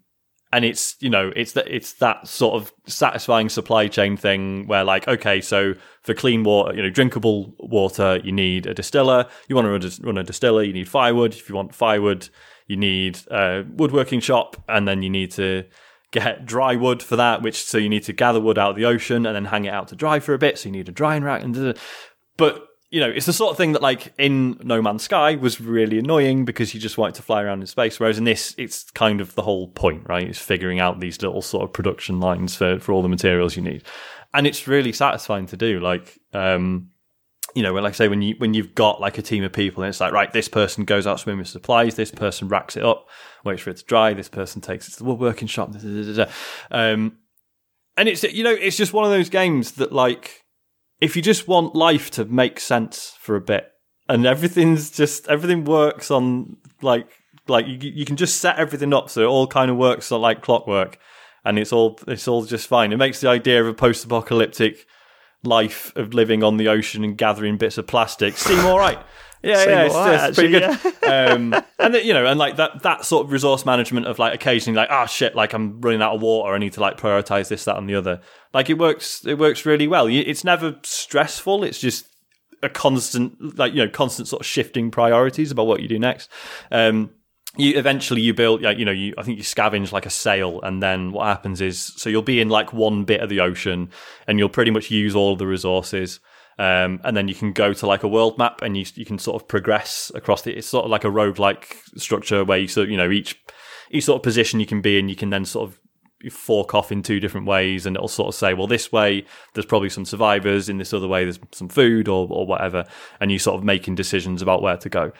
and it's you know it's that it's that sort of satisfying supply chain thing where like okay, so for clean water, you know, drinkable water, you need a distiller. You want to run a, run a distiller, you need firewood. If you want firewood, you need a woodworking shop, and then you need to get dry wood for that. Which so you need to gather wood out of the ocean and then hang it out to dry for a bit. So you need a drying rack, and but you know, it's the sort of thing that, like, in No Man's Sky was really annoying because you just wanted to fly around in space. Whereas in this, it's kind of the whole point, right? It's figuring out these little sort of production lines for, for all the materials you need. And it's really satisfying to do. Like, um, you know, like I say, when you when you've got like a team of people, and it's like, right, this person goes out swimming with supplies, this person racks it up, waits for it to dry, this person takes it to the woodworking shop, da, da, da. Um, and it's you know, it's just one of those games that like if you just want life to make sense for a bit and everything's just everything works on like like you, you can just set everything up so it all kind of works like clockwork and it's all it's all just fine. It makes the idea of a post-apocalyptic life of living on the ocean and gathering bits of plastic seem all right Yeah, yeah, it's, alright, it's pretty actually, good. um, and you know, and like that that sort of resource management of like occasionally like, oh shit, like I'm running out of water, I need to like prioritize this, that, and the other. Like it works, it works really well. It's never stressful. It's just a constant, like you know, constant sort of shifting priorities about what you do next. Um, you eventually you build like you know you I think you scavenge like a sail and then what happens is so you'll be in like one bit of the ocean and you'll pretty much use all of the resources um, and then you can go to like a world map and you you can sort of progress across the it's sort of like a roguelike structure where you sort of, you know each each sort of position you can be in you can then sort of fork off in two different ways and it'll sort of say well this way there's probably some survivors in this other way there's some food or or whatever. And you sort of making decisions about where to go.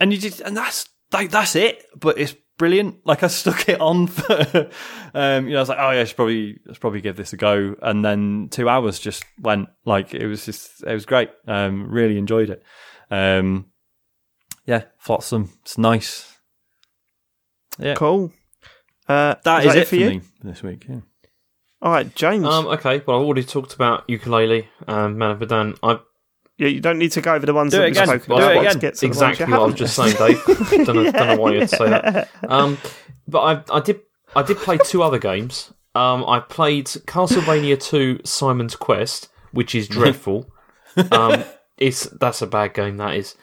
And you just and that's like that's it. But it's brilliant like i stuck it on for um you know i was like oh yeah i should probably let's probably give this a go and then two hours just went like it was just it was great um really enjoyed it um yeah flotsam it's nice yeah Cool. Uh, that is is, it for you? me this week yeah All right, James. Um, okay, well, I've already talked about Yooka-Laylee and Man of Medan. I yeah, you don't need to go over the ones Do that it we've again. spoken Do about. it Let's again. get to exactly you what I was haven't. just saying, Dave. don't, know, don't know why you had to say that. Um, but I, I did, I did play two other games. Um, I played Castlevania 2: Simon's Quest, which is dreadful. Um, it's that's a bad game. That is.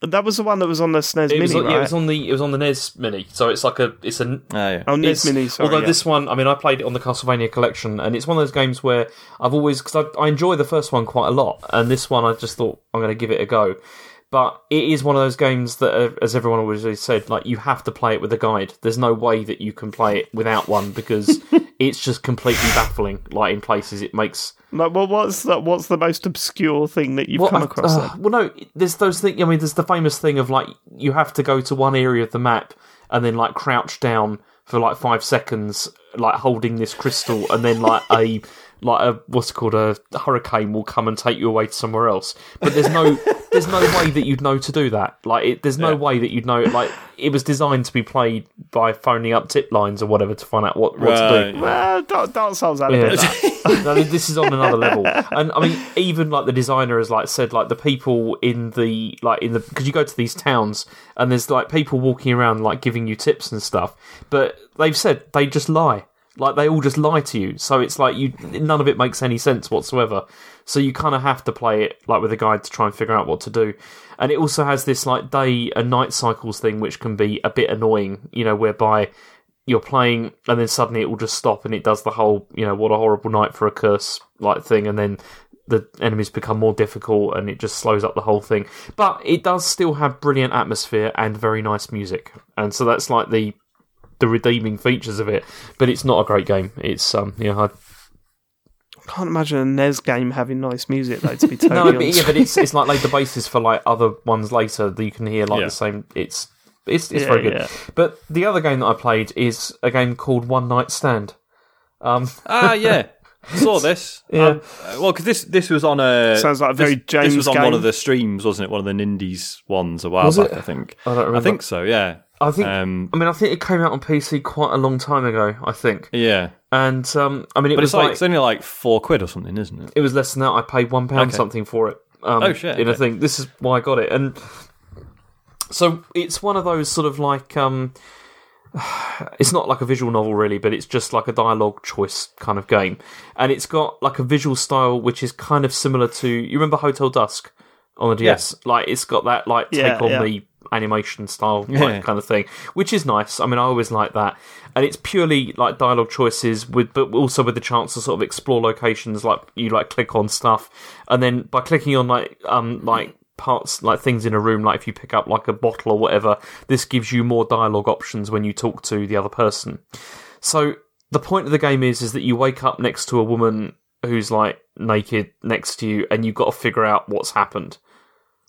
That was the one that was on the SNES It was, Mini, yeah, it was on the it was on the NES Mini, so it's like a it's a oh yeah oh, NES it's- Mini, sorry. although yeah. this one, I mean, I played it on the Castlevania collection, and it's one of those games where I've always because I, I enjoy the first one quite a lot, and this one I just thought I'm going to give it a go. But it is one of those games that, uh, as everyone always said, like you have to play it with a guide. There's no way that you can play it without one because it's just completely baffling. Like in places, it makes Like, well, what's the, what's the most obscure thing that you've well, come I- across? uh, well, no, there's those things. I mean, there's the famous thing of like you have to go to one area of the map and then like crouch down for like five seconds, like holding this crystal, and then like a like a what's it called a hurricane will come and take you away to somewhere else. But there's no there's no way that you'd know to do that. Like it, there's no way that you'd know. Like it was designed to be played by phoning up tip lines or whatever to find out what, what to do. Right. Well, Dark, Dark Souls had a Yeah. of that. no, this is on another level, and I mean, even like the designer has like said, like the people in the like in the because you go to these towns and there's like people walking around like giving you tips and stuff, but they've said they just lie, like they all just lie to you. So it's like you none of it makes any sense whatsoever. So you kind of have to play it like with a guide to try and figure out what to do. And it also has this like day and night cycles thing, which can be a bit annoying, you know, whereby you're playing and then suddenly it will just stop and it does the whole you know what a horrible night for a curse like thing and then the enemies become more difficult and it just slows up the whole thing but it does still have brilliant atmosphere and very nice music and so that's like the the redeeming features of it but it's not a great game it's um yeah, I, can't imagine a NES game having nice music, though, to be no totally but, honest. yeah but it's it's like laid the basis for like other ones later that you can hear like Yeah. the same it's it's, it's Yeah, very good yeah. but the other game that I played is a game called One Night Stand um ah yeah saw this Yeah. Um, uh, well because this this was on a Sounds like a very this, James this was on game. one of the streams wasn't it one of the Nindies ones a while Was back it? I think I don't remember I think so yeah I think um I mean, I think it came out on PC quite a long time ago. I think, yeah and um, I mean, it but was it's like, like it's only like four quid or something isn't it it was less than that. I paid one pound Okay. something for it. Um, Oh, shit, In a okay. thing. This is why I got it, and so it's one of those sort of like um, it's not like a visual novel really, but it's just like a dialogue choice kind of game, and it's got like a visual style which is kind of similar to you remember Hotel Dusk on the DS. Like it's got that like take Yeah, on yeah. the animation style like, Yeah. kind of thing, which is nice. I mean, I always like that, and it's purely like dialogue choices with, but also with the chance to sort of explore locations. Like you like click on stuff, and then by clicking on like um like parts like things in a room, like if you pick up like a bottle or whatever, this gives you more dialogue options when you talk to the other person. So the point of the game is is that you wake up next to a woman who's like naked next to you, and you've got to figure out what's happened.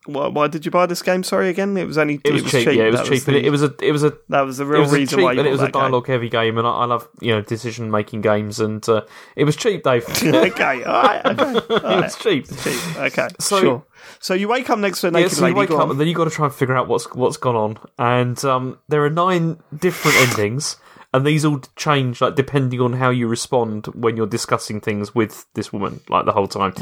Why, why did you buy this game? Sorry, again. It was only It was, cheap, yeah, it was That cheap, and the- it, it was a it was a that was the real was reason cheap, why you and it was a that game. dialogue heavy game, and I, I love you know decision making games, and uh, it was cheap, Dave. okay, all right, okay, all right. was cheap. Cheap, Okay, So- sure. So you wake up next to a Yeah, naked so you lady. wake up on. and then you got to try and figure out what's what's gone on, and um, there are nine different endings, and these all change like depending on how you respond when you're discussing things with this woman, like the whole time.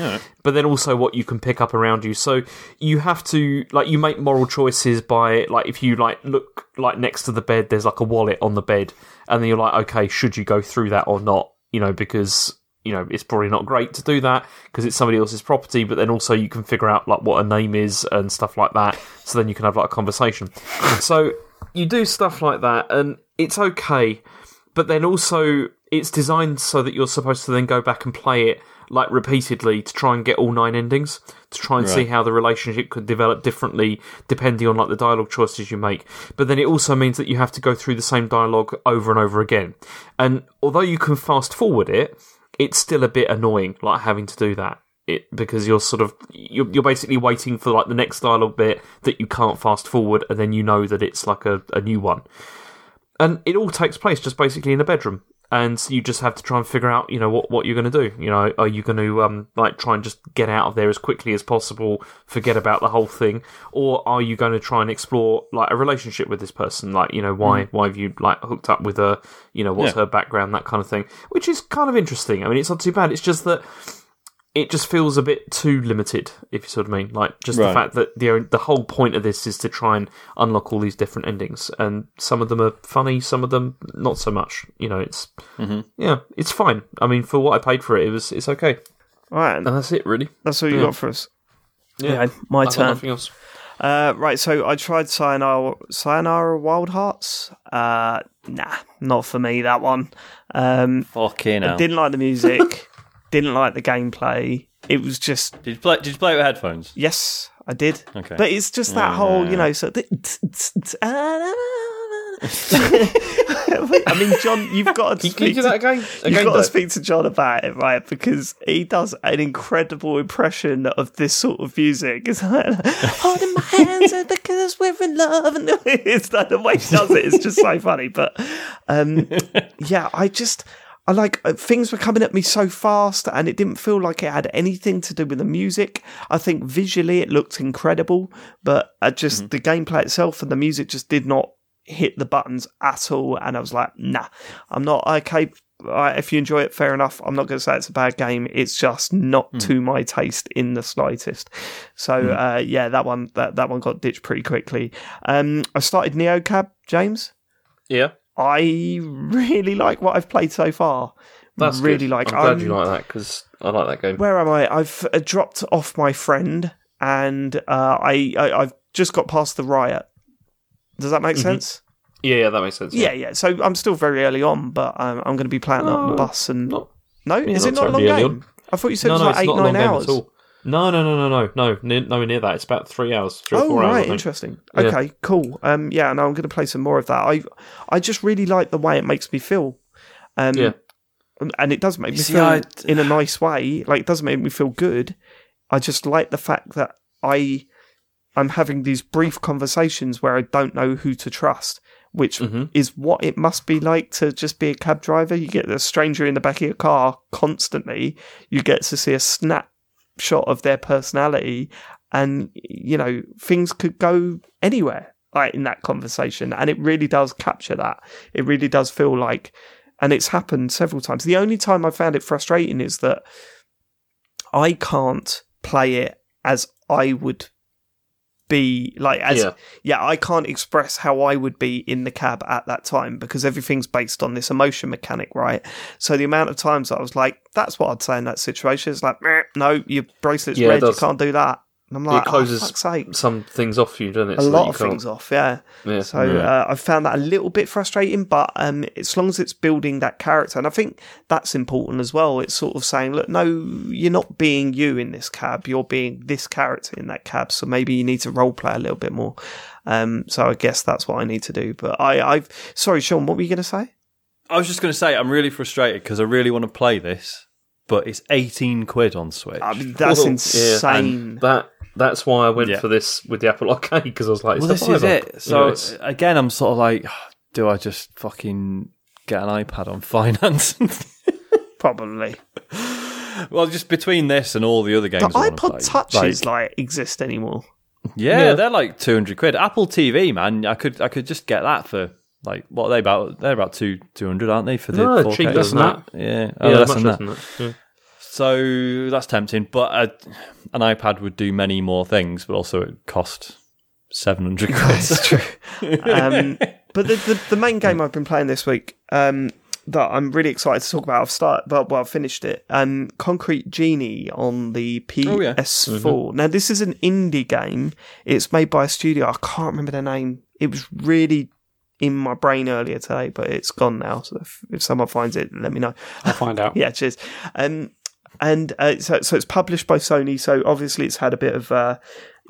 But then also what you can pick up around you. So you have to like you make moral choices by like if you like look like next to the bed, there's like a wallet on the bed, and then you're like, okay, should you go through that or not? You know, because you know it's probably not great to do that because it's somebody else's property but then also you can figure out like what a name is and stuff like that so then you can have like a conversation so you do stuff like that and it's okay but then also it's designed so that you're supposed to then go back and play it like repeatedly to try and get all nine endings to try and see how the relationship could develop differently depending on like the dialogue choices you make. But then it also means that you have to go through the same dialogue over and over again. And although you can fast forward it it's still a bit annoying like having to do that it because you're sort of you're, you're basically waiting for like the next dialogue bit that you can't fast forward and then you know that it's like a, a new one. And it all takes place just basically in a bedroom. And so you just have to try and figure out you know what, what you're going to do. You know are you going to um like try and just get out of there as quickly as possible forget about the whole thing? Or are you going to try and explore like a relationship with this person? Like you know why why have you like hooked up with her? You know what's Yeah. her background? That kind of thing. Which is kind of interesting. I mean it's not too bad. It's just that it just feels a bit too limited, if you sort of mean. Like just the fact that the the whole point of this is to try and unlock all these different endings, and some of them are funny, some of them not so much. You know, it's yeah, it's fine. I mean, for what I paid for it, it was it's okay, Right, and that's it really. that's all you yeah. got for us. Yeah, Okay, my I've turn. nothing else. Uh, right, so I tried Sayonara, Sayonara Wild Hearts. Uh, nah, not for me, that one. Um, Fucking hell. Didn't like the music, didn't like the gameplay. It was just, Did you play? Did you play it with headphones? yes, I did. Okay. But it's just that whole, you know, so. I mean, John, you've got to speak to that again? You've Again, got to speak to John about it, right? Because he does an incredible impression of this sort of music. It's like, holding my hands because we're in love. And it's like the way he does it. It's just so funny. But um, yeah, I just. I like uh, things were coming at me so fast, and it didn't feel like it had anything to do with the music. I think visually it looked incredible, but uh, just the gameplay itself and the music just did not hit the buttons at all. And I was like, nah, I'm not okay. Right, if you enjoy it, fair enough. I'm not going to say it's a bad game. It's just not to my taste in the slightest. So uh, yeah, that one that that one got ditched pretty quickly. Um, I started Neo Cab, James. Yeah, I really like what I've played so far. that's really good. like. I'm glad I'm- you like that because I like that game. Where am I? I've uh, dropped off my friend, and uh, I, I I've just got past the riot. Does that make Mm-hmm. sense? Yeah, yeah, that makes sense. Yeah, yeah. So I'm still very early on, but um, I'm going to be playing that on the bus. And not- no, is it not a long game? I thought you said no, it was no, like it's eight not a long nine hours. At all. No, no, no, no, no, no, near, nowhere near that. It's about three hours, three or Oh four hours. I right, think. interesting. Yeah. Okay, cool. Um, yeah, no, I'm going to play some more of that. I I just really like the way it makes me feel. Um, Yeah. and it does make me see, feel I- in a nice way. Like, it does make me feel good. I just like the fact that I I'm having these brief conversations where I don't know who to trust, which Mhm. is what it must be like to just be a cab driver. You get a stranger in the back of your car constantly. You get to see a snapshot of their personality, and you know things could go anywhere like in that conversation, and it really does capture that. It really does feel like, and it's happened several times. The only time I found it frustrating is that I can't play it as I would be like as Yeah. yeah. I can't express how I would be in the cab at that time because everything's based on this emotion mechanic, right? So the amount of times I was like, that's what I'd say in that situation. It's like, "Meh, no, your bracelet's Yeah, red, you can't do that. And I'm like, it closes oh, fuck's sake. some things off you, doesn't it? A so lot of can't- things off, yeah. Yeah. So yeah. uh, I found that a little bit frustrating, but um, as long as it's building that character, and I think that's important as well. It's sort of saying, look, no, you're not being you in this cab. You're being this character in that cab. So maybe you need to role play a little bit more. Um, so I guess that's what I need to do. But I, I've sorry, Sean, what were you going to say? I was just going to say I'm really frustrated because I really want to play this, but it's 18 quid on Switch. I mean, that's Well, yeah, insane. that that's why I went Yeah. for this with the Apple Arcade because I was like, well, this is fiver. it. You So know, it's- again, I'm sort of like, do I just fucking get an iPad on finance? Probably well, just between this and all the other games, the I wanna iPod play, touches like, like exist anymore. yeah, Yeah. they're like 200 quid. Apple TV, man, I could I could just get that for like what are they about? They're about two two hundred, aren't they? For the No, 4K? cheap, less than that. Yeah, oh, yeah, less much than less that. than that. Yeah. So that's tempting, but uh, an iPad would do many more things, but also it cost seven hundred quid. It's true. um, but the, the the main game I've been playing this week um, that I'm really excited to talk about, I've started, but well, I've finished it. Um, Concrete Genie on the Oh, yeah. PS4. Now, this is an indie game. It's made by a studio. I can't remember their name. It was really in my brain earlier today, but it's gone now. So if, if someone finds it, let me know. I'll find out. yeah, cheers. Um, and uh, so, so it's published by Sony. So obviously, it's had a bit of, uh,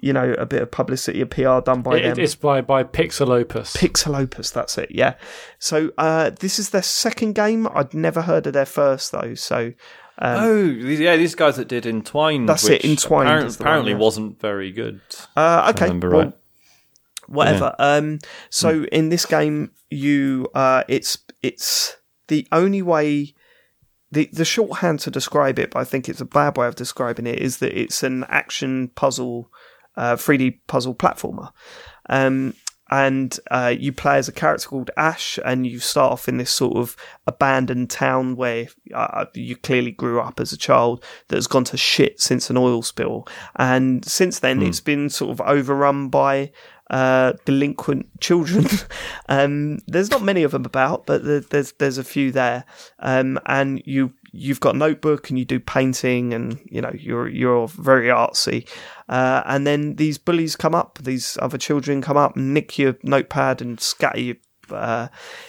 you know, a bit of publicity a PR done by It- them. it's by by Pixelopus. Pixel Opus, that's it. Yeah. So uh, this is their second game. I'd never heard of their first though. So oh, yeah, these guys that did Entwined. That's it, which Entwined apparent- is the one, apparently yeah. wasn't very good. uh, okay, remember well, right. Whatever. Um, so in this game, you uh, it's it's the only way. The, the shorthand to describe it, but I think it's a bad way of describing it, is that it's an action puzzle, uh, 3D puzzle platformer. Um, and uh, you play as a character called Ash, and you start off in this sort of abandoned town where uh, you clearly grew up as a child that has gone to shit since an oil spill. And since then, it's been sort of overrun by uh, delinquent children. um, there's not many of them about, but there's there's a few there. Um, and you you've got notebook and you do painting, and you know you're you're very artsy. Uh, and then these bullies come up, these other children come up and nick your notepad and scatter your uh,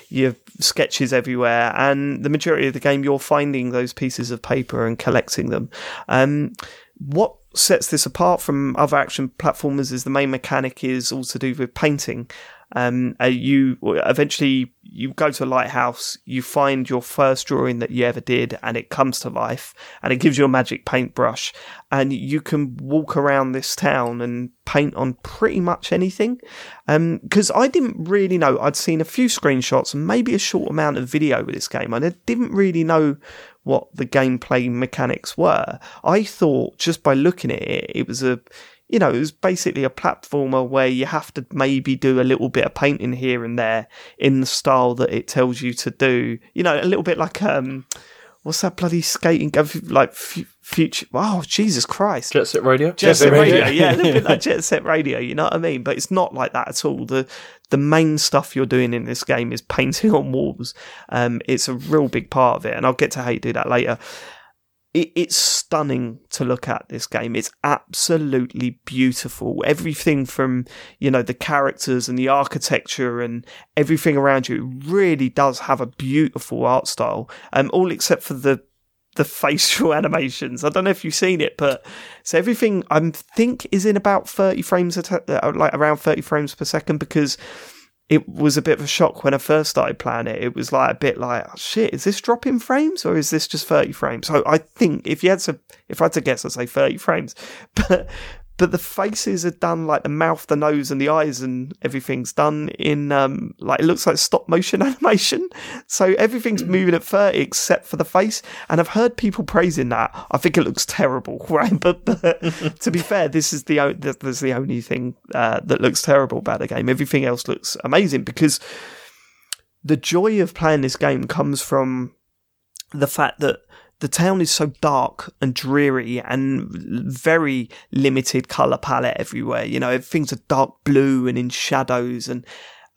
your sketches everywhere, and the majority of the game you're finding those pieces of paper and collecting them. Um, what sets this apart from other action platformers is the main mechanic is all to do with painting. Um, uh, you eventually you go to a lighthouse, you find your first drawing that you ever did, and it comes to life, and it gives you a magic paintbrush, and you can walk around this town and paint on pretty much anything. Because I didn't really know, I'd seen a few screenshots and maybe a short amount of video with this game, and I didn't really know what the gameplay mechanics were. I thought just by looking at it, it was a you know, it was basically a platformer where you have to maybe do a little bit of painting here and there in the style that it tells you to do. You know, a little bit like um, what's that bloody skating? game? Like f- future? Oh, Jesus Christ! Jet Set Radio. Jet Set Radio. Radio, yeah, a little bit like Jet Set Radio. You know what I mean? But it's not like that at all. The the main stuff you're doing in this game is painting on walls. Um, it's a real big part of it, and I'll get to how you do that later it, it's stunning to look at this game. It's absolutely beautiful. Everything from, you know, the characters and the architecture and everything around you really does have a beautiful art style. Um, all except for the the facial animations. I don't know if you've seen it, but so everything I think is in about 30 frames, uh, like around 30 frames per second because it was a bit of a shock when I first started playing it. It was like a bit like, oh, shit, is this dropping frames or is this just 30 frames? So I think if you had to, if I had to guess, I'd say 30 frames. But, but the faces are done like the mouth, the nose, and the eyes, and everything's done in um like it looks like stop motion animation. So everything's moving at 30 except for the face. And I've heard people praising that. I think it looks terrible, right? But, but to be fair, this is the o- this is the only thing uh, that looks terrible about the game. Everything else looks amazing because the joy of playing this game comes from the fact that the town is so dark and dreary and very limited color palette everywhere. You know, everything's a dark blue and in shadows and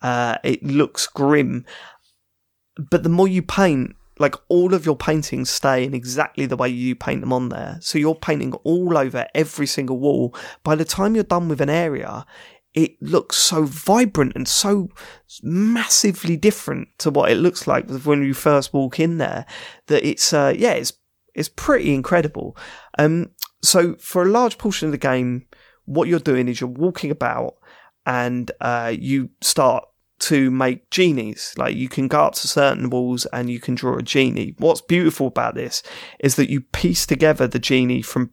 uh, it looks grim. But the more you paint, like all of your paintings stay in exactly the way you paint them on there. So you're painting all over every single wall. By the time you're done with an area, it looks so vibrant and so massively different to what it looks like when you first walk in there that it's uh, yeah it's it's pretty incredible. Um so for a large portion of the game what you're doing is you're walking about and uh, you start to make genies. Like you can go up to certain walls and you can draw a genie. What's beautiful about this is that you piece together the genie from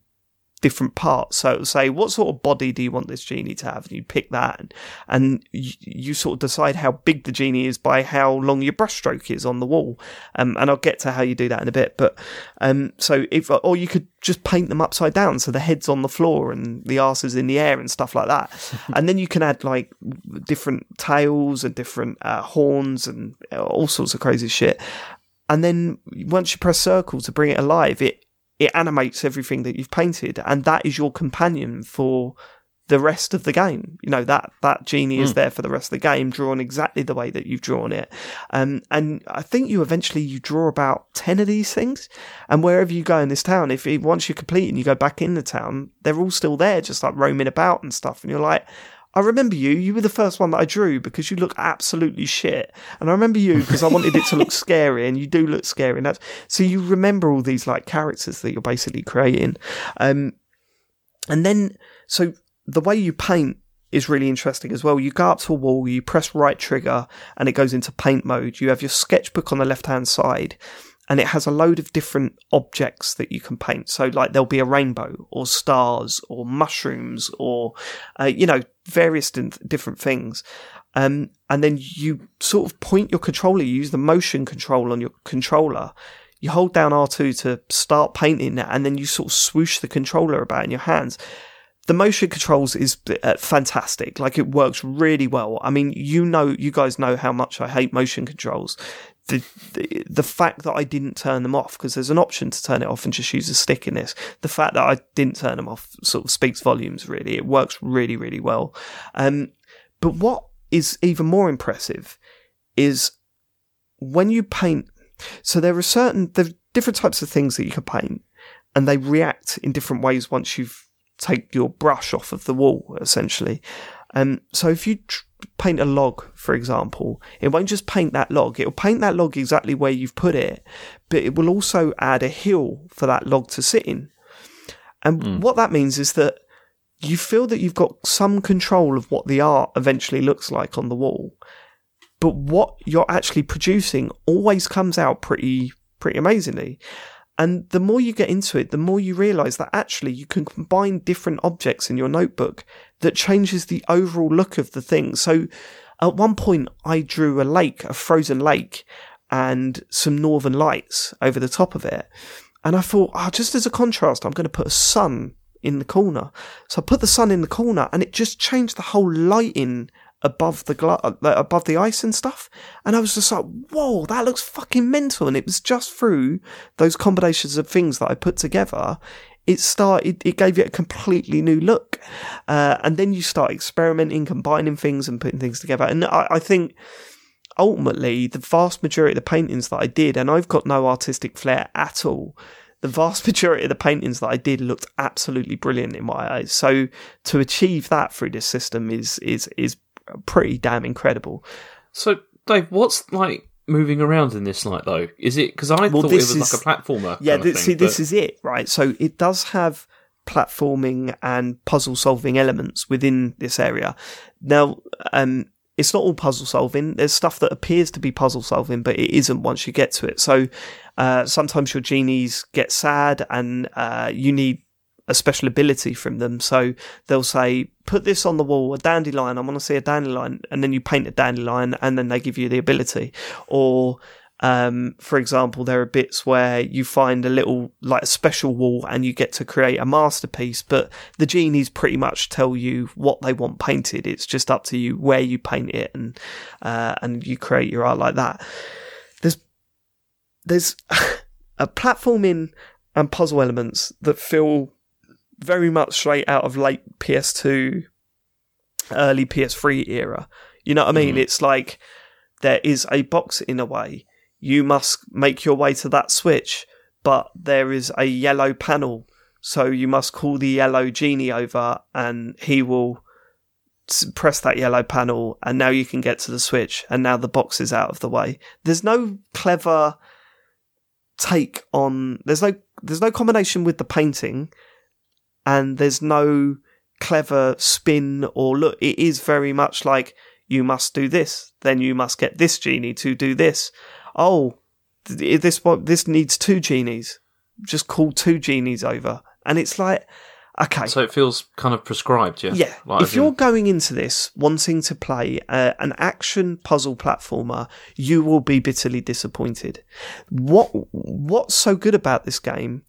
different parts. So it will say, what sort of body do you want this genie to have? And you pick that and, and you, you sort of decide how big the genie is by how long your brushstroke is on the wall. Um, and I'll get to how you do that in a bit. But, um, so if, or you could just paint them upside down. So the head's on the floor and the arse is in the air and stuff like that. and then you can add like different tails and different uh, horns and all sorts of crazy shit. And then once you press circle to bring it alive, it it animates everything that you've painted, and that is your companion for the rest of the game. You know that that genie is there for the rest of the game, drawn exactly the way that you've drawn it. Um, and I think you eventually you draw about ten of these things, and wherever you go in this town, if it, once you're complete and you go back in the town, they're all still there, just like roaming about and stuff. And you're like, I remember you. You were the first one that I drew because you look absolutely shit. And I remember you because I wanted it to look scary, and you do look scary. And that's so you remember all these like characters that you're basically creating. Um, and then so the way you paint is really interesting as well. You go up to a wall, you press right trigger, and it goes into paint mode. You have your sketchbook on the left hand side, and it has a load of different objects that you can paint. So, like, there'll be a rainbow, or stars, or mushrooms, or, uh, you know, various di- different things. Um, and then you sort of point your controller, you use the motion control on your controller. You hold down R2 to start painting and then you sort of swoosh the controller about in your hands the motion controls is uh, fantastic. Like it works really well. I mean, you know, you guys know how much I hate motion controls. The, the, the fact that I didn't turn them off because there's an option to turn it off and just use a stick in this. The fact that I didn't turn them off sort of speaks volumes. Really, it works really, really well. Um, but what is even more impressive is when you paint. So there are certain there are different types of things that you can paint, and they react in different ways once you've take your brush off of the wall, essentially. Um, so if you tr- paint a log, for example, it won't just paint that log. It'll paint that log exactly where you've put it, but it will also add a hill for that log to sit in. And mm. what that means is that you feel that you've got some control of what the art eventually looks like on the wall, but what you're actually producing always comes out pretty, pretty amazingly. And the more you get into it, the more you realize that actually you can combine different objects in your notebook that changes the overall look of the thing. So at one point, I drew a lake, a frozen lake, and some northern lights over the top of it. And I thought, oh, just as a contrast, I'm going to put a sun in the corner. So I put the sun in the corner and it just changed the whole lighting above the gla- uh, above the ice and stuff, and I was just like, "Whoa, that looks fucking mental!" And it was just through those combinations of things that I put together, it started. It gave it a completely new look, uh, and then you start experimenting, combining things, and putting things together. And I, I think ultimately, the vast majority of the paintings that I did, and I've got no artistic flair at all the vast majority of the paintings that I did looked absolutely brilliant in my eyes. So to achieve that through this system is is is pretty damn incredible. So, Dave, what's like moving around in this night though? Is it because I well, thought it was is, like a platformer? Yeah, th- thing, see, but... this is it, right? So it does have platforming and puzzle solving elements within this area. Now, um, it's not all puzzle solving. There's stuff that appears to be puzzle solving, but it isn't once you get to it. So uh, sometimes your genies get sad, and uh, you need a special ability from them. So they'll say, put this on the wall, a dandelion, I want to see a dandelion. And then you paint a dandelion and then they give you the ability. Or, um, for example, there are bits where you find a little, like a special wall and you get to create a masterpiece, but the genies pretty much tell you what they want painted. It's just up to you where you paint it and, uh, and you create your art like that. There's, there's a platforming and puzzle elements that feel very much straight out of late PS2, early PS3 era. You know what I mean? Mm. It's like there is a box in a way. You must make your way to that switch, but there is a yellow panel. So you must call the yellow genie over and he will press that yellow panel and now you can get to the switch and now the box is out of the way. There's no clever take on there's no there's no combination with the painting and there's no clever spin or look. It is very much like you must do this, then you must get this genie to do this. Oh, this this needs two genies. Just call two genies over, and it's like Okay. So it feels kind of prescribed, yeah. Yeah, Like, if you're going into this wanting to play uh, an action puzzle platformer, you will be bitterly disappointed. What What's so good about this game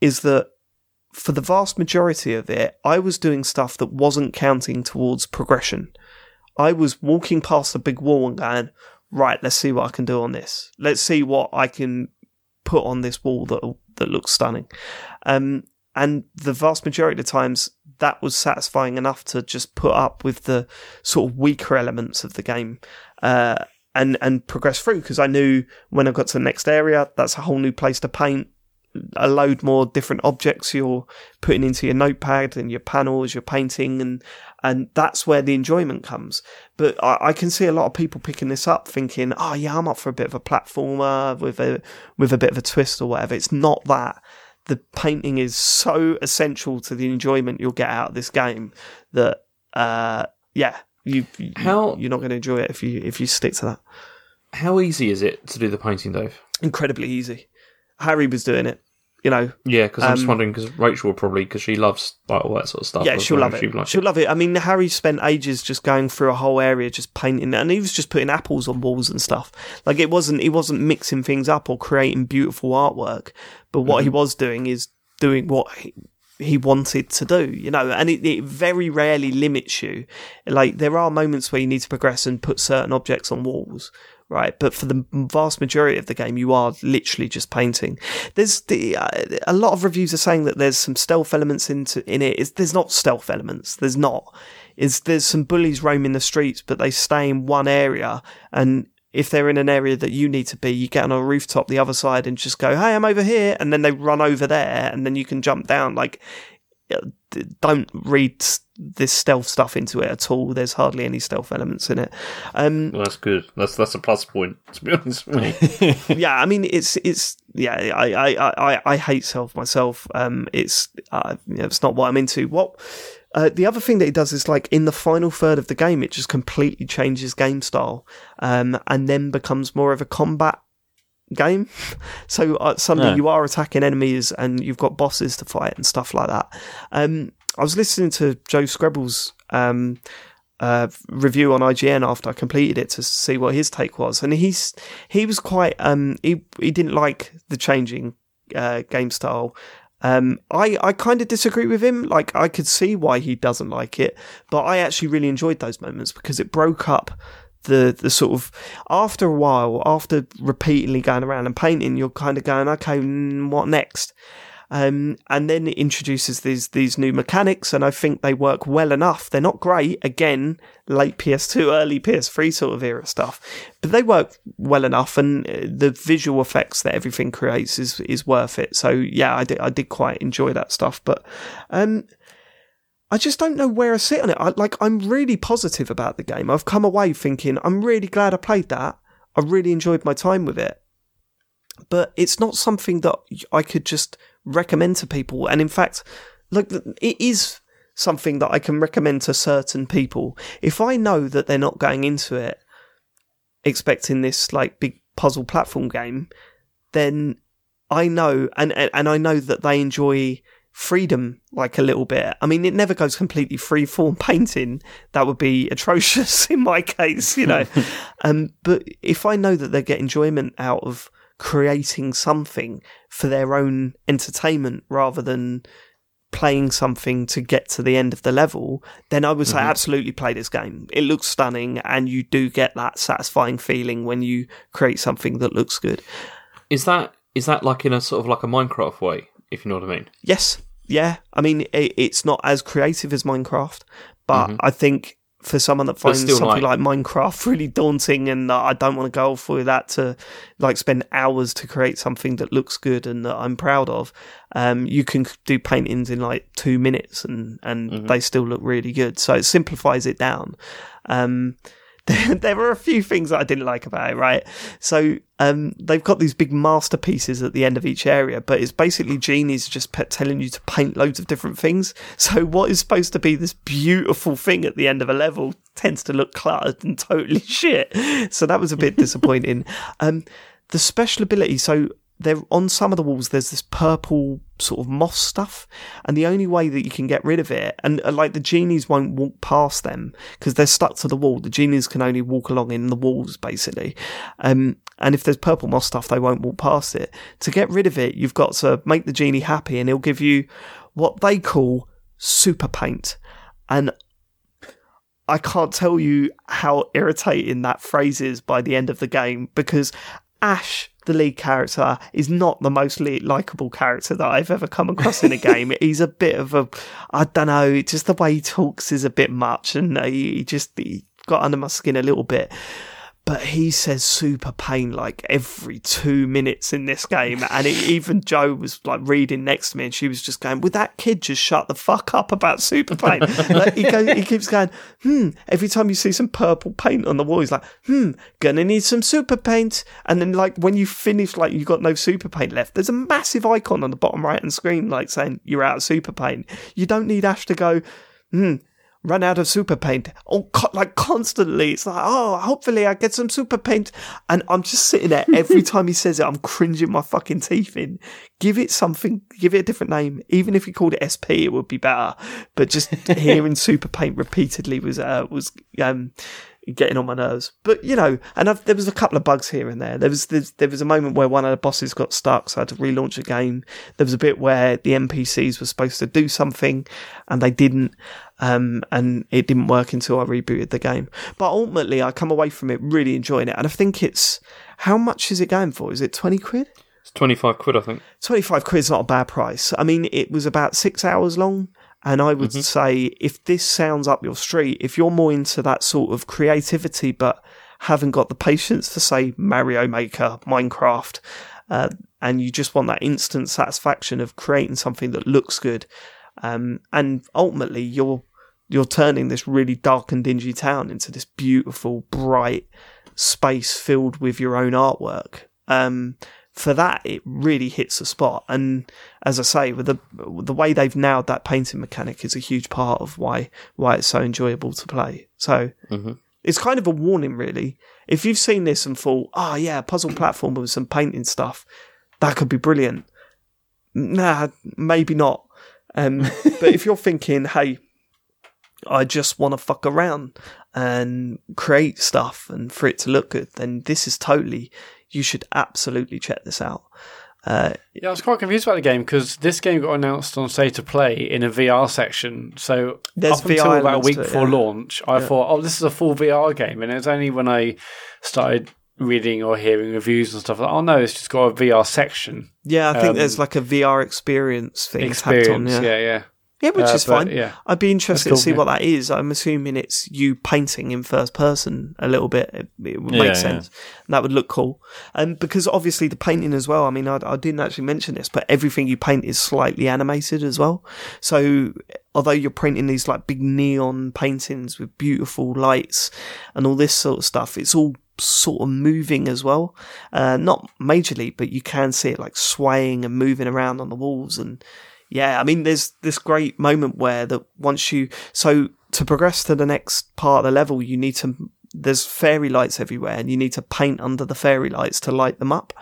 is that for the vast majority of it, I was doing stuff that wasn't counting towards progression. I was walking past a big wall and going, right, let's see what I can do on this. Let's see what I can put on this wall that that looks stunning. Um, and the vast majority of the times, that was satisfying enough to just put up with the sort of weaker elements of the game. Uh, and, and progress through because I knew when I got to the next area, that's a whole new place to paint a load more different objects you're putting into your notepad and your panels, your painting, and and that's where the enjoyment comes. But I, I can see a lot of people picking this up, thinking, "Oh yeah, I'm up for a bit of a platformer with a with a bit of a twist or whatever." It's not that. The painting is so essential to the enjoyment you'll get out of this game that, uh, yeah, you, you How- you're not going to enjoy it if you if you stick to that. How easy is it to do the painting, Dave? Incredibly easy. Harry was doing it. You know, Yeah, because I'm just Um, wondering because Rachel will probably because she loves like all that sort of stuff. Yeah, she'll love it. she'd like She'll love it. I mean, Harry spent ages just going through a whole area, just painting, and he was just putting apples on walls and stuff. Like it wasn't, he wasn't mixing things up or creating beautiful artwork. But what Mm-hmm. he was doing is doing what he, he wanted to do, you know. And it, it very rarely limits you. Like there are moments where you need to progress and put certain objects on walls. Right, but for the vast majority of the game, you are literally just painting. There's the uh, a lot of reviews are saying that there's some stealth elements into in it. It's, there's not stealth elements. There's not. Is there's some bullies roaming the streets, but they stay in one area, and if they're in an area that you need to be, you get on a rooftop the other side and just go, "Hey, I'm over here," and then they run over there, and then you can jump down. Like, uh, don't read this stealth stuff into it at all. There's hardly any stealth elements in it. Um, Well, that's good. That's that's a plus point. To be honest with me. yeah, I mean, it's it's yeah. I I I, I- I hate stealth myself. Um, it's uh, you know, it's not what I'm into. What uh, the other thing that it does is like in the final third of the game, it just completely changes game style, um, and then becomes more of a combat game. So uh, suddenly Yeah. you are attacking enemies and you've got bosses to fight and stuff like that. Um, I was listening to Joe Skrebels' um, uh, review on IGN after I completed it to see what his take was, and he's he was quite um, he he didn't like the changing uh, game style. Um, I, I kind of disagree with him. Like, I could see why he doesn't like it, but I actually really enjoyed those moments because it broke up the, the sort of, after a while, after repeatedly going around and painting, you're kind of going, okay, mm, what next? Um, and then it introduces these these new mechanics, and I think they work well enough. They're not great, again, late PS2, early PS3 sort of era stuff, but they work well enough, and uh, the visual effects that everything creates is is worth it. So yeah, I did I did quite enjoy that stuff, but um, I just don't know where I sit on it. I, like I'm really positive about the game. I've come away thinking I'm really glad I played that. I really enjoyed my time with it but it's not something that I could just recommend to people. And in fact, look, it is something that I can recommend to certain people. If I know that they're not going into it expecting this like big puzzle platform game, then I know, and and and I know that they enjoy freedom like a little bit. I mean, it never goes completely free form painting. That would be atrocious in my case, you know. um, but if I know that they get enjoyment out of creating something for their own entertainment rather than playing something to get to the end of the level, then I would say mm-hmm. absolutely play this game. It looks stunning and you do get that satisfying feeling when you create something that looks good. Is that is that like in a sort of like a Minecraft way, if you know what I mean? Yes, yeah. I mean, it, it's not as creative as Minecraft, but mm-hmm. I think for someone that finds something like, Minecraft really daunting, and uh, I don't want to go for that to like spend hours to create something that looks good and that I'm proud of, um, you can do paintings in like two minutes, and and they still look really good. So it simplifies it down. Um, there, there were a few things that I didn't like about it, right? So um, they've got these big masterpieces at the end of each area, but it's basically genies just telling you to paint loads of different things. So what is supposed to be this beautiful thing at the end of a level tends to look cluttered and totally shit. So that was a bit disappointing. Um, the special ability, so there on some of the walls there's this purple sort of moss stuff and the only way that you can get rid of it and uh, like the genies won't walk past them because they're stuck to the wall. The genies can only walk along in the walls basically. Um, and if there's purple moss stuff they won't walk past it. To get rid of it you've got to make the genie happy and he'll give you what they call super paint. And I can't tell you how irritating that phrase is by the end of the game because Ash, the lead character, is not the most likable character that I've ever come across in a game. He's a bit of a, I don't know, just the way he talks is a bit much, and he just he got under my skin a little bit but he says super pain like every two minutes in this game. And it, even Joe was like reading next to me and she was just going, Would that kid just shut the fuck up about super pain? like, he, he keeps going, Hmm, every time you see some purple paint on the wall, he's like, Hmm, gonna need some super paint. And then, like, when you finish, like, you got no super paint left, there's a massive icon on the bottom right hand screen, like saying you're out of super paint. You don't need Ash to go, Hmm, run out of super paint. Oh, co- like constantly. It's like, oh, hopefully I get some super paint. And I'm just sitting there every time he says it, I'm cringing my fucking teeth in. Give it something, give it a different name. Even if he called it SP, it would be better. But just hearing super paint repeatedly was, uh, was, um, getting on my nerves. But you know, and I've, there was a couple of bugs here and there. There was there was a moment where one of the bosses got stuck, so I had to relaunch a game. There was a bit where the NPCs were supposed to do something and they didn't, um, and it didn't work until I rebooted the game. But ultimately, I come away from it really enjoying it, and I think it's how much is it going for? Is it twenty quid? It's 25 quid, I think. 25 quid is not a bad price. I mean, it was about six hours long. And I would say if this sounds up your street, if you're more into that sort of creativity, but haven't got the patience to say, Mario Maker, Minecraft, uh, and you just want that instant satisfaction of creating something that looks good, um, and ultimately you're you're turning this really dark and dingy town into this beautiful, bright space filled with your own artwork. Um, for that, it really hits the spot. And as I say, with the the way they've nailed that painting mechanic is a huge part of why why it's so enjoyable to play. So Mm-hmm. it's kind of a warning, really. If you've seen this and thought, "Oh yeah, puzzle platform with some painting stuff, that could be brilliant," nah, maybe not. Um, but if you're thinking, "Hey," I just want to fuck around and create stuff and for it to look good, then this is totally, you should absolutely check this out. Uh, Yeah, I was quite confused about the game because this game got announced on State of Play in a VR section. So up until VR about a week it, before yeah. launch, I thought, oh, this is a full VR game. And it was only when I started reading or hearing reviews and stuff like, oh no, it's just got a VR section yeah, I think Um, there's like a VR experience thing tacked on, experience. yeah. yeah, yeah. Yeah, which Uh, is but, fine. yeah. I'd be interested That's to see cool, what that is. I'm assuming it's you painting in first person a little bit. It, it would make Yeah, sense. And that would look cool. And because obviously the painting as well, I mean, I, I didn't actually mention this, but everything you paint is slightly animated as well. So although you're painting these like big neon paintings with beautiful lights and all this sort of stuff, it's all sort of moving as well. Uh, not majorly, but you can see it like swaying and moving around on the walls and yeah, I mean, there's this great moment where that once you so to progress to the next part of the level, you need to there's fairy lights everywhere, and you need to paint under the fairy lights to light them up.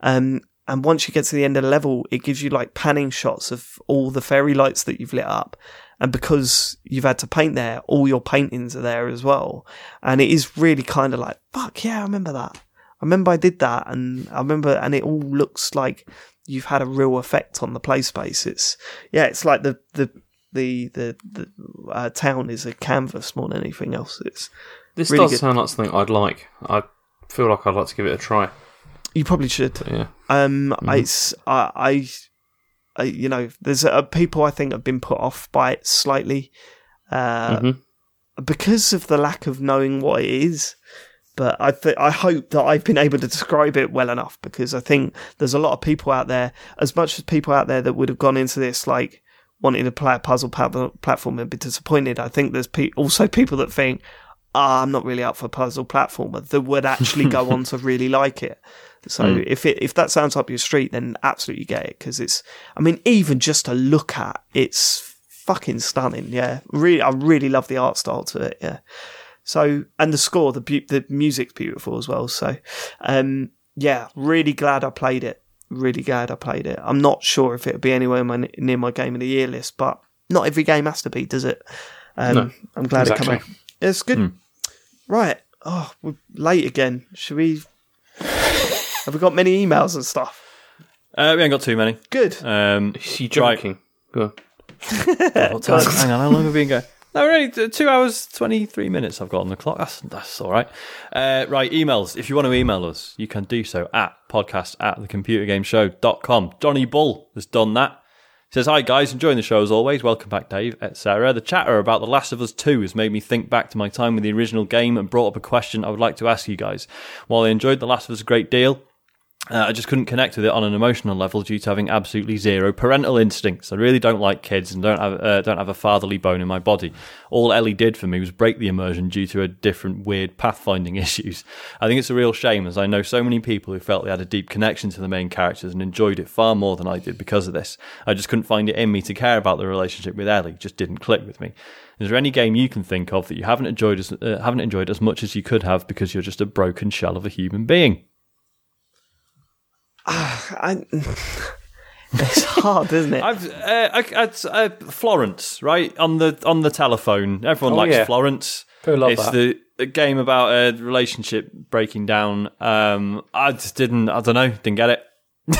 Um, and once you get to the end of the level, it gives you like panning shots of all the fairy lights that you've lit up. And because you've had to paint there, all your paintings are there as well. And it is really kind of like, fuck yeah, I remember that. I remember I did that, and I remember, and it all looks like you've had a real effect on the play space. It's yeah, it's like the the the the, the uh, town is a canvas more than anything else. It's This Really does good. sound like something I'd like. I feel like I'd like to give it a try. you probably should. But yeah. Um, it's I, I, I, you know, there's uh, people I think have been put off by it slightly, uh, Mhm. because of the lack of knowing what it is. But I th- I hope that I've been able to describe it well enough because I think there's a lot of people out there, as much as people out there that would have gone into this like wanting to play a puzzle platform and be disappointed. I think there's pe- also people that think, ah, I'm not really up for puzzle platformer that would actually go on to really like it. So if it if that sounds up your street, then absolutely get it because it's. I mean, even just to look at, it's fucking stunning. Yeah, really, I really love the art style to it. Yeah. So and the score, the bu- the music's beautiful as well. So, um, yeah, really glad I played it. really glad I played it. I'm not sure if it'll be anywhere my, near my game of the year list, but not every game has to be, does it? Um, No, I'm glad it exactly. came out. It's good. Right. Oh, we're late again. Should we? Have we got many emails and stuff? Uh, we ain't got too many. Good. Um, Is he joking? Go on. what time- hang on, how long have we been going? No, we're t- two hours, 23 minutes I've got on the clock. That's, that's all right. Uh, right, emails. If you want to email us, you can do so at podcast at thecomputergameshow.com. Johnny Bull has done that. He says, Hi guys, enjoying the show as always. Welcome back, Dave, etc. The chatter about The Last of Us 2 has made me think back to my time with the original game and brought up a question I would like to ask you guys. While I enjoyed The Last of Us a great deal, uh, I just couldn't connect with it on an emotional level due to having absolutely zero parental instincts. I really don't like kids and don't have uh, don't have a fatherly bone in my body. All Ellie did for me was break the immersion due to a different weird pathfinding issues. I think it's a real shame as I know so many people who felt they had a deep connection to the main characters and enjoyed it far more than I did because of this. I just couldn't find it in me to care about the relationship with Ellie. It just didn't click with me. Is there any game you can think of that you haven't enjoyed as uh, haven't enjoyed as much as you could have because you're just a broken shell of a human being? I, it's hard, isn't it? I've uh, I, I'd, uh, Florence, right on the on the telephone. Everyone Oh, likes yeah. Florence. People love it's that. the game about a relationship breaking down. Um, I just didn't. I don't know. Didn't get it.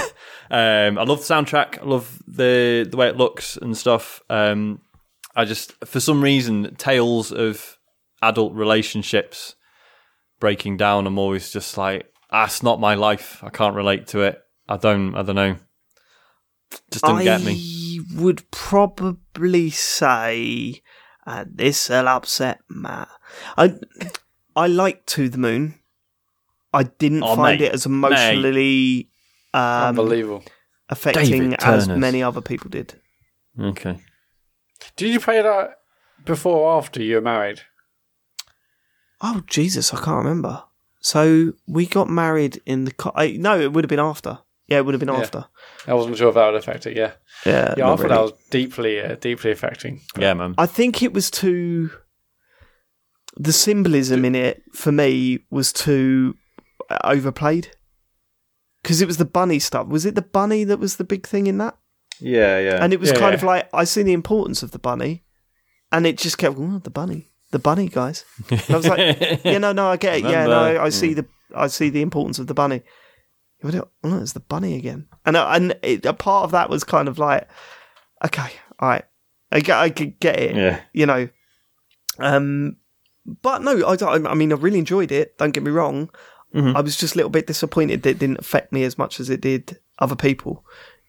um, I love the soundtrack. I love the the way it looks and stuff. Um, I just for some reason tales of adult relationships breaking down. I'm always just like, that's not my life. I can't relate to it. I don't. I don't know. Just didn't I get me. would probably say uh, this will upset Matt. I I like To the Moon. I didn't Oh, find mate. it as emotionally um, Unbelievable. affecting as many other people did. Okay. Did you play that before or after you were married? Oh Jesus, I can't remember. So we got married in the co- I, no, it would have been after. Yeah, it would have been Yeah. after. I wasn't sure if that would affect it. Yeah, Yeah, yeah. I thought really. that was deeply, uh, deeply affecting. Yeah, man. I think it was too. The symbolism in it for me was too uh, overplayed. Because it was the bunny stuff. Was it the bunny that was the big thing in that? Yeah, yeah. And it was Yeah, kind yeah. of like I see the importance of the bunny, and it just kept oh, the bunny, the bunny guys. And I was like, yeah, no, no, I get it. Yeah, no, Remember. I see the I see the importance of the bunny. It- Oh, no, it's the bunny again, and I- and it, a part of that was kind of like, okay, all right, I get, I could get it, yeah. you know. Um, but no, I, don't- I mean, I really enjoyed it. Don't get me wrong. Mm-hmm. I was just a little bit disappointed that it didn't affect me as much as it did other people.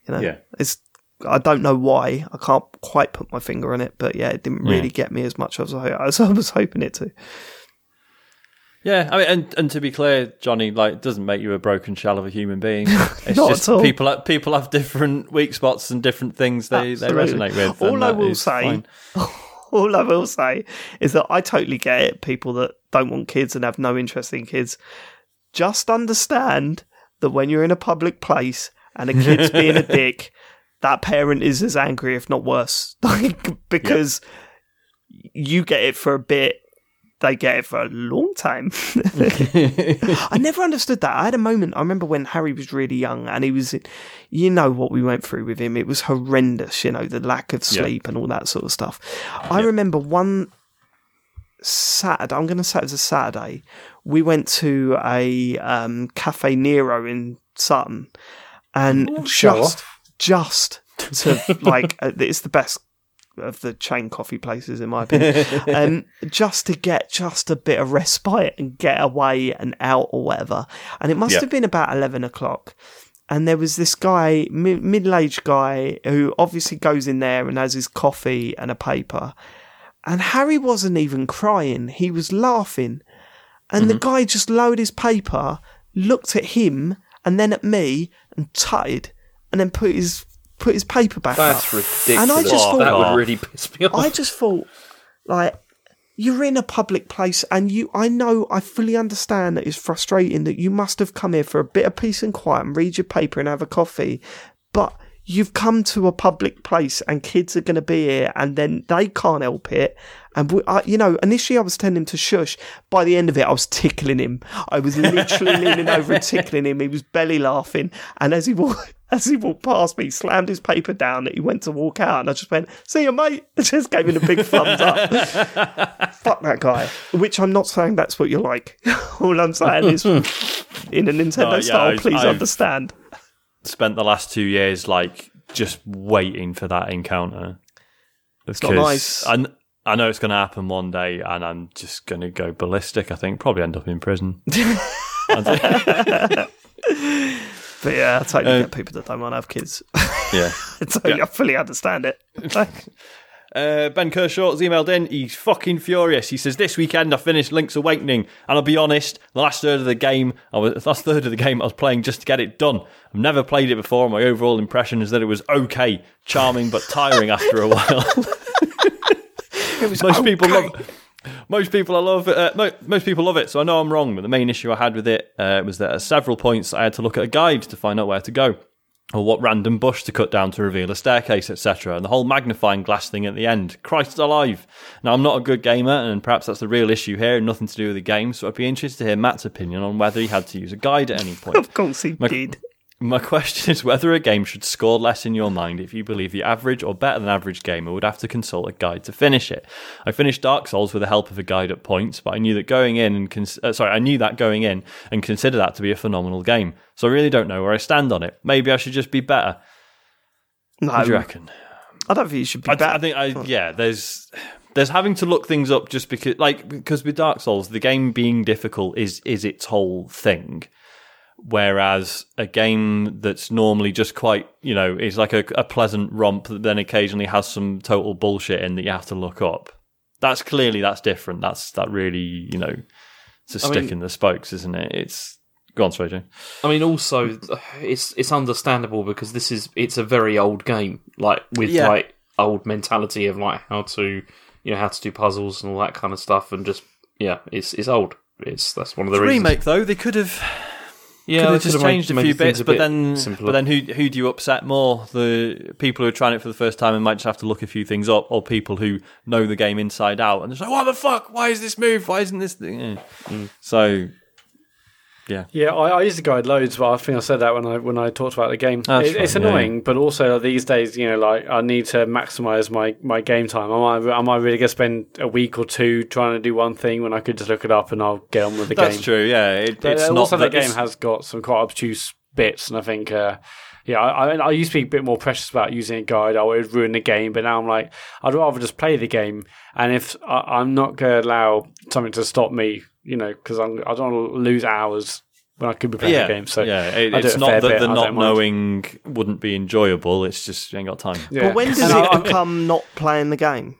You know, Yeah. it's I don't know why. I can't quite put my finger on it, but yeah, it didn't really Yeah. get me as much as I, as I was hoping it to. Yeah, I mean, and, and to be clear, Johnny, like, it doesn't make you a broken shell of a human being. It's Not just at all. people have, people have different weak spots and different things they, they resonate with. All I will say, all I will say is that I totally get it. People that don't want kids and have no interest in kids, just understand that when you're in a public place and a kid's being a dick, that parent is as angry, if not worse, like because you get it for a bit. They get it for a long time. I never understood that. I had a moment. I remember when Harry was really young and he was, you know, what we went through with him. It was horrendous, you know, the lack of sleep and all that sort of stuff. I remember one Saturday, I'm going to say it was a Saturday, we went to a um, Caffè Nero in Sutton and show just, just to like, uh, it's the best of the chain coffee places in my opinion. Um, just to get just a bit of respite and get away and out or whatever. And it must Yeah. have been about 11 o'clock. And there was this guy mi- middle-aged guy who obviously goes in there and has his coffee and a paper. And harry wasn't even crying. He was laughing. And the guy just lowered his paper looked at him and then at me and tutted and then put his put his paper back That's up. ridiculous. And I just Oh, thought that would really piss me off. I just thought, like, you're in a public place, and you, I know, I fully understand that it's frustrating that you must have come here for a bit of peace and quiet and read your paper and have a coffee, but you've come to a public place and kids are going to be here and then they can't help it. And, we, I, you know, initially I was telling him to shush. By the end of it, I was tickling him. I was literally leaning over and tickling him. He was belly laughing. And as he walked, as he walked past me, he slammed his paper down. That he went to walk out, and I just went, "See you, mate." I just gave him a big thumbs up. Fuck that guy. Which I'm not saying that's what you're like. All I'm saying is, in a Nintendo yeah, style, I've- please I've- understand. Spent the last two years like just waiting for that encounter. It's not nice. I, I know it's going to happen one day, and I'm just going to go ballistic. I think probably end up in prison. But yeah, I totally Uh, get people that don't want to have kids. yeah. so Yeah. I fully understand it. Uh, ben Kershaw's emailed in. He's fucking furious. He says, "This weekend I finished Link's Awakening, and I'll be honest, the last third of the game, I was the last third of the game I was playing just to get it done. I've never played it before. and My overall impression is that it was okay, charming but tiring after a while. most people love." Most people I love uh, mo- most people love it, so I know I'm wrong. But the main issue I had with it uh, was that at several points I had to look at a guide to find out where to go or what random bush to cut down to reveal a staircase, etc. And the whole magnifying glass thing at the end. Christ alive. Now, I'm not a good gamer, and perhaps that's the real issue here, and nothing to do with the game, so I'd be interested to hear Matt's opinion on whether he had to use a guide at any point. of course he did. My question is whether a game should score less in your mind if you believe the average or better than average gamer would have to consult a guide to finish it. I finished Dark Souls with the help of a guide at points, but I knew that going in and cons- uh, sorry, I knew that going in and consider that to be a phenomenal game. So I really don't know where I stand on it. Maybe I should just be better. No, What do you reckon? I don't think you should be I, bad. I think I yeah. There's there's having to look things up just because like because with Dark Souls the game being difficult is is its whole thing. Whereas a game that's normally just quite, you know, is like a, a pleasant romp that then occasionally has some total bullshit in that you have to look up. That's clearly that's different. That's that really, you know, it's a I stick mean- in the spokes, isn't it? It's go on, sorry, Joe. I mean, also, it's it's understandable because this is it's a very old game, like with Yeah. like old mentality of like how to you know how to do puzzles and all that kind of stuff, and just yeah, it's it's old. It's that's one of the The reasons. remake though, they could have yeah, they just could've made- changed a few bits, but then simpler. but then who who do you upset more? The people who are trying it for the first time and might just have to look a few things up, or people who know the game inside out and they're like, "What the fuck? Why is this move? Why isn't this?" Thing? Mm. So Yeah, I, I use the guide loads, but I think I said that when I when I talked about the game. It- it's right, yeah, annoying, but also these days, you know, like I need to maximize my, my game time. Am I am I really going to spend a week or two trying to do one thing when I could just look it up and I'll get on with the that's game? That's true. Yeah, it, But it's uh, not also, the game it's- has got some quite obtuse bits, and I think, uh, yeah, I, I, I used to be a bit more precious about using a guide. I would ruin the game, but now I'm like, I'd rather just play the game, and if I, I'm not going to allow something to stop me, you know, because I don't want to lose hours when I could be playing yeah, the game. So yeah, it, it's not that bit, the not don't mind. knowing wouldn't be enjoyable. It's just you ain't got time. Yeah. But when does And I- I- it become not playing the game?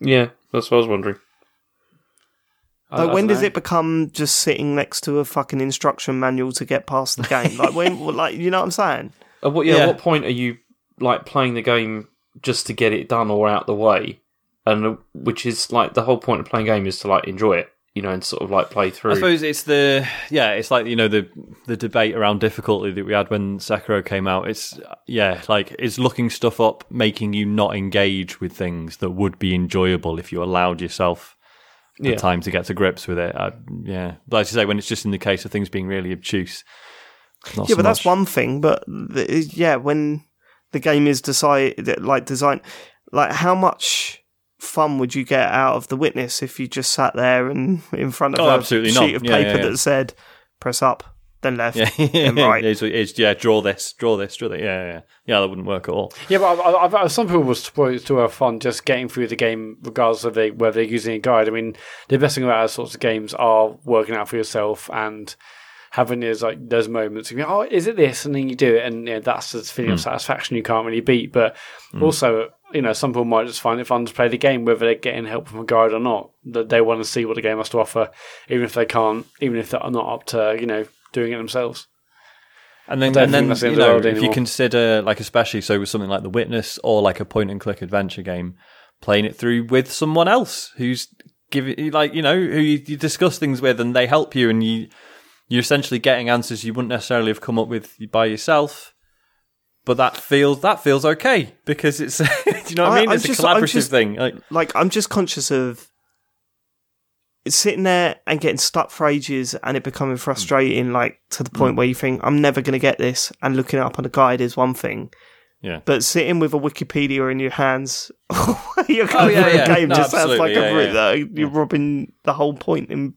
yeah, that's what I was wondering. I- Like, I when does know. it become just sitting next to a fucking instruction manual to get past the game? Like when, like you know what I'm saying? At what, yeah, Yeah. at what point are you like playing the game just to get it done or out the way? And uh, which is like the whole point of playing a game is to like enjoy it, you know, and sort of like play through. I suppose it's the yeah, it's like you know the the debate around difficulty that we had when Sekiro came out. It's yeah, like it's looking stuff up, making you not engage with things that would be enjoyable if you allowed yourself the Yeah. time to get to grips with it. I, yeah, but as you say, when it's just in the case of things being really obtuse. not yeah, so but that's one thing. But the, yeah, when the game is decided, like design, like how much fun would you get out of the witness if you just sat there and in front of Oh, a absolutely sheet not. of Yeah, paper yeah, yeah. that said press up, then left, Yeah, then right? it's, it's, yeah, draw this, draw this, draw that. Yeah, yeah, yeah. Yeah, that wouldn't work at all. Yeah, but I, I, I, some people will still still have fun just getting through the game, regardless of they, whether they're using a guide. I mean, the best thing about those sorts of games are working out for yourself and having those like those moments. Of, oh, is it this? And then you do it, and you know, that's the feeling of hmm. satisfaction you can't really beat. But hmm. also, you know, some people might just find it fun to play the game, whether they're getting help from a guide or not. That they want to see what the game has to offer, even if they can't, even if they're not up to you know doing it themselves. And then, and then the you end of the know, if you consider, like, especially so with something like The Witness or like a point and click adventure game, playing it through with someone else who's giving, like, you know, who you, you discuss things with and they help you and you, you're essentially getting answers you wouldn't necessarily have come up with by yourself. But that feels that feels okay because it's. do you know what I I- mean? I'm It's just- a I'm collaborative just- thing. Like, like I'm just conscious of sitting there and getting stuck for ages and it becoming frustrating, like to the Mm. point where you think I'm never going to get this, and looking it up on a guide is one thing. Yeah. But sitting with a Wikipedia in your hands, you're going Oh, yeah, yeah. a game No, just sounds like absolutely, a yeah, you're robbing the whole point in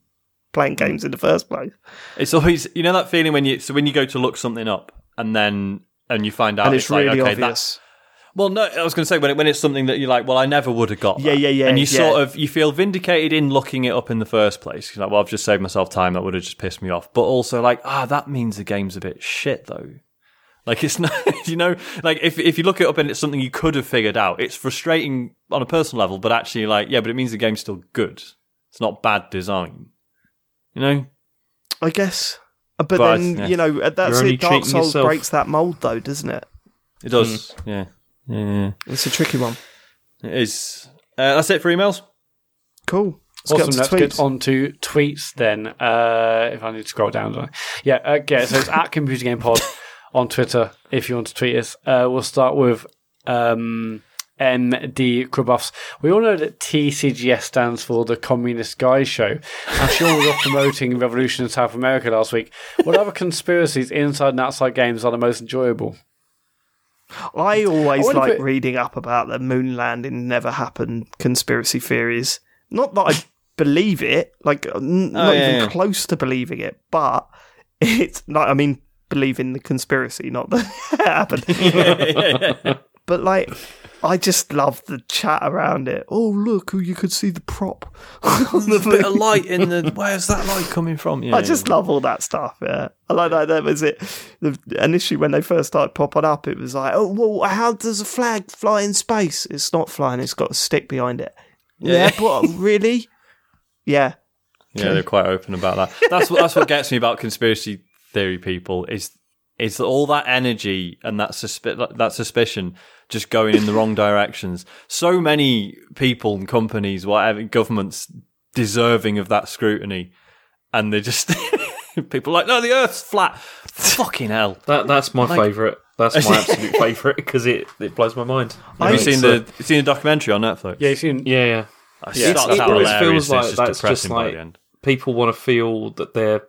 playing games in the first place. It's always you know that feeling when you so when you go to look something up and then and you find out and it's, like really okay obvious. that's well no I was going to say when it, when it's something that you're like well I never would have got Yeah, that. yeah, yeah, and you yeah. sort of you feel vindicated in looking it up in the first place you're like well I've just saved myself time that would have just pissed me off but also like ah that means the game's a bit shit though like it's not you know like if if you look it up and it's something you could have figured out it's frustrating on a personal level but actually like yeah but it means the game's still good it's not bad design you know I guess. Uh, But, But, then yeah. you know that's it. Dark Souls yourself. breaks that mold, though, doesn't it? it does yeah yeah, yeah. It's a tricky one. It is. Uh, that's it for emails. Cool. Let's Awesome. get Let's on to get tweets. on to tweets then. Uh, if I need to scroll down, don't I? yeah, uh, yeah. So it's at Computer Game Pod on Twitter. If you want to tweet us, uh, we'll start with um, MD Krubuffs. We all know that TCGS stands for the Communist Guys Show. And Sean was off promoting Revolution in South America last week. What other conspiracies inside and outside games are the most enjoyable? I always I like reading up about the moon landing never happened conspiracy theories. Not that I believe it, like n- oh, not Oh, yeah, even yeah. close to believing it, but it's like I mean believe in the conspiracy, not that it happened. But like I just love the chat around it. Oh look, you could see the prop. on the There's a bit of light in the. Where's that light coming from? Yeah, I just love all that stuff. Yeah, I like that. That was it. The, initially, when they first started popping up, it was like, oh, well, how does a flag fly in space? It's not flying. It's got a stick behind it. Yeah, but really, yeah, yeah, they're quite open about that. That's what that's what gets me about conspiracy theory people is is all that energy and that suspi- that suspicion just going in the wrong directions. So many people and companies, whatever governments, deserving of that scrutiny, and they just people are like, no, the Earth's flat. Fucking hell. That that's my favourite. That's my absolute favourite because it, it blows my mind. Have you seen the you seen the documentary on Netflix? Yeah, you've seen. Yeah, yeah. I Yeah, starts it always hilarious, feels like it's just that's just depressing by like- the end. People want to feel that they're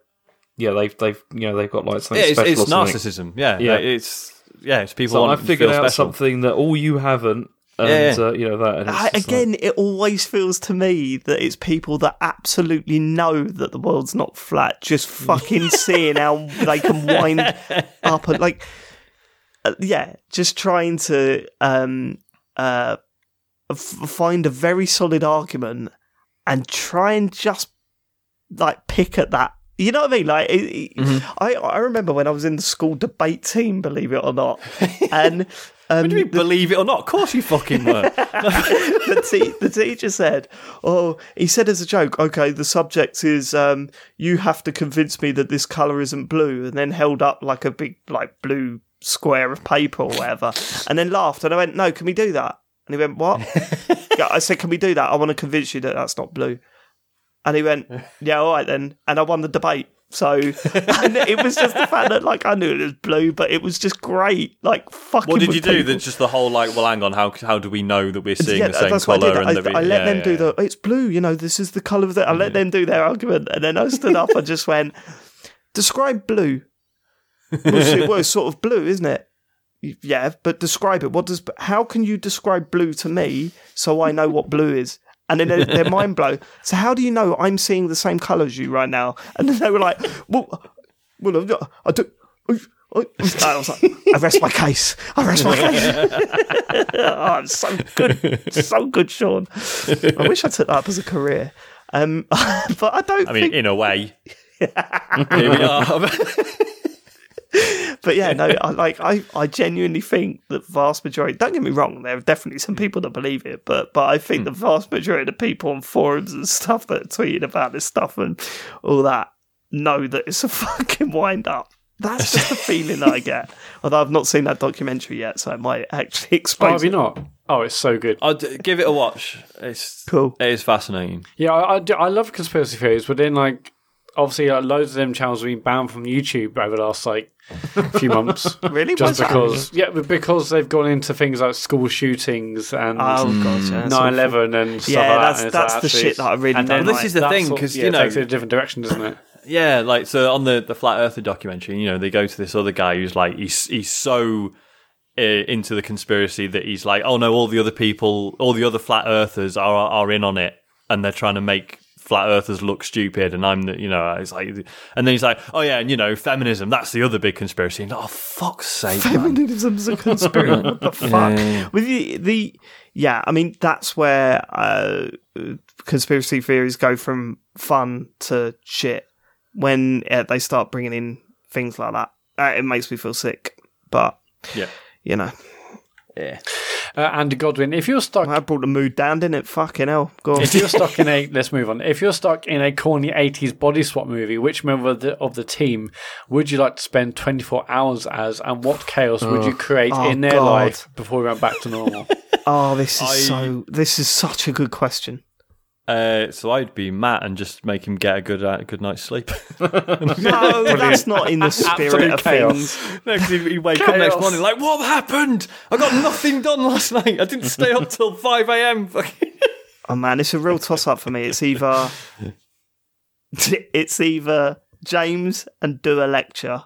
yeah they've they've you know they've got like something Yeah, it's, special. it's or narcissism. Yeah, Yeah. yeah, it's yeah, it's people. So I figured out special. something that all you haven't, and Yeah. Uh, you know that. I, again, it always feels to me that it's people that absolutely know that the world's not flat, just fucking seeing how they can wind up and like, uh, yeah, just trying to um uh f- find a very solid argument and try and just like pick at that. You know what I mean? Like, it, Mm-hmm. I I remember when I was in the school debate team, believe it or not, and. Um, What do you mean, believe it or not? Of course you fucking were. the, te- the teacher said, "Oh, he said as a joke, okay, the subject is um, you have to convince me that this color isn't blue," and then held up like a big like blue square of paper or whatever, and then laughed. And I went, "No, can we do that?" And he went, "What?" I said, "Can we do that? I want to convince you that that's not blue." And he went, "Yeah, all right then." And I won the debate. So and it was just the fact that like I knew it was blue, but it was just great. Like fucking. what did you do? Just the whole like, well, hang on, how how do we know that we're seeing yeah, the same I color? I, the, I let yeah, them yeah, do the. It's blue, you know. This is the color of the. I let them do their argument, and then I stood up and just went, "Describe blue." well, well, it's sort of blue, isn't it? Yeah, but describe it. What does? How can you describe blue to me so I know what blue is? And then they're, they're mind blown. So how do you know I'm seeing the same colour as you right now? And then they were like, "Well, well, I do." I, I, I was like, I rest my case. I rest my case. oh, I'm so good, so good, Sean. I wish I took that up as a career, um, but I don't I mean, think. in a way. Here we are. But yeah, no, I like. I, I genuinely think that vast majority. Don't get me wrong. There are definitely some people that believe it, but but I think hmm. the vast majority of the people on forums and stuff that are tweeting about this stuff and all that know that it's a fucking wind up. That's just the feeling that I get. Although I've not seen that documentary yet, so I might actually Oh, explain. have you not? Oh, it's so good. I'd give it a watch. It's Cool. It is fascinating. Yeah, I, I, do- I love conspiracy theories, but then like obviously uh, loads of them channels have been banned from YouTube over the last like few months. Really? Just that? because, yeah, but because they've gone into things like school shootings and Oh god, yeah, 9 awful. 11 and stuff Yeah, like that. that's- and that's like, the actually shit that I really and then, like. This is the thing, 'cause, yeah, you it know- takes it a different direction, doesn't it? Yeah, like so on the the flat earther documentary, you know, they go to this other guy who's like he's he's so uh, into the conspiracy that he's like, oh no, all the other people, all the other flat earthers are are in on it, and they're trying to make flat earthers look stupid, and I'm the, you know, it's like, and then he's like, oh yeah, and you know, feminism, that's the other big conspiracy. And oh fuck's sake, man. Feminism's a conspiracy. what the fuck? With the, the yeah, I mean that's where uh, conspiracy theories go from fun to shit when uh, they start bringing in things like that. Uh, it makes me feel sick, but yeah. you know, Uh, Andy Godwin, if you're stuck that brought the mood down, didn't it? Fucking hell, go on. if you're stuck in a let's move on. If you're stuck in a corny '80s body swap movie, which member of the, of the team would you like to spend 24 hours as, and what chaos would you create Oh, in their God. life before we went back to normal? Oh, this is I- so. This is such a good question. Uh, so I'd be Matt and just make him get a good uh, good night's sleep. No, that's not in the spirit of chaos. things. No, because he wake up next morning like, what happened? I got nothing done last night. I didn't stay up till five a.m. Oh man, it's a real toss up for me. It's either it's either James and do a lecture.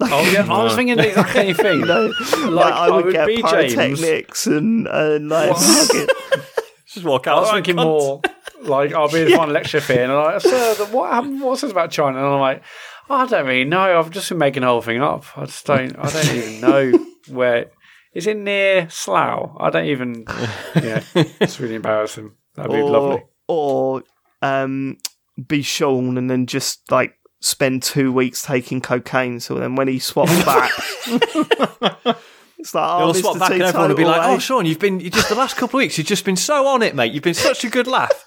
oh yeah, I was thinking the exact same thing. No, like, I would, get be James. pyrotechnics and, and like just walk I out. was "Alright, thinking more like I'll be the final lecture fee, and I'm like, sir, what happened? What's this about China? And I'm like, oh, I don't really know. I've just been making the whole thing up. I just don't. I don't even know where. Is it near Slough? I don't even. Yeah, it's really embarrassing. That'd be or lovely. or um, be Sean and then just like spend two weeks taking cocaine. So then when he swaps back, it's like oh, They'll Mr. swap back and everyone will be like, "Oh, eh?" Sean, you've been you just the last couple of weeks. You've just been so on it, mate. You've been such a good laugh.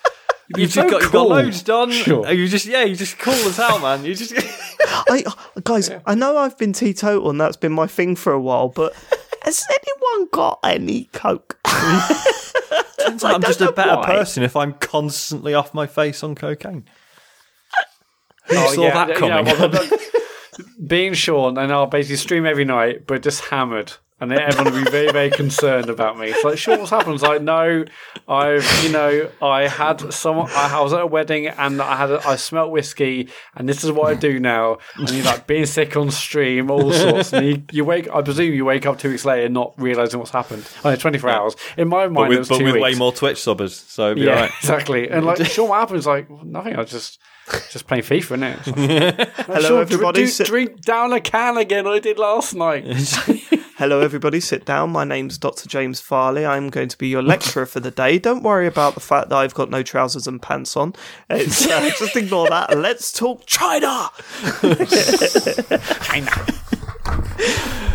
You've so just got, you've got loads done. Sure. You just yeah, you just cool as hell, man. You just I, guys, I know I've been teetotal and that's been my thing for a while, but has anyone got any coke? I'm just a better why. person if I'm constantly off my face on cocaine. Oh, Who Oh, saw yeah, that yeah, coming? well, the- the- being Sean, and I'll basically stream every night, but just hammered. And everyone will be very, very concerned about me. It's like, Sean, what's happened? It's like, no, I've, you know, I had some, I was at a wedding and I had, a, I smelt whiskey, and this is what I do now. And you're like being sick on stream, all sorts. And you, you wake, I presume you wake up two weeks later not realizing what's happened. Oh, 24 hours. In my mind, but it was but two with weeks. way more Twitch subbers, so it'd be Yeah, alright. exactly. And like, Sean, what happened? It's like nothing. I was just just playing FIFA, isn't it? Like, Hello, Sean, everybody. Drink, Sit- drink down a can again. I did last night. Hello, everybody. Sit down. My name's Dr. James Farley. I'm going to be your lecturer for the day. Don't worry about the fact that I've got no trousers and pants on. It's, uh, just ignore that. Let's talk China. China.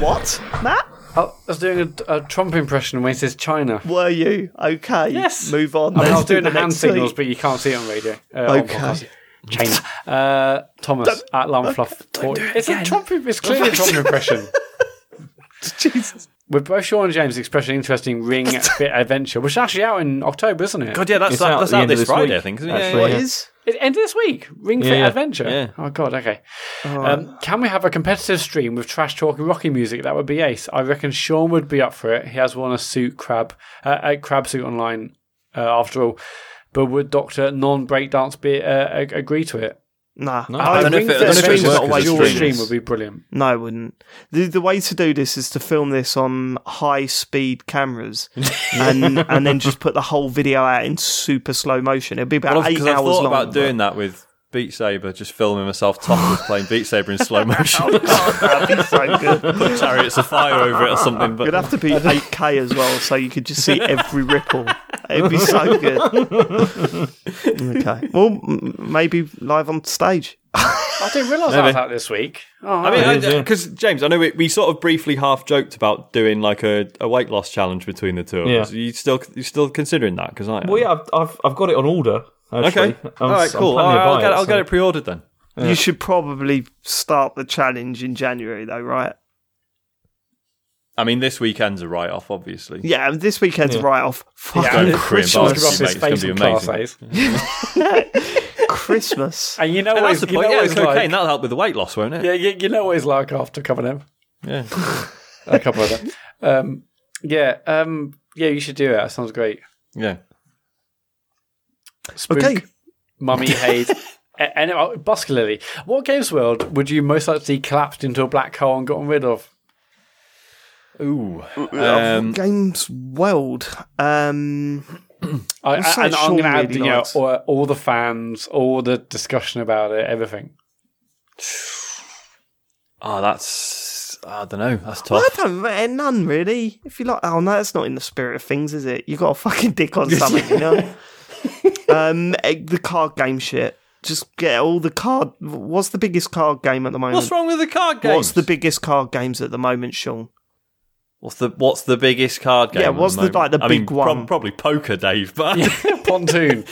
What, Matt? I was doing a, a Trump impression when he says China. Were you okay? Yes. Move on. I, mean, I was doing the the hand next signals, tweet. but you can't see it on radio. Uh, Okay. podcast. China. Uh, Thomas at Lumfluff. It's a Trump. It's clearly a Trump impression. Jesus. With both Sean and James expressing interesting Ring Fit Adventure, which is actually out in October, isn't it? God, yeah, that's It's out, out that's at the out end of this this Friday, week, I think. Isn't it? actually. What Yeah, is? It end of this week. Ring Fit Yeah. Adventure. Yeah. Oh god. Okay. Um, can we have a competitive stream with trash talk and rocky music? That would be ace. I reckon Sean would be up for it. He has worn a suit crab, uh, a crab suit online. Uh, after all, but would Doctor Non Breakdance be uh, ag- agree to it? Nah. I don't know if it- I don't know if it stream's works not a as way a to Your do stream. stream would be brilliant. No, I wouldn't. The, the way to do this is to film this on high speed cameras and and then just put the whole video out in super slow motion. It'd be about Well, eight because I've thought long. about doing that with Beat Saber, just filming myself topless playing Beat Saber in slow oh, motion, oh, God, that'd be so good. put chariots of fire over it or something. But It'd have to be 8K as well, so you could just see every ripple. It'd be so good. okay. Well, m- maybe live on stage. I didn't realise that was out this week. Oh, I mean, It is, yeah. because uh, James, I know we, we sort of briefly half joked about doing like a, a weight loss challenge between the two of Yeah. us. You still you still considering that? Because I am. Well, yeah, I've, I've I've got it on order. Actually. Okay. I'm, All right. Cool. planning to I'll, buy get, I'll so- get it pre-ordered then. You should probably start the challenge in January, though, right? I mean, this weekend's a write-off, obviously. Yeah, and this weekend's Yeah. write-off. yeah, Fucking Go Korean Sean's barbecue, got mate. his It's gonna be amazing. Christmas. And you know And what that's it's, the you point. know Yeah, what it's cocaine like. that'll help with the weight loss, won't it? Yeah, you, you know what it's like after coming in. Yeah. A couple of them. Um, yeah, um, yeah, you should do it. That sounds great. Yeah. Spook, Okay. Mummy Haze. And uh, Busker Lily, what games world would you most likely see collapsed into a black hole and gotten rid of? Ooh. Um, Games World. Um, I, What's and that I'm going to Sean add really you know, all, all the fans, all the discussion about it, everything. oh, that's. I don't know. That's I tough. don't eh, none really. If you like, oh no, that's not in the spirit of things, is it? You got a fucking dick on something, you know. um, eh, the card game shit. Just get all the card. What's the biggest card game at the moment? What's wrong with the card games? What's the biggest card games at the moment, Sean? What's the What's the biggest card game? Yeah, what's the, moment? like, the I mean, big prob- one? probably poker, Dave. But Pontoon,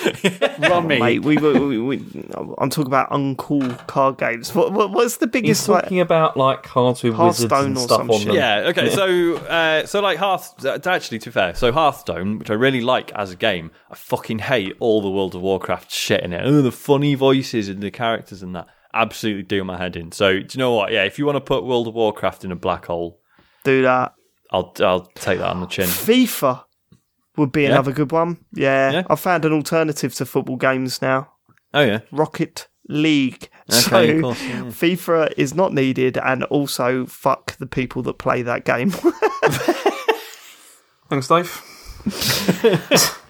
run me. Mate, we, we, we, we I'm talking about uncool card games. What, what what's the He's biggest? Like, talking about like cards with wizards and or stuff on shit. them. yeah, okay. So, uh, so like Hearth. uh, Actually, to be fair, so Hearthstone, which I really like as a game, I fucking hate all the World of Warcraft shit in it. Oh, the funny voices and the characters and that. Absolutely do my head in. So, do you know what? Yeah, if you want to put World of Warcraft in a black hole, do that. I'll I'll take that on the chin. FIFA would be Yeah. another good one. Yeah, Yeah. I've found an alternative to football games now. Oh yeah. Rocket League. Okay, so of course, yeah. FIFA is not needed, and also fuck the people that play that game. Thanks, Dave.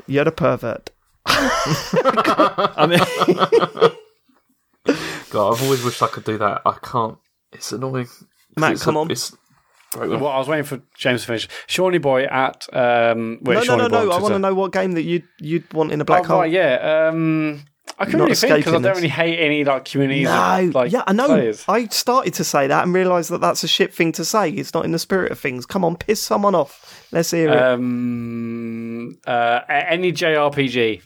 You're a pervert. I mean, God, I've always wished I could do that. I can't. It's annoying. Matt, it's come a- on. It's, Well, I was waiting for James to finish. Shawnee Boy at um, wait, no, no, Shawnee no, Boy no. I want to know what game that you'd you'd want in a black oh, hole. right, yeah. Um, I couldn't Not really think because I don't really hate any like communities. No, of, like yeah, I know. Players. I started to say that and realised that that's a shit thing to say. It's not in the spirit of things. Come on, piss someone off. Let's hear it. Um, uh, any JRPG,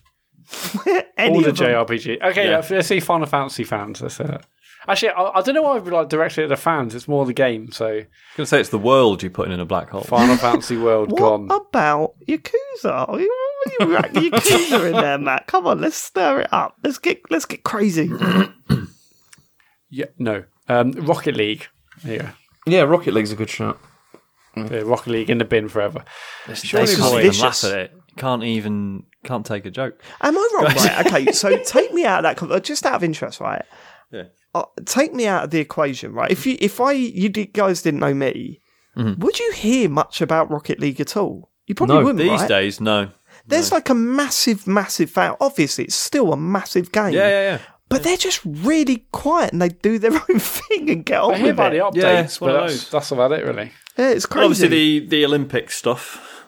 Any all the. JRPG. Okay, Yeah. let's, let's see Final Fantasy fans. Let's say that. Actually, I, I don't know why I'd be like directed at the fans. It's more the game. So gonna say it's the world you're putting in a black hole. Final Fantasy World What gone. about Yakuza? What you rack Yakuza in there, Matt? Come on, let's stir it up. Let's get let's get crazy. Yeah, no. Um, Rocket League. There you go. yeah, Rocket League's a good shot. Yeah, Rocket League in the bin forever. It's Surely you just can't even laugh at it. Can't even can't take a joke. Am I wrong? Right. Okay. So take me out of that. Just out of interest, right? Yeah. Uh, take me out of the equation, right? If you if I you did, guys didn't know me, Mm-hmm. would you hear much about Rocket League at all? You probably No, wouldn't. These right? days, no. There's like a massive, massive fan. Obviously, it's still a massive game. Yeah, yeah, yeah. But they're just really quiet and they do their own thing and get on I hear with about it. the updates, Yeah, but that's, those. that's about it, really. Yeah, it's And crazy. obviously, the the Olympic stuff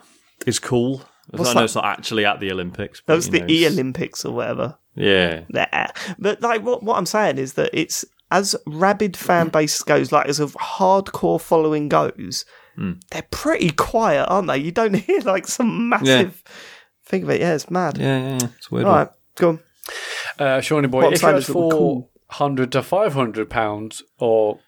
is cool. What's I know that? it's not actually at the Olympics. But, that was the know, E Olympics or whatever. Yeah, Nah. But like what what I'm saying is that it's as rabid fan base goes, like as a hardcore following goes, Hmm. they're pretty quiet, aren't they? You don't hear like some massive think of it, yeah, it's mad. yeah, yeah. yeah. It's weird. All one. right, go on. Uh, Shawnee Boy, What I'm if you saying had is that we're cool. 400 to 500 pounds or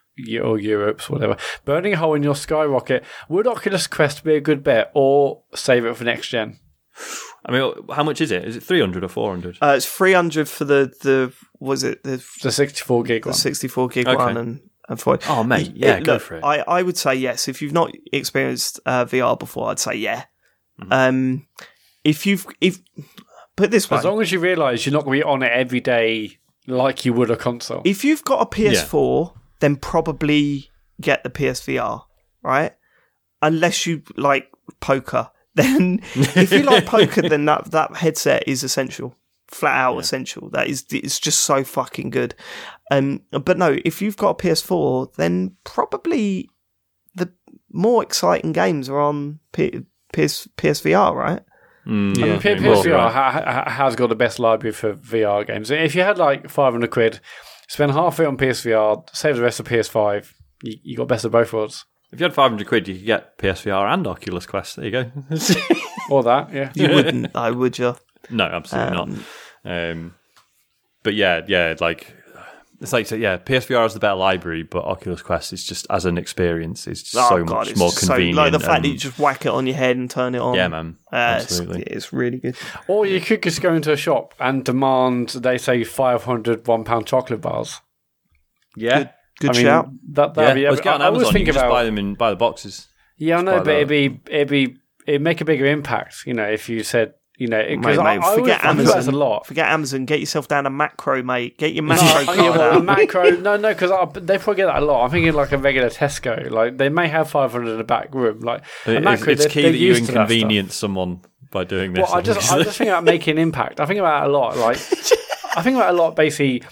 or Europe's, whatever, burning a hole in your skyrocket, would Oculus Quest be a good bet or save it for next gen? I mean, how much is it? Is it three hundred or four hundred? Uh, it's three hundred for the the was it the The 64 gig the sixty four gig Okay. one and and for Oh, mate, yeah, go look, for it. I I would say yes if you've not experienced uh, VR before. I'd say yeah. Mm-hmm. Um, if you've if put this way, As long as you realise you're not going to be on it every day like you would a console. if you've got a PS4, then probably get the PSVR, right? Unless you like poker. Then if you like poker, then that, that headset is essential. Flat out essential. That is it's just so fucking good. Um but no, if you've got a PS4, then probably the more exciting games are on P- PS PSVR, right? Mm, I mean, yeah, P- maybe. Well, PSVR right. ha- ha- has got the best library for VR games. If you had like 500 quid, spend half of it on PSVR, save the rest of PS5, you, you got best of both worlds. If you had five hundred quid, you could get PSVR and Oculus Quest. There you go. Or that, yeah. You wouldn't, though, would you? no, absolutely Um, not. Um, but yeah, yeah, like it's like so, yeah, PSVR is the better library, but Oculus Quest is just as an experience is just Oh, so God, much it's more just so- convenient. like the fact and- that you just whack it on your head and turn it on. yeah, man, Uh, absolutely. it's really good. Or you could just go into a shop and demand, they say, 500 one pound chocolate bars. yeah, Good I mean, shout. That, that'd be, Well, it's got on I always Amazon. think you can about. just buy them in buy the boxes. Yeah, I know, buy but it'd be it'd be it'd make a bigger impact, you know, if you said, you know, because Mate, I, I forget always, I Amazon. a lot. Forget Amazon. Get yourself down a Makro, mate. Get your Makro card yeah, well, out. Makro. No, no, because they probably get that a lot. I'm thinking like a regular Tesco. Like they may have 500 in the back room. Like a It- Makro, it's they're- key that you used to that inconvenience someone by doing this. Well, I just I just think about making impact. I think about it a lot. Like I think about it a lot. Basically,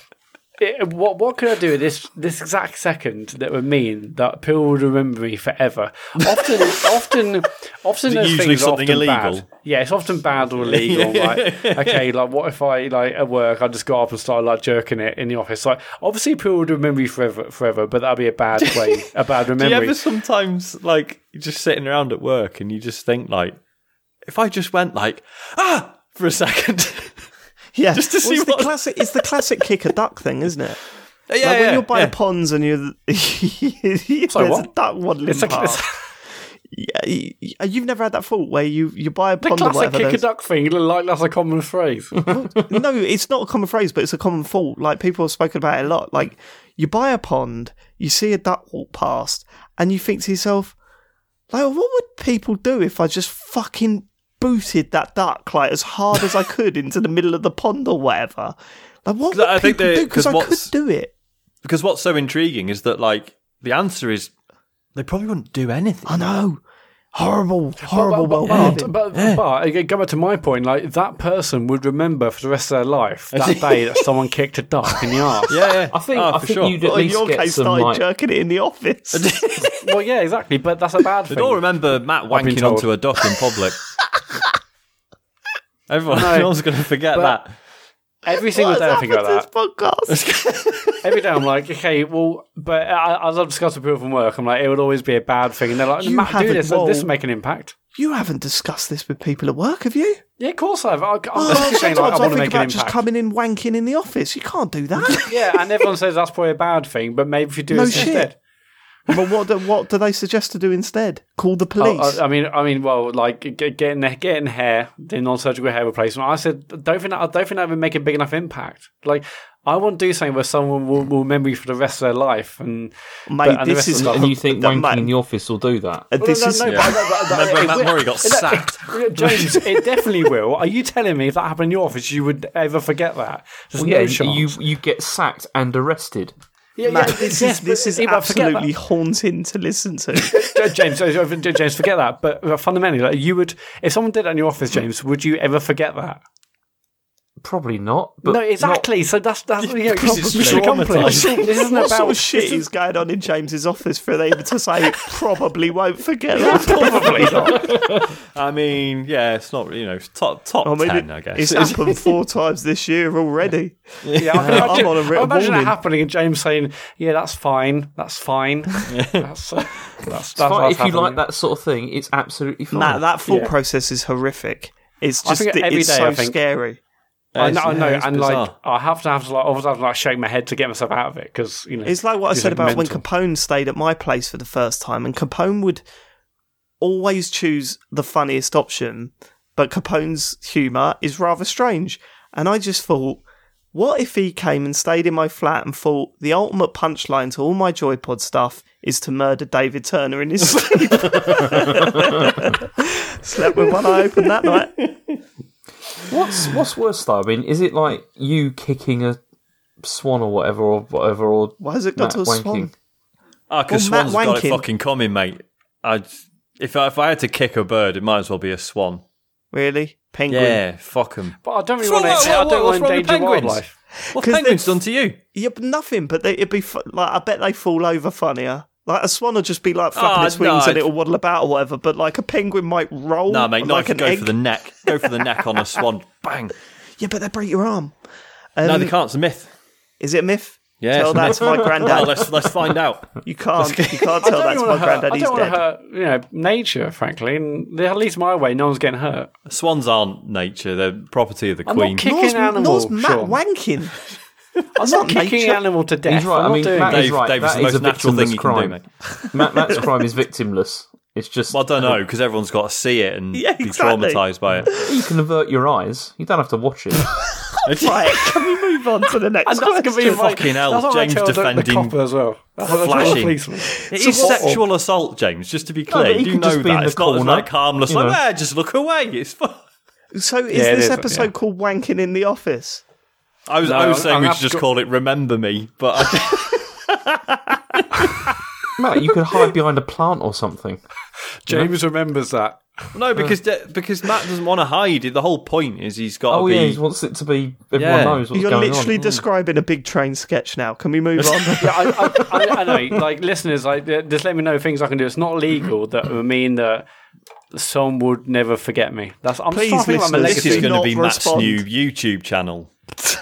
it, what what could I do this this exact second that would mean that people would remember me forever? Often, often, often those usually things are something often illegal? Bad. Yeah, it's often bad or illegal. like okay, like what if I like at work I just go up and start like jerking it in the office? Like obviously people would remember you forever, forever, but that'd be a bad way, a bad memory. Do you ever sometimes like you're just sitting around at work and you just think like, if I just went like ah for a second, Yeah, Just to Well, see it's what- the classic. It's the classic kick a duck thing, isn't it? yeah, like when you're by yeah. the ponds and you're, there's Sorry, a what? duck waddling it's past. Yeah, you, you've never had that thought where you you buy a the pond or classic kick a duck thing. Like that's a common phrase. no, it's not a common phrase, but it's a common fault. Like people have spoken about it a lot. Like you buy a pond, you see a duck walk past, and you think to yourself, like, what would people do if I just fucking booted that duck like as hard as I could into the middle of the pond or whatever? Like, what 'Cause would I think people that- do? Because 'cause I could do it. because what's so intriguing is that like the answer is they probably wouldn't do anything. I know. Horrible, horrible but, world. but, we live in. but, but, but again, go back to my point. Like that person would remember for the rest of their life that day that someone kicked a duck in the arse. Yeah, yeah. I think Oh, I for think sure. you'd at Well, in least your get case, some started like jerking it in the office. Well, yeah, exactly. But that's a bad thing. They'd all remember Matt been wanking onto a duck in public. Everyone, No, everyone's going to forget but- that. Every single What's day I think about happened that. to this podcast? Every day I'm like, okay, well, but I, as I've discussed with people from work, I'm like, it would always be a bad thing. And they're like, You Matt, do this. whoa. This will make an impact. you haven't discussed this with people at work, have you? Yeah, of course I've. I, I'm Oh, just saying, like, I sometimes I, want to think make an about just coming in wanking in the office. You can't do that. Yeah, and everyone says that's probably a bad thing, but maybe if you do No this shit. instead. But what do, what do they suggest to do instead? Call the Oh, police. I, I mean, I mean, well, like get, getting getting hair, the non-surgical hair replacement. I said, don't think that, I don't think that would make a big enough impact. Like, I want to do something where someone will, will remember you for the rest of their life, and Mate, but- and this is and you think that- wanking mate, in the office will do that? uh, this no, is no, Yeah. Matt Murray got it- sacked? it- James, it definitely will. Are you telling me if that happened in your office, you would ever forget that? Well, no yeah, chance. you you get sacked and arrested. Yeah, Matt, yeah, this is this is yeah, but forget that. absolutely haunting to listen to. James, James, forget that. But fundamentally, like, you would, if someone did that in your office, hmm. James, would you ever forget that? Probably not. But no, exactly. So that's that's you know, Because it's mission accomplished. traumatising. This isn't what about sort of shit this is going on in James's office for them to say probably won't forget that? probably not. I mean, yeah, it's not you know top top I mean, ten, it- I guess. it's happened four times this year already. Yeah, I can I'm imagine, on a written I imagine it happening and James saying, "Yeah, that's fine. That's fine. That's uh, that's, that's Fine, what's if you like that sort of thing, it's absolutely fine. Matt, that thought Yeah. process is horrific. It's I just think every it's day, so I think- scary. I know, I know, and bizarre. like I have to have to like always have to like shake my head to get myself out of it because you know It's like what I said about when. Capone stayed at my place for the first time, and Capone would always choose the funniest option, but Capone's humour is rather strange. And I just thought, what if he came and stayed in my flat and thought the ultimate punchline to all my Joypod stuff is to murder David Turner in his sleep? Slept with one eye open that night. What's what's worse though? I mean, is it like you kicking a swan or whatever or whatever or Why has it got Matt to a wanking? swan? Ah, because Well, Matt Swan's got it fucking coming, mate. I if I, if I had to kick a bird, it might as well be a swan. Really? Penguin? Yeah, fuck them. But I don't really What- want what- to. I what- don't what's want to wrong with endanger penguins? wildlife. What 'Cause penguins they- done to you? Yeah, nothing. But they, it'd be fu- like I bet they fall over funnier. Like a swan will just be like flapping Ah, its wings no, and it'll waddle about or whatever. But like a penguin might roll. Nah, mate, no, like if an go egg. for the neck. Go for the neck on a swan. Bang. Yeah, but they break your arm. Um, no, they can't. It's a myth. Is it a myth? Yeah, Tell it's a that to my Well, granddad. let's let's find out. you can't. You can't tell that to my hurt. granddad. I He's don't want to dead. hurt. You know, nature, frankly. And at least my way, no one's getting hurt. Swans aren't nature; they're property of the I'm Queen. not kicking Nor's, animals. Nor's Matt sure. wanking. I'm not kicking nature. an animal to death. He's right. I'm I mean, doing Matt that. is Dave- right. Dave, it's that the most natural thing you can do, Matt, Matt's crime is victimless. It's just Well, I don't know because everyone's got to see it and Yeah, be traumatized by it. you can avert your eyes. You don't have to watch it. Right, can we move on to the next And that's gonna be question? my- Fucking hell, that's what I James defending- the copper as well. That's what I tell the Flashing. policeman. It is sexual assault, James. Just to be clear, but he you could know just be in that the it's not corner, like harmless. you Like, know. "Ah, just look away. It's fine. So is Yeah, this is, episode yeah. called Wanking in the Office? I was, No, I was saying I'm we should just have to- call it "Remember Me," but I, Matt, you could hide behind a plant or something. James remembers that. no, because because Matt doesn't want to hide. it. The whole point is he's got Oh be. yeah, he wants it to be. Everyone Yeah. knows what's You're going literally on. describing a big train sketch now. Can we move on? Yeah, I, I, I, I know. Like listeners, like just let me know things I can do. It's not legal that would mean that someone would never forget me. That's I'm Please, just trying to think listeners, this is going to be Matt's respond. new YouTube channel.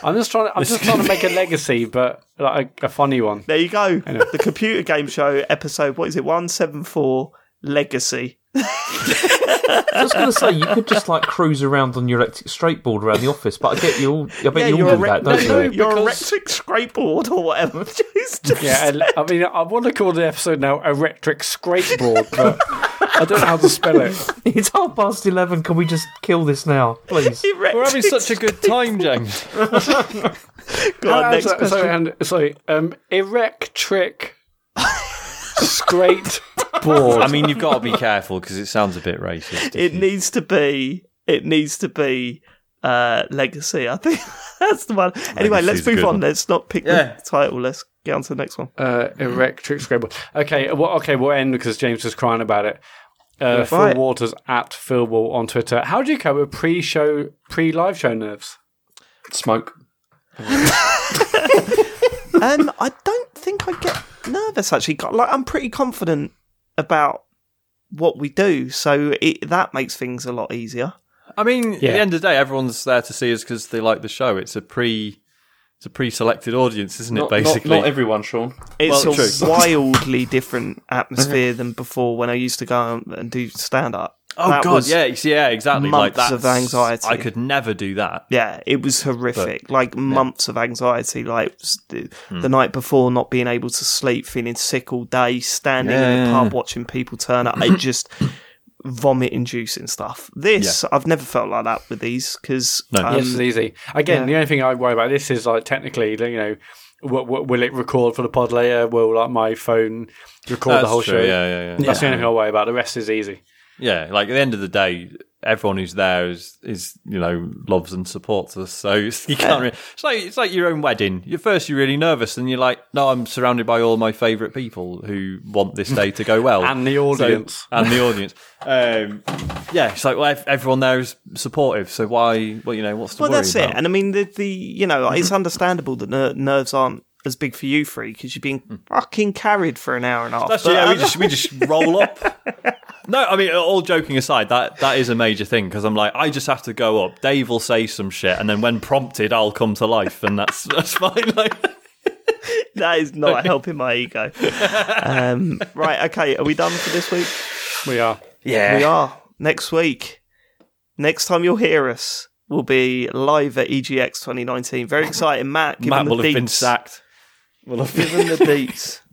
I'm just trying. I'm just trying to make a legacy, but like a, a funny one. there you go. The computer game show episode. What is it? One seven four Legacy. I was going to say you could just like cruise around on your electric skateboard around the office, but I get you all. I bet Yeah, you you're all do rec- that, don't no, you? Your electric scrapeboard or whatever. Just- Yeah, ele- I mean, I want to call the episode now "Electric Scrapeboard," but I don't know how to spell it. It's half past eleven. Can we just kill this now, please? We're having such a good time, James. Go on, Uh, next so- question. sorry, and, sorry. Um, electric scrapeboard. I mean, you've got to be careful because it sounds a bit racist. it needs to be. It needs to be. Uh, legacy. I think that's the one. Anyway, Legacy's let's move on. one. Let's not pick Yeah. the title. Let's get on to the next one. Uh, electric scrapeboard. Okay, well, okay, we'll end because James is crying about it. Uh, Phil Right. Waters at Philball on Twitter. How do you cope with pre-show, pre-live show nerves? Smoke. um, I don't think I get nervous actually. Like I'm pretty confident about what we do, so it, that makes things a lot easier. I mean, at the end of the day, everyone's there to see us because they like the show. It's a pre, it's a pre-selected audience, isn't it? Basically, not, not everyone, Sean. It's Well, a true. wildly different atmosphere than before when I used to go and do stand up. Oh That god, yeah, yeah, exactly. months that of anxiety. I could never do that. Yeah, it was horrific. like months of anxiety. Like the, Hmm. the night before, not being able to sleep, feeling sick all day, standing Yeah, in the pub watching people turn up. It just vomit inducing stuff. This I've never felt like that with these because No. um, yes, it's easy. Again, yeah. the only thing I worry about this is like technically, you know, w- w- will it record for the pod later? Will like my phone record the whole true, show? Yeah, yeah, yeah. That's the only thing I worry about. The rest is easy. Yeah, like at the end of the day, everyone who's there is is you know loves and supports us. So it's, you can't. Really, it's like it's like your own wedding. At first, you're really nervous, and you're like, "No, I'm surrounded by all my favourite people who want this day to go well, And the So- audience. and the audience." Um, yeah, it's like well, ev- everyone there is supportive. So why? Well, you know, what's the well, that's about? it. And I mean, the the you know, it's understandable that ner- nerves aren't as big for you three because you've been fucking carried for an hour and a half. That's But, yeah. We uh, just we just roll up. No, I mean, all joking aside, that that is a major thing because I'm like, I just have to go up. Dave will say some shit, and then when prompted, I'll come to life, and that's that's fine. Like, that is not helping my ego. Um, right, okay, are we done for this week? We are. yeah, We are. Next week. Next time you'll hear us will be live at EGX 2019. Very exciting. Matt, give Matt him will the have been sacked. Will have given the dates.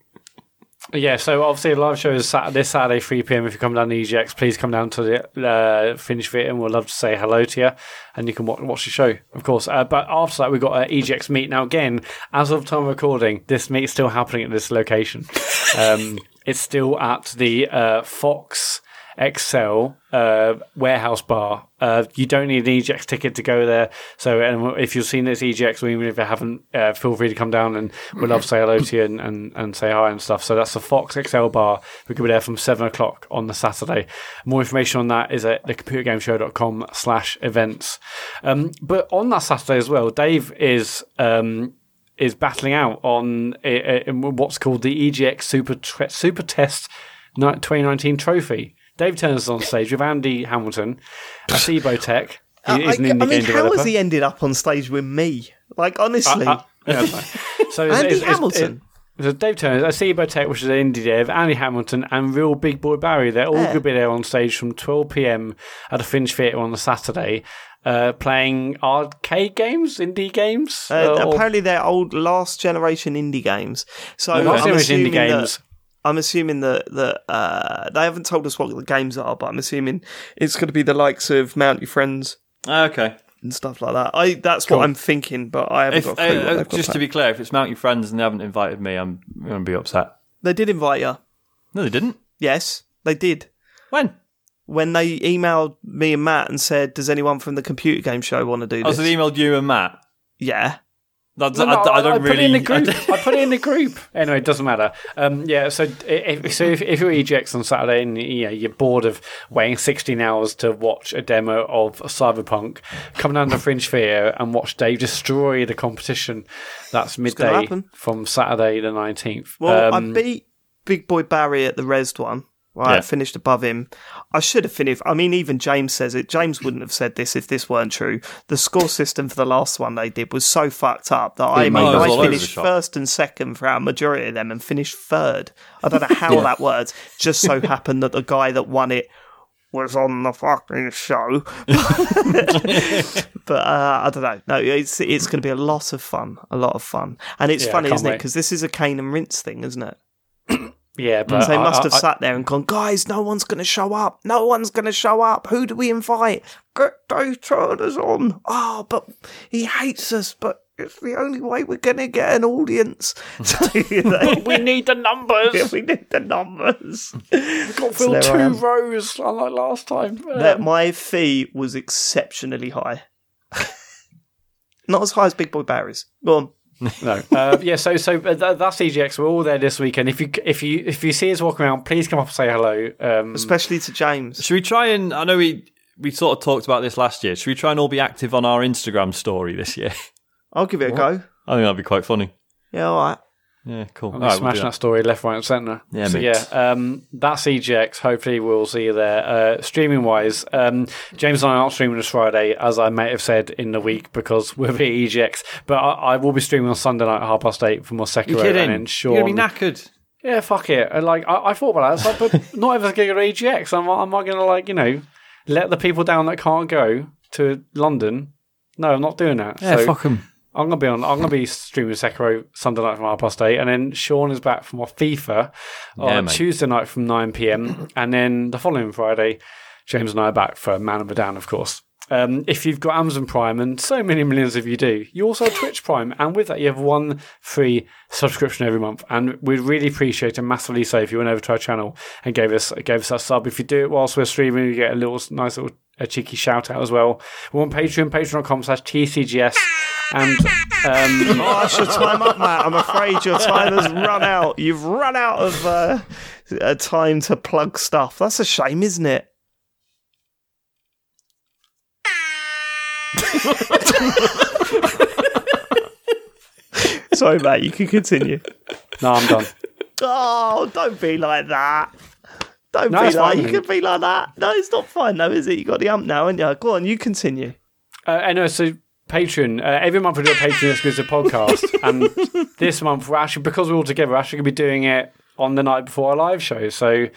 Yeah, so obviously the live show is Sat- this Saturday, 3 pm. If you come down to EGX, please come down to the uh, Finish Fit and we'd love to say hello to you and you can watch, watch the show, of course. Uh, but after that, we've got an EGX meet. Now, again, as of time of recording, this meet is still happening at this location. Um, it's still at the uh, Fox ExCel uh, warehouse bar. Uh, you don't need an EGX ticket to go there. So and if you've seen this EGX, or even if you haven't, uh, feel free to come down and we'd love to say hello to you and, and, and say hi and stuff. So that's the Fox ExCel bar. We could be there from seven o'clock on the Saturday. More information on that is at thecomputergameshow.com slash events. Um, but on that Saturday as well, Dave is um, is battling out on uh, uh, what's called the EGX Super Super Test 2019 trophy. Dave turns on stage with Andy Hamilton, Acebo Tech. He is an I, indie I mean, game how has he ended up on stage with me? Like, honestly. Uh, yeah, so it's- Andy it's- it's- Hamilton? it- so Dave Turner, Acebo Tech, which is an indie dev, Andy Hamilton, and Real Big Boy Barry. They're all Yeah. going to be there on stage from 12 pm at the Finch Theatre on the Saturday. uh, playing arcade games, indie games. Uh, or- apparently, they're old last generation indie games. So last I'm generation indie that- games. I'm assuming that that uh, they haven't told us what the games are, but I'm assuming it's going to be the likes of Mount Your Friends Okay. and stuff like that. I that's Cool. what I'm thinking, but I haven't If, got uh, a clue. what uh, got just to be clear, if it's Mount Your Friends and they haven't invited me, I'm going to be upset. they did invite you. No, they didn't. Yes, they did. When? When they emailed me and Matt and said, "Does anyone from the computer game show want to do Oh, this?" so they emailed you and Matt. yeah, No, no, I, I don't put really. it in the I group. I, put it in the group. Anyway, it doesn't matter. Um, yeah. So if, so if, if you're EGX on Saturday and you know, you're bored of waiting 16 hours to watch a demo of Cyberpunk, come down to Fringe Theatre and watch Dave destroy the competition. That's midday from Saturday the 19th. Well, Um, I beat Big Boy Barry at the Rezzed one. Right, Yeah. I finished above him. I should have finished. I mean, even James says it. James wouldn't have said this if this weren't true. The score system for the last one they did was so fucked up that I Yeah, mean, it was all I finished first and second for a majority of them and finished third. I don't know how that works. Just so happened that the guy that won it was on the fucking show. but uh, I don't know. No, it's it's going to be a lot of fun. A lot of fun, and it's Yeah, funny, can't isn't it? Because this is a cane and rinse thing, isn't it? Yeah, but So they I- must have I- sat there and gone, guys, no one's going to show up. No one's going to show up. Who do we invite? Get Dave Turner's on. Oh, but he hates us, but it's the only way we're going to get an audience. So, you know, we need the numbers. yeah, we need the numbers. We've got So fill I two rows unlike last time. That Um, my fee was exceptionally high. Not as high as Big Boy Barry's. Go on. No, uh, yeah. So, so th- that's EGX. We're all there this weekend. If you if you if you see us walking around, please come up and say hello. Um, Especially to James. Should we try and? I know we we sort of talked about this last year. Should we try and all be active on our Instagram story this year? I'll give it a go. I think that'd be quite funny. Yeah, all right. Yeah, cool. Right, we'll that. that. story left, right, and centre. Yeah, so mate. yeah, um, that's EGX. Hopefully, we'll see you there. Uh, streaming wise, um, James and I aren't streaming this Friday, as I may have said in the week because we're at EGX. But I, I will be streaming on Sunday night at half past eight for more Sekiro. And then Sean, You're gonna be knackered. Yeah, fuck it. And, like I, I thought about that. Like, but not everyone's going to go to EGX. Am I, am I going to like you know let the people down that can't go to London? No, I'm not doing that. Yeah, so fuck 'em. I'm gonna be on. I'm gonna be streaming Sekiro Sunday night from half past eight, and then Sean is back from FIFA Yeah, on mate. Tuesday night from nine pm, and then the following Friday, James and I are back for Man of Medan, of course. Um, if you've got Amazon Prime, and so many millions of you do, you also have Twitch Prime, and with that you have one free subscription every month. And we'd really appreciate it massively. So if you went over to our channel and gave us gave us that sub, if you do it whilst we're streaming, you get a little nice little a cheeky shout out as well. We're on Patreon, patreon.com slash TCGS. And um, Oh, that's your time up, Matt. I'm afraid your time has run out. You've run out of uh, uh, time to plug stuff. That's a shame, isn't it? Sorry, Matt. You can continue. no, I'm done. Oh, don't be like that. Don't No, be like fine. you can be like that. No, it's not fine, though, is it? You got the ump now, and you go on. You continue. Uh, anyway, so Patreon. Uh, every month we do a Patreon exclusive podcast, and this month we're actually because we're all together, we're actually going to be doing it on the night before our live show. So,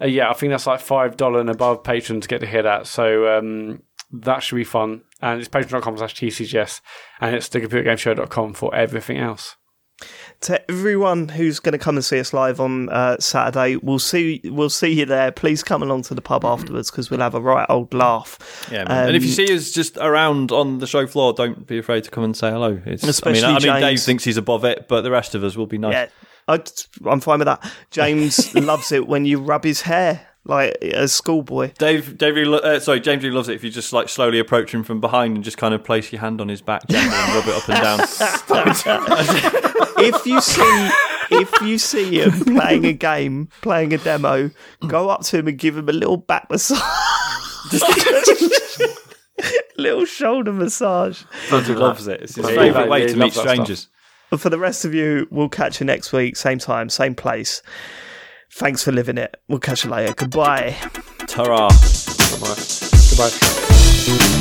uh, yeah, I think that's like five dollar and above Patreon to get to hear that. So um, that should be fun. And it's patreon.com slash tcgs, and it's the thecomputergameshow.com for everything else. To everyone who's going to come and see us live on uh, Saturday, we'll see we'll see you there. Please come along to the pub afterwards because we'll have a right old laugh. Yeah, man. and if you Um, see us just around on the show floor, don't be afraid to come and say hello. It's, Especially I mean, I mean, Dave thinks he's above it, but the rest of us will be nice. Yeah, I, I'm fine with that. James loves it when you rub his hair like a schoolboy. Dave, Dave, really uh, sorry, James really loves it if you just like slowly approach him from behind and just kind of place your hand on his back gently and rub it up and down. if you see if you see him playing a game, playing a demo, go up to him and give him a little back massage. little shoulder massage. he loves it. It's his Yeah, favourite he way to meet loves stuff. strangers. But for the rest of you, we'll catch you next week, same time, same place. Thanks for living it. We'll catch you later. Goodbye. Ta-ra. Goodbye.